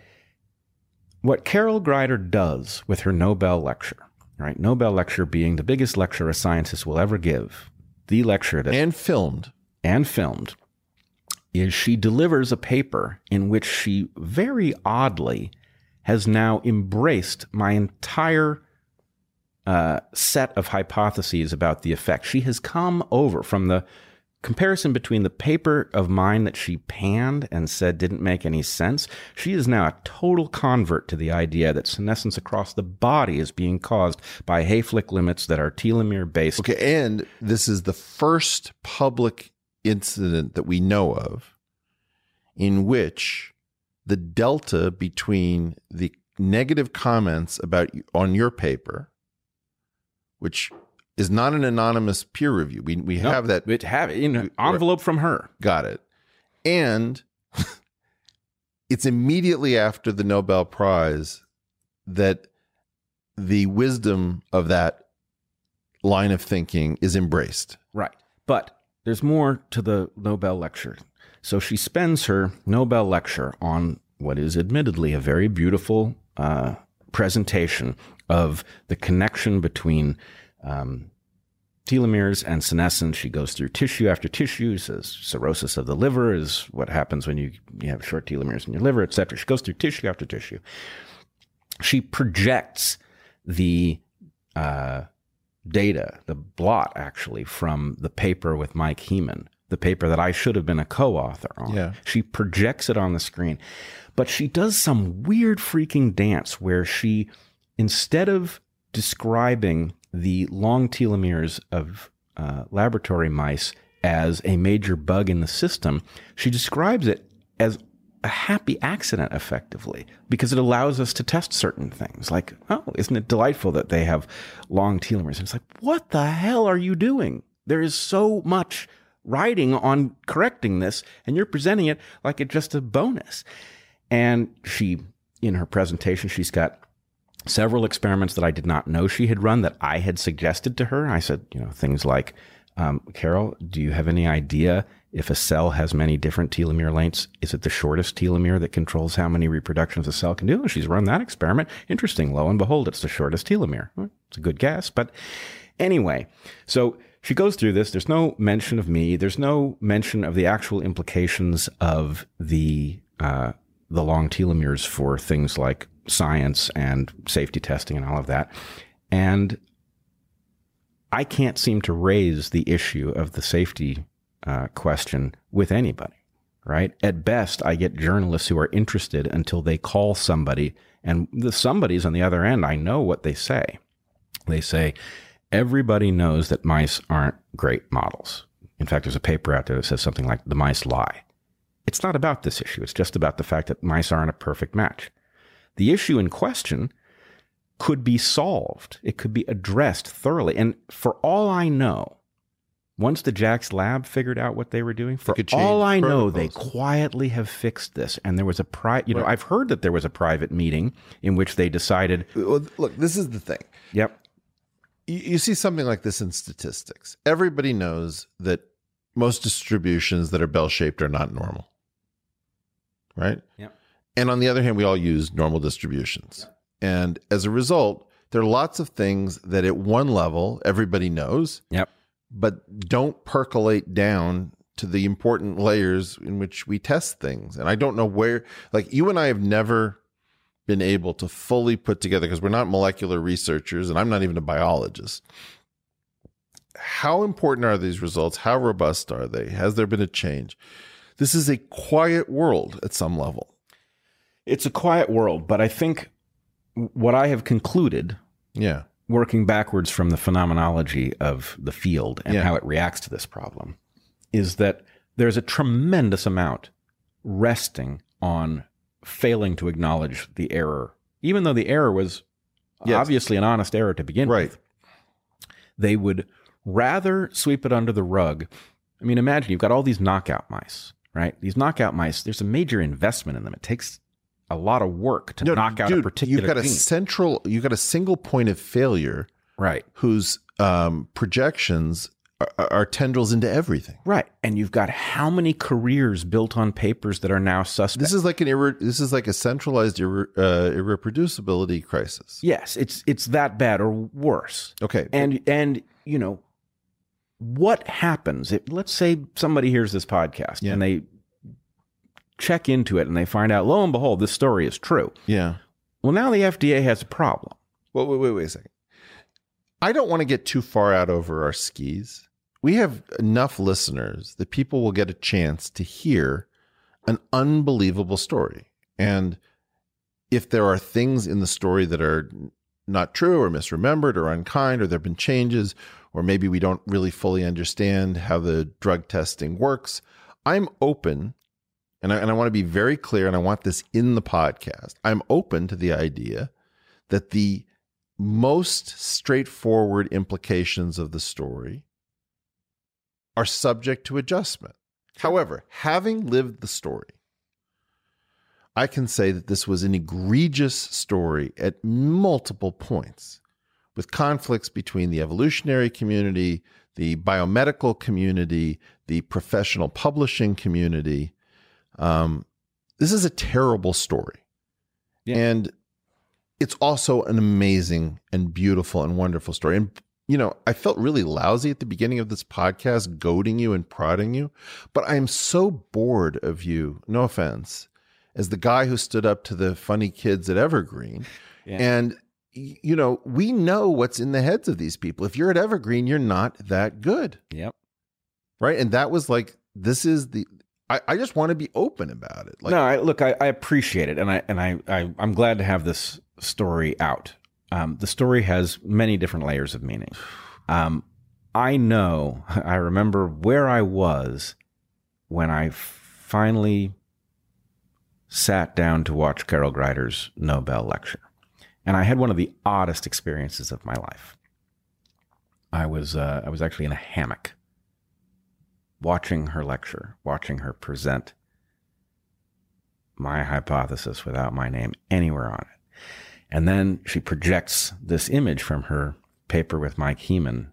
what Carol Greider does with her Nobel lecture, right? Nobel lecture being the biggest lecture a scientist will ever give, the lecture that and filmed. and filmed is she delivers a paper in which she very oddly has now embraced my entire uh, set of hypotheses about the effect. She has come over from the comparison between the paper of mine that she panned and said didn't make any sense. She is now a total convert to the idea that senescence across the body is being caused by Hayflick limits that are telomere based. Okay, and this is the first public incident that we know of in which the delta between the negative comments about on your paper, which is not an anonymous peer review. We we No, have that it have it in an Right. envelope from her. got it. And it's immediately after the Nobel Prize that the wisdom of that line of thinking is embraced. Right. But there's more to the Nobel lecture. So she spends her Nobel lecture on what is admittedly a very beautiful uh, presentation of the connection between um, telomeres and senescence. She goes through tissue after tissue, says cirrhosis of the liver is what happens when you, you have short telomeres in your liver, et cetera. She goes through tissue after tissue. She projects the uh, data, the blot actually, from the paper with Mike Hemann, the paper that I should have been a co author on. Yeah. She projects it on the screen, but she does some weird freaking dance where she, instead of describing the long telomeres of uh, laboratory mice as a major bug in the system, she describes it as a happy accident effectively because it allows us to test certain things. Like oh isn't it delightful that they have long telomeres? And it's like what the hell are you doing? There is so much writing on correcting this and you're presenting it like it's just a bonus. And she in her presentation she's got several experiments that I did not know she had run that I had suggested to her. I said, you know, things like, um, Carol, do you have any idea if a cell has many different telomere lengths? Is it the shortest telomere that controls how many reproductions a cell can do? And she's run that experiment. Interesting. Lo and behold, it's the shortest telomere. Well, It's a good guess. But anyway, so she goes through this. There's no mention of me. There's no mention of the actual implications of the uh, the long telomeres for things like science and safety testing and all of that. And I can't seem to raise the issue of the safety uh, question with anybody, right? At best, I get journalists who are interested until they call somebody, and the somebody's on the other end. I know what they say. They say, Everybody knows that mice aren't great models. In fact, there's a paper out there that says something like the mice lie. It's not about this issue. It's just about the fact that mice aren't a perfect match. The issue in question could be solved. It could be addressed thoroughly. And for all I know, once the Jax lab figured out what they were doing, for could change all I know, they quietly have fixed this. And there was a pri you know, I've heard that there was a private meeting in which they decided, Well, look, this is the thing. yep, you, you see something like this in statistics. Everybody knows that most distributions that are bell shaped are not normal. Right? Yep. And on the other hand, we all use normal distributions. And as a result, there are lots of things that at one level everybody knows, yep, but don't percolate down to the important layers in which we test things. And I don't know where, like, you and I have never been able to fully put together because we're not molecular researchers and I'm not even a biologist. How important are these results? How robust are they? Has there been a change? This is a quiet world at some level. It's a quiet world. But I think what I have concluded Yeah. working backwards from the phenomenology of the field and Yeah. how it reacts to this problem is that there's a tremendous amount resting on failing to acknowledge the error, even though the error was Yes. obviously an honest error to begin Right. with. They would rather sweep it under the rug. I mean, imagine you've got all these knockout mice, right? These knockout mice, there's a major investment in them. It takes a lot of work to No, knock out a dude, particular You've got a central, you've got a single point of failure right. whose um, projections are, are tendrils into everything. Right. And you've got how many careers built on papers that are now suspect? This is like an irre- this is like a centralized irre- uh, irreproducibility crisis. yes, it's it's that bad or worse. Okay, And and you know what happens if let's say somebody hears this podcast Yeah. and they check into it and they find out lo and behold this story is true. yeah. Well, now the FDA has a problem. Well, wait, wait, wait a second. I don't want to get too far out over our skis. We have enough listeners that people will get a chance to hear an unbelievable story. And if there are things in the story that are not true or misremembered or unkind, or there have been changes, or maybe we don't really fully understand how the drug testing works, I'm open and I, and I want to be very clear, and I want this in the podcast. I'm open to the idea that the most straightforward implications of the story are subject to adjustment. However, having lived the story, I can say that this was an egregious story at multiple points with conflicts between the evolutionary community, the biomedical community, the professional publishing community. Um, this is a terrible story. Yeah. And it's also an amazing and beautiful and wonderful story. And, you know, I felt really lousy at the beginning of this podcast, goading you and prodding you, but I am so bored of you, no offense, as the guy who stood up to the funny kids at Evergreen. Yeah. And, you know, we know what's in the heads of these people. If you're at Evergreen, you're not that good Yep. right? And that was like, this is the. I, I just want to be open about it. Like, no, I, look, I, I appreciate it, and I and I, I I'm glad to have this story out. Um, the story has many different layers of meaning. Um, I know, I remember where I was when I finally sat down to watch Carol Greider's Nobel lecture, and I had one of the oddest experiences of my life. I was uh, I was actually in a hammock watching her lecture, watching her present my hypothesis without my name anywhere on it. And then she projects this image from her paper with Mike Hemann.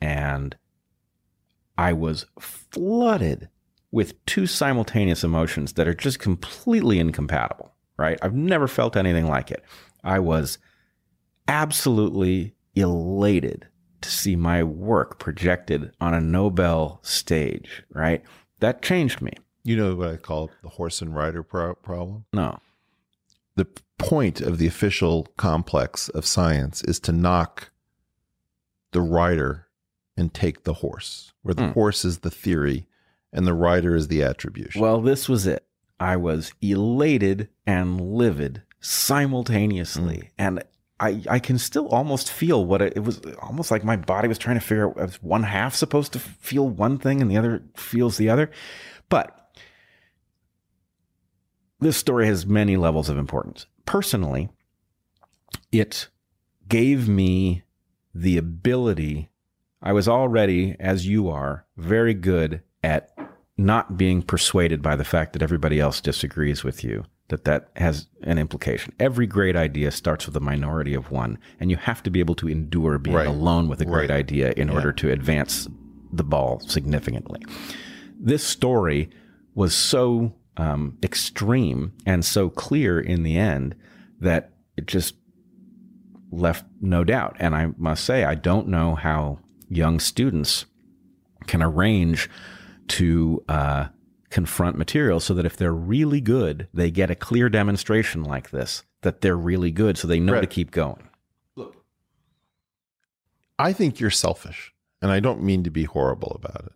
And I was flooded with two simultaneous emotions that are just completely incompatible, right? I've never felt anything like it. I was absolutely elated to see my work projected on a Nobel stage, right? That changed me. you know what I call the horse and rider pro- problem? No. The point of the official complex of science is to knock the rider and take the horse, where the Hmm. horse is the theory and the rider is the attribution. Well, this was it. I was elated and livid simultaneously. And I, I can still almost feel what it, it was almost like my body was trying to figure out was one half supposed to feel one thing and the other feels the other. But this story has many levels of importance. Personally, it gave me the ability. I was already, as you are, very good at not being persuaded by the fact that everybody else disagrees with you. That that has an implication. Every great idea starts with a minority of one, and you have to be able to endure being Right. alone with a great Right. idea in order to advance the ball significantly. This story was so um, extreme and so clear in the end that it just left no doubt. And I must say, I don't know how young students can arrange to uh, confront material so that if they're really good, they get a clear demonstration like this that they're really good, so they know to keep going. Look, I think you're selfish, and I don't mean to be horrible about it.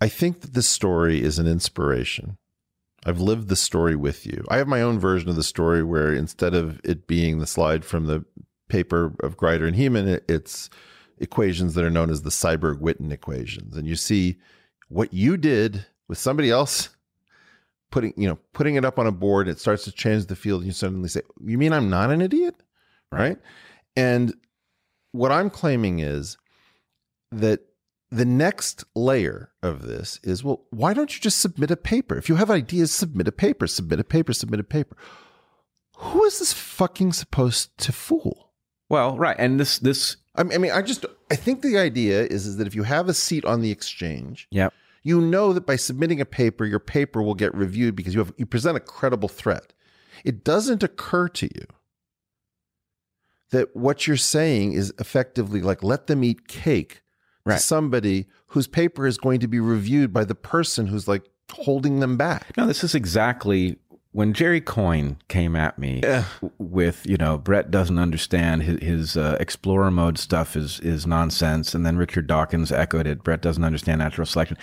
I think that this story is an inspiration. I've lived the story with you. I have my own version of the story where instead of it being the slide from the paper of Greider and Hemann, it's equations that are known as the Seiberg-Witten equations. And you see what you did with somebody else putting, you know, putting it up on a board, it starts to change the field. And you suddenly say, you mean I'm not an idiot? Right. And what I'm claiming is that the next layer of this is well, why don't you just submit a paper? If you have ideas, submit a paper, submit a paper, submit a paper. Who is this fucking supposed to fool? Well, right, and this this I mean, I just I think the idea is is that if you have a seat on the exchange, Yep. You know that by submitting a paper, your paper will get reviewed because you have you present a credible threat. It doesn't occur to you that what you're saying is effectively like let them eat cake Right. to somebody whose paper is going to be reviewed by the person who's like holding them back. No, this is exactly when Jerry Coyne came at me Yeah. with, you know, Bret doesn't understand his, his uh, explorer mode stuff is is nonsense, and then Richard Dawkins echoed it. Bret doesn't understand natural selection,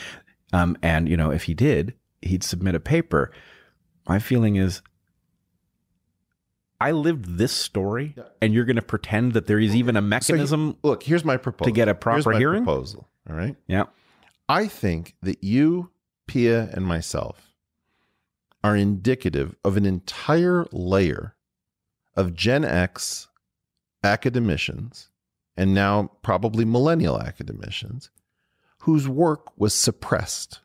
um, and you know, if he did, he'd submit a paper. My feeling is. I lived this story, and you're going to pretend that there is even a So mechanism. look, here's my proposal. To get a Here's proper my hearing? proposal. All right. yeah, I think that you, Pia, and myself are indicative of an entire layer of Gen X academicians and now probably millennial academicians whose work was suppressed.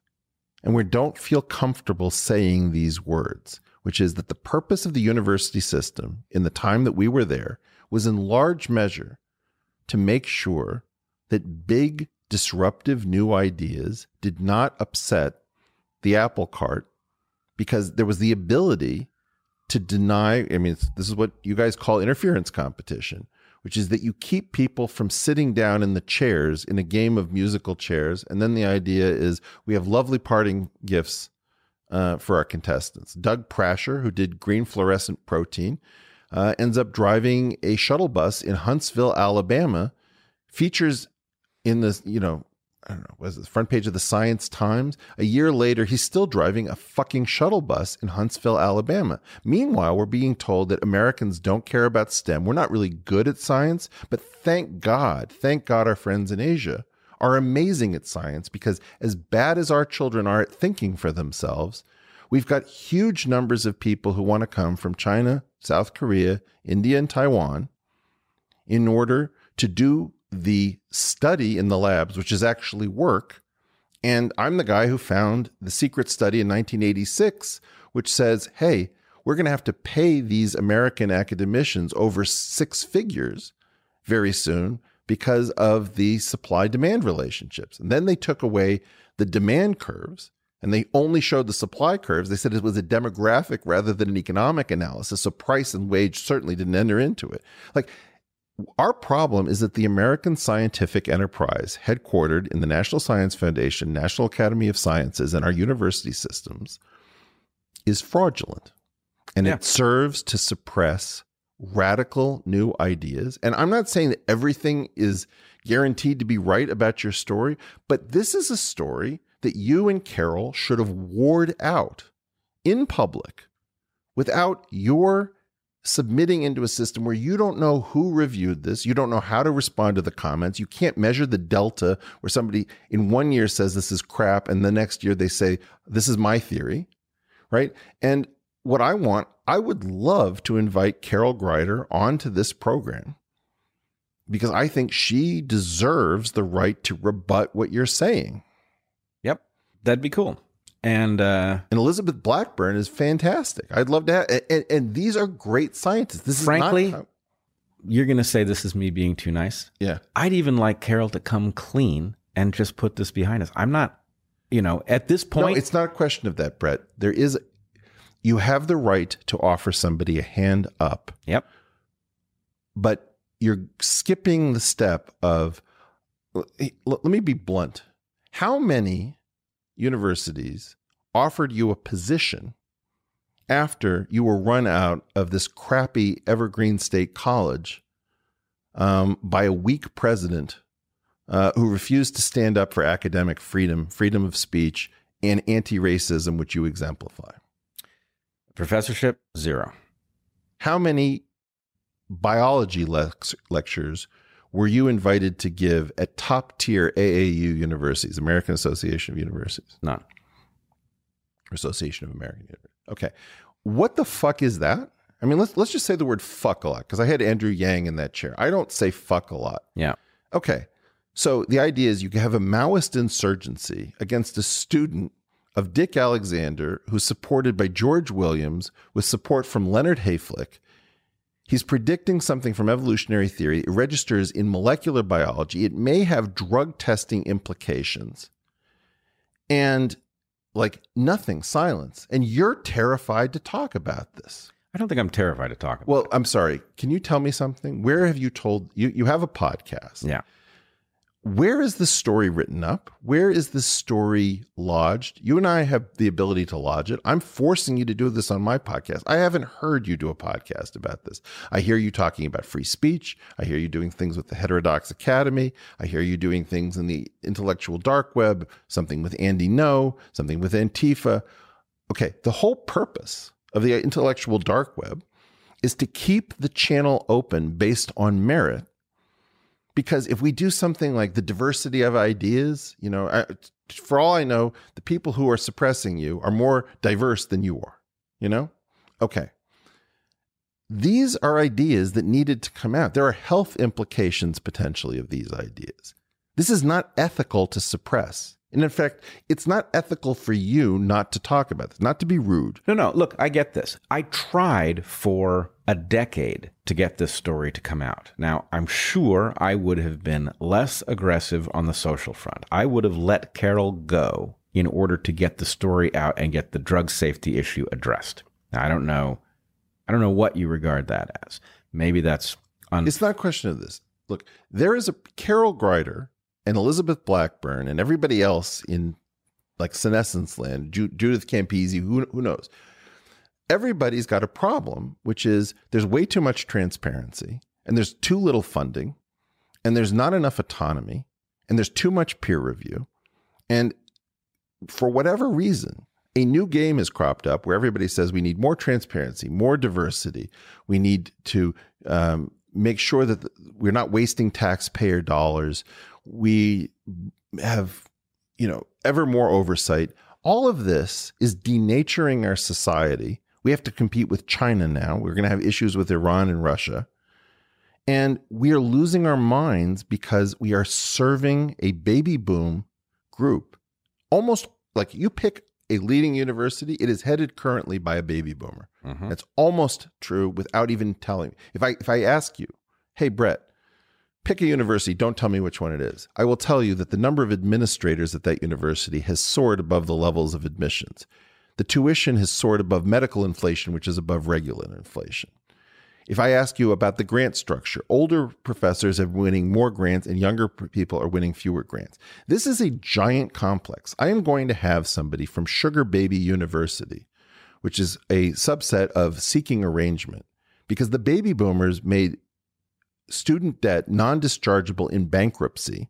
And we don't feel comfortable saying these words, which is that the purpose of the university system in the time that we were there was in large measure to make sure that big disruptive new ideas did not upset the apple cart because there was the ability to deny i mean this is what you guys call interference competition which is that you keep people from sitting down in the chairs in a game of musical chairs. And then the idea is we have lovely parting gifts uh, for our contestants. Doug prasher who did green fluorescent protein uh, ends up driving a shuttle bus in huntsville alabama features in the you know I don't know was it the front page of the Science Times? A year later he's still driving a fucking shuttle bus in Huntsville Alabama. Meanwhile we're being told that Americans don't care about STEM. We're not really good at science but thank God thank God our friends in Asia are amazing at science because as bad as our children are at thinking for themselves we've got huge numbers of people who want to come from China South Korea India and Taiwan in order to do the study in the labs, which is actually work. And I'm the guy who found the secret study in 1986, which says, hey, we're going to have to pay these American academicians over six figures very soon because of the supply demand relationships. And then they took away the demand curves and they only showed the supply curves. They said it was a demographic rather than an economic analysis. So price and wage certainly didn't enter into it. Like our problem is that the American scientific enterprise, headquartered in the National Science Foundation, National Academy of Sciences, and our university systems, is fraudulent. And Yeah. it serves to suppress radical new ideas. And I'm not saying that everything is guaranteed to be right about your story, but this is a story that you and Carol should have warred out in public without your submitting into a system where you don't know who reviewed this, you don't know how to respond to the comments, you can't measure the delta where somebody in one year says this is crap and the next year they say this is my theory, right? And what I want, I would love to invite Carol Greider onto this program because I think she deserves the right to rebut what you're saying. Yep, that'd be cool. And uh, And Elizabeth Blackburn is fantastic. I'd love to have, and, and these are great scientists. This Frankly- is not, you're going to say this is me being too nice. yeah. I'd even like Carol to come clean and just put this behind us. I'm not, you know, at this point, No, it's not a question of that, Bret. There is, you have the right to offer somebody a hand up, yep. but you're skipping the step of, let me be blunt. How many universities offered you a position after you were run out of this crappy Evergreen State College um, by a weak president uh, who refused to stand up for academic freedom, freedom of speech, and anti racism, which you exemplify? Professorship, zero. How many biology lex- lectures were you invited to give at top tier AAU universities, American Association of Universities, None. Association of American Universities? Okay. What the fuck is that? I mean, let's let's just say the word fuck a lot because I had Andrew Yang in that chair. I don't say fuck a lot. Yeah. Okay. So the idea is you can have a Maoist insurgency against a student of Dick Alexander who's supported by George Williams with support from Leonard Hayflick. He's predicting something from evolutionary theory. It registers in molecular biology. It may have drug testing implications. And like nothing, silence. And you're terrified to talk about this. I don't think I'm terrified to talk about Well, I'm sorry. Can you tell me something? Where have you told you you have a podcast? Yeah. Where is the story written up? Where is the story lodged? You and I have the ability to lodge it. I'm forcing you to do this on my podcast. I haven't heard you do a podcast about this. I hear you talking about free speech. I hear you doing things with the Heterodox Academy. I hear you doing things in the intellectual dark web, something with Andy Ngo, something with Antifa. Okay, the whole purpose of the intellectual dark web is to keep the channel open based on merit because if we do something like the diversity of ideas, you know, I, for all I know, the people who are suppressing you are more diverse than you are, you know? Okay. These are ideas that needed to come out. There are health implications potentially of these ideas. This is not ethical to suppress. And in fact, it's not ethical for you not to talk about this, not to be rude. No, no, look, I get this. I tried for a decade to get this story to come out. Now, I'm sure I would have been less aggressive on the social front. I would have let Carol go in order to get the story out and get the drug safety issue addressed. Now, I don't know. I don't know what you regard that as. Maybe that's un- It's not a question of this. Look, there is a Carol Greider and Elizabeth Blackburn and everybody else in like senescence land, Ju- Judith Campisi, who, who knows? Everybody's got a problem, which is there's way too much transparency and there's too little funding and there's not enough autonomy and there's too much peer review. And for whatever reason, a new game has cropped up where everybody says we need more transparency, more diversity. We need to um, make sure that we're not wasting taxpayer dollars. We have, you know, ever more oversight. All of this is denaturing our society. We have to compete with China now. We're going to have issues with Iran and Russia. And we are losing our minds because we are serving a baby boom group. Almost like you pick a leading university, it is headed currently by a baby boomer. Mhm. That's almost true without even telling. me. If I if I ask you, "Hey Bret, pick a university, don't tell me which one it is." I will tell you that the number of administrators at that university has soared above the levels of admissions. The tuition has soared above medical inflation, which is above regular inflation. If I ask you about the grant structure, older professors are winning more grants and younger people are winning fewer grants. This is a giant complex. I am going to have somebody from Sugar Baby University, which is a subset of seeking arrangement, because the baby boomers made student debt non dischargeable in bankruptcy.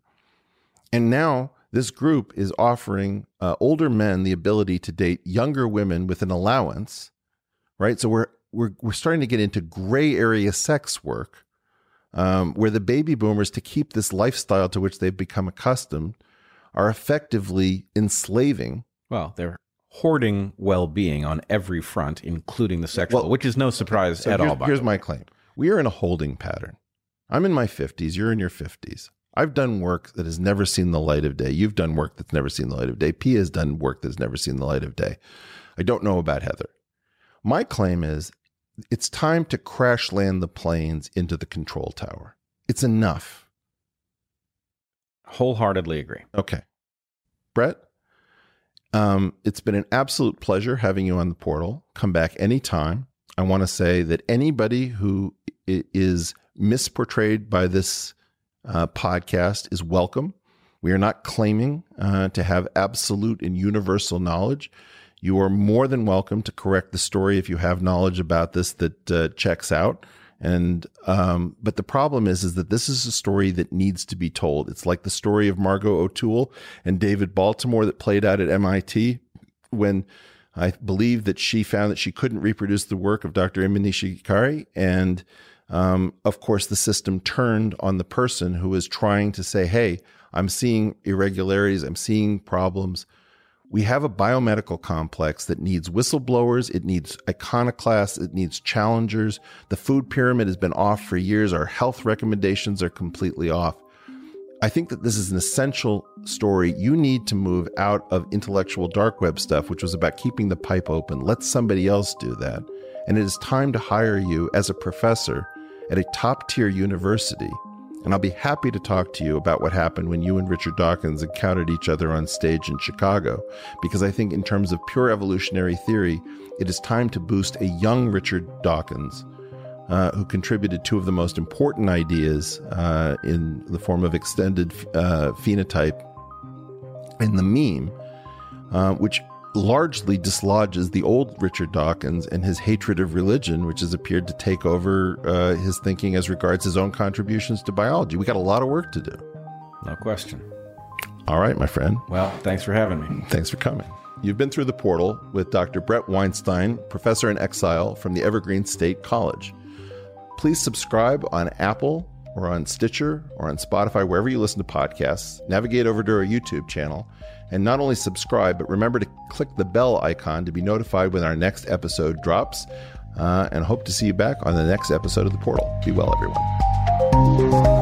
And now this group is offering uh, older men the ability to date younger women with an allowance, right? So we're we're we're starting to get into gray area sex work, um, where the baby boomers, to keep this lifestyle to which they've become accustomed, are effectively enslaving. Well, they're hoarding well-being on every front, including the sexual, Well, which is no surprise So at all. here's my claim: we are in a holding pattern. I'm in my 50s. You're in your 50s. I've done work that has never seen the light of day. You've done work that's never seen the light of day. P has done work that's never seen the light of day. I don't know about Heather. My claim is it's time to crash land the planes into the control tower. It's enough. Wholeheartedly agree. Okay. Bret, um, it's been an absolute pleasure having you on the portal. Come back anytime. I want to say that anybody who is misportrayed by this uh, podcast is welcome. We are not claiming uh, to have absolute and universal knowledge. You are more than welcome to correct the story if you have knowledge about this that uh, checks out. And um, but the problem is, is that this is a story that needs to be told. It's like the story of Margot O'Toole and David Baltimore that played out at MIT when I believe that she found that she couldn't reproduce the work of Dr. Imanishi-Kari. And um, of course, the system turned on the person who was trying to say, hey, I'm seeing irregularities, I'm seeing problems. We have a biomedical complex that needs whistleblowers, it needs iconoclasts, it needs challengers. The food pyramid has been off for years. Our health recommendations are completely off. I think that this is an essential story. You need to move out of intellectual dark web stuff, which was about keeping the pipe open. Let somebody else do that. And it is time to hire you as a professor at a top tier university. And I'll be happy to talk to you about what happened when you and Richard Dawkins encountered each other on stage in Chicago. Because I think, in terms of pure evolutionary theory, it is time to boost a young Richard Dawkins uh, who contributed two of the most important ideas uh, in the form of extended uh, phenotype and the meme, uh, which largely dislodges the old Richard Dawkins and his hatred of religion, which has appeared to take over uh, his thinking as regards his own contributions to biology. We got a lot of work to do. No question. All right, my friend. Well, thanks for having me. Thanks for coming. You've been through the portal with Dr. Bret Weinstein, professor in exile from the Evergreen State College. Please subscribe on Apple or on Stitcher or on Spotify, wherever you listen to podcasts. Navigate over to our YouTube channel and not only subscribe, but remember to click the bell icon to be notified when our next episode drops. Uh, and hope to see you back on the next episode of The Portal. Be well, everyone.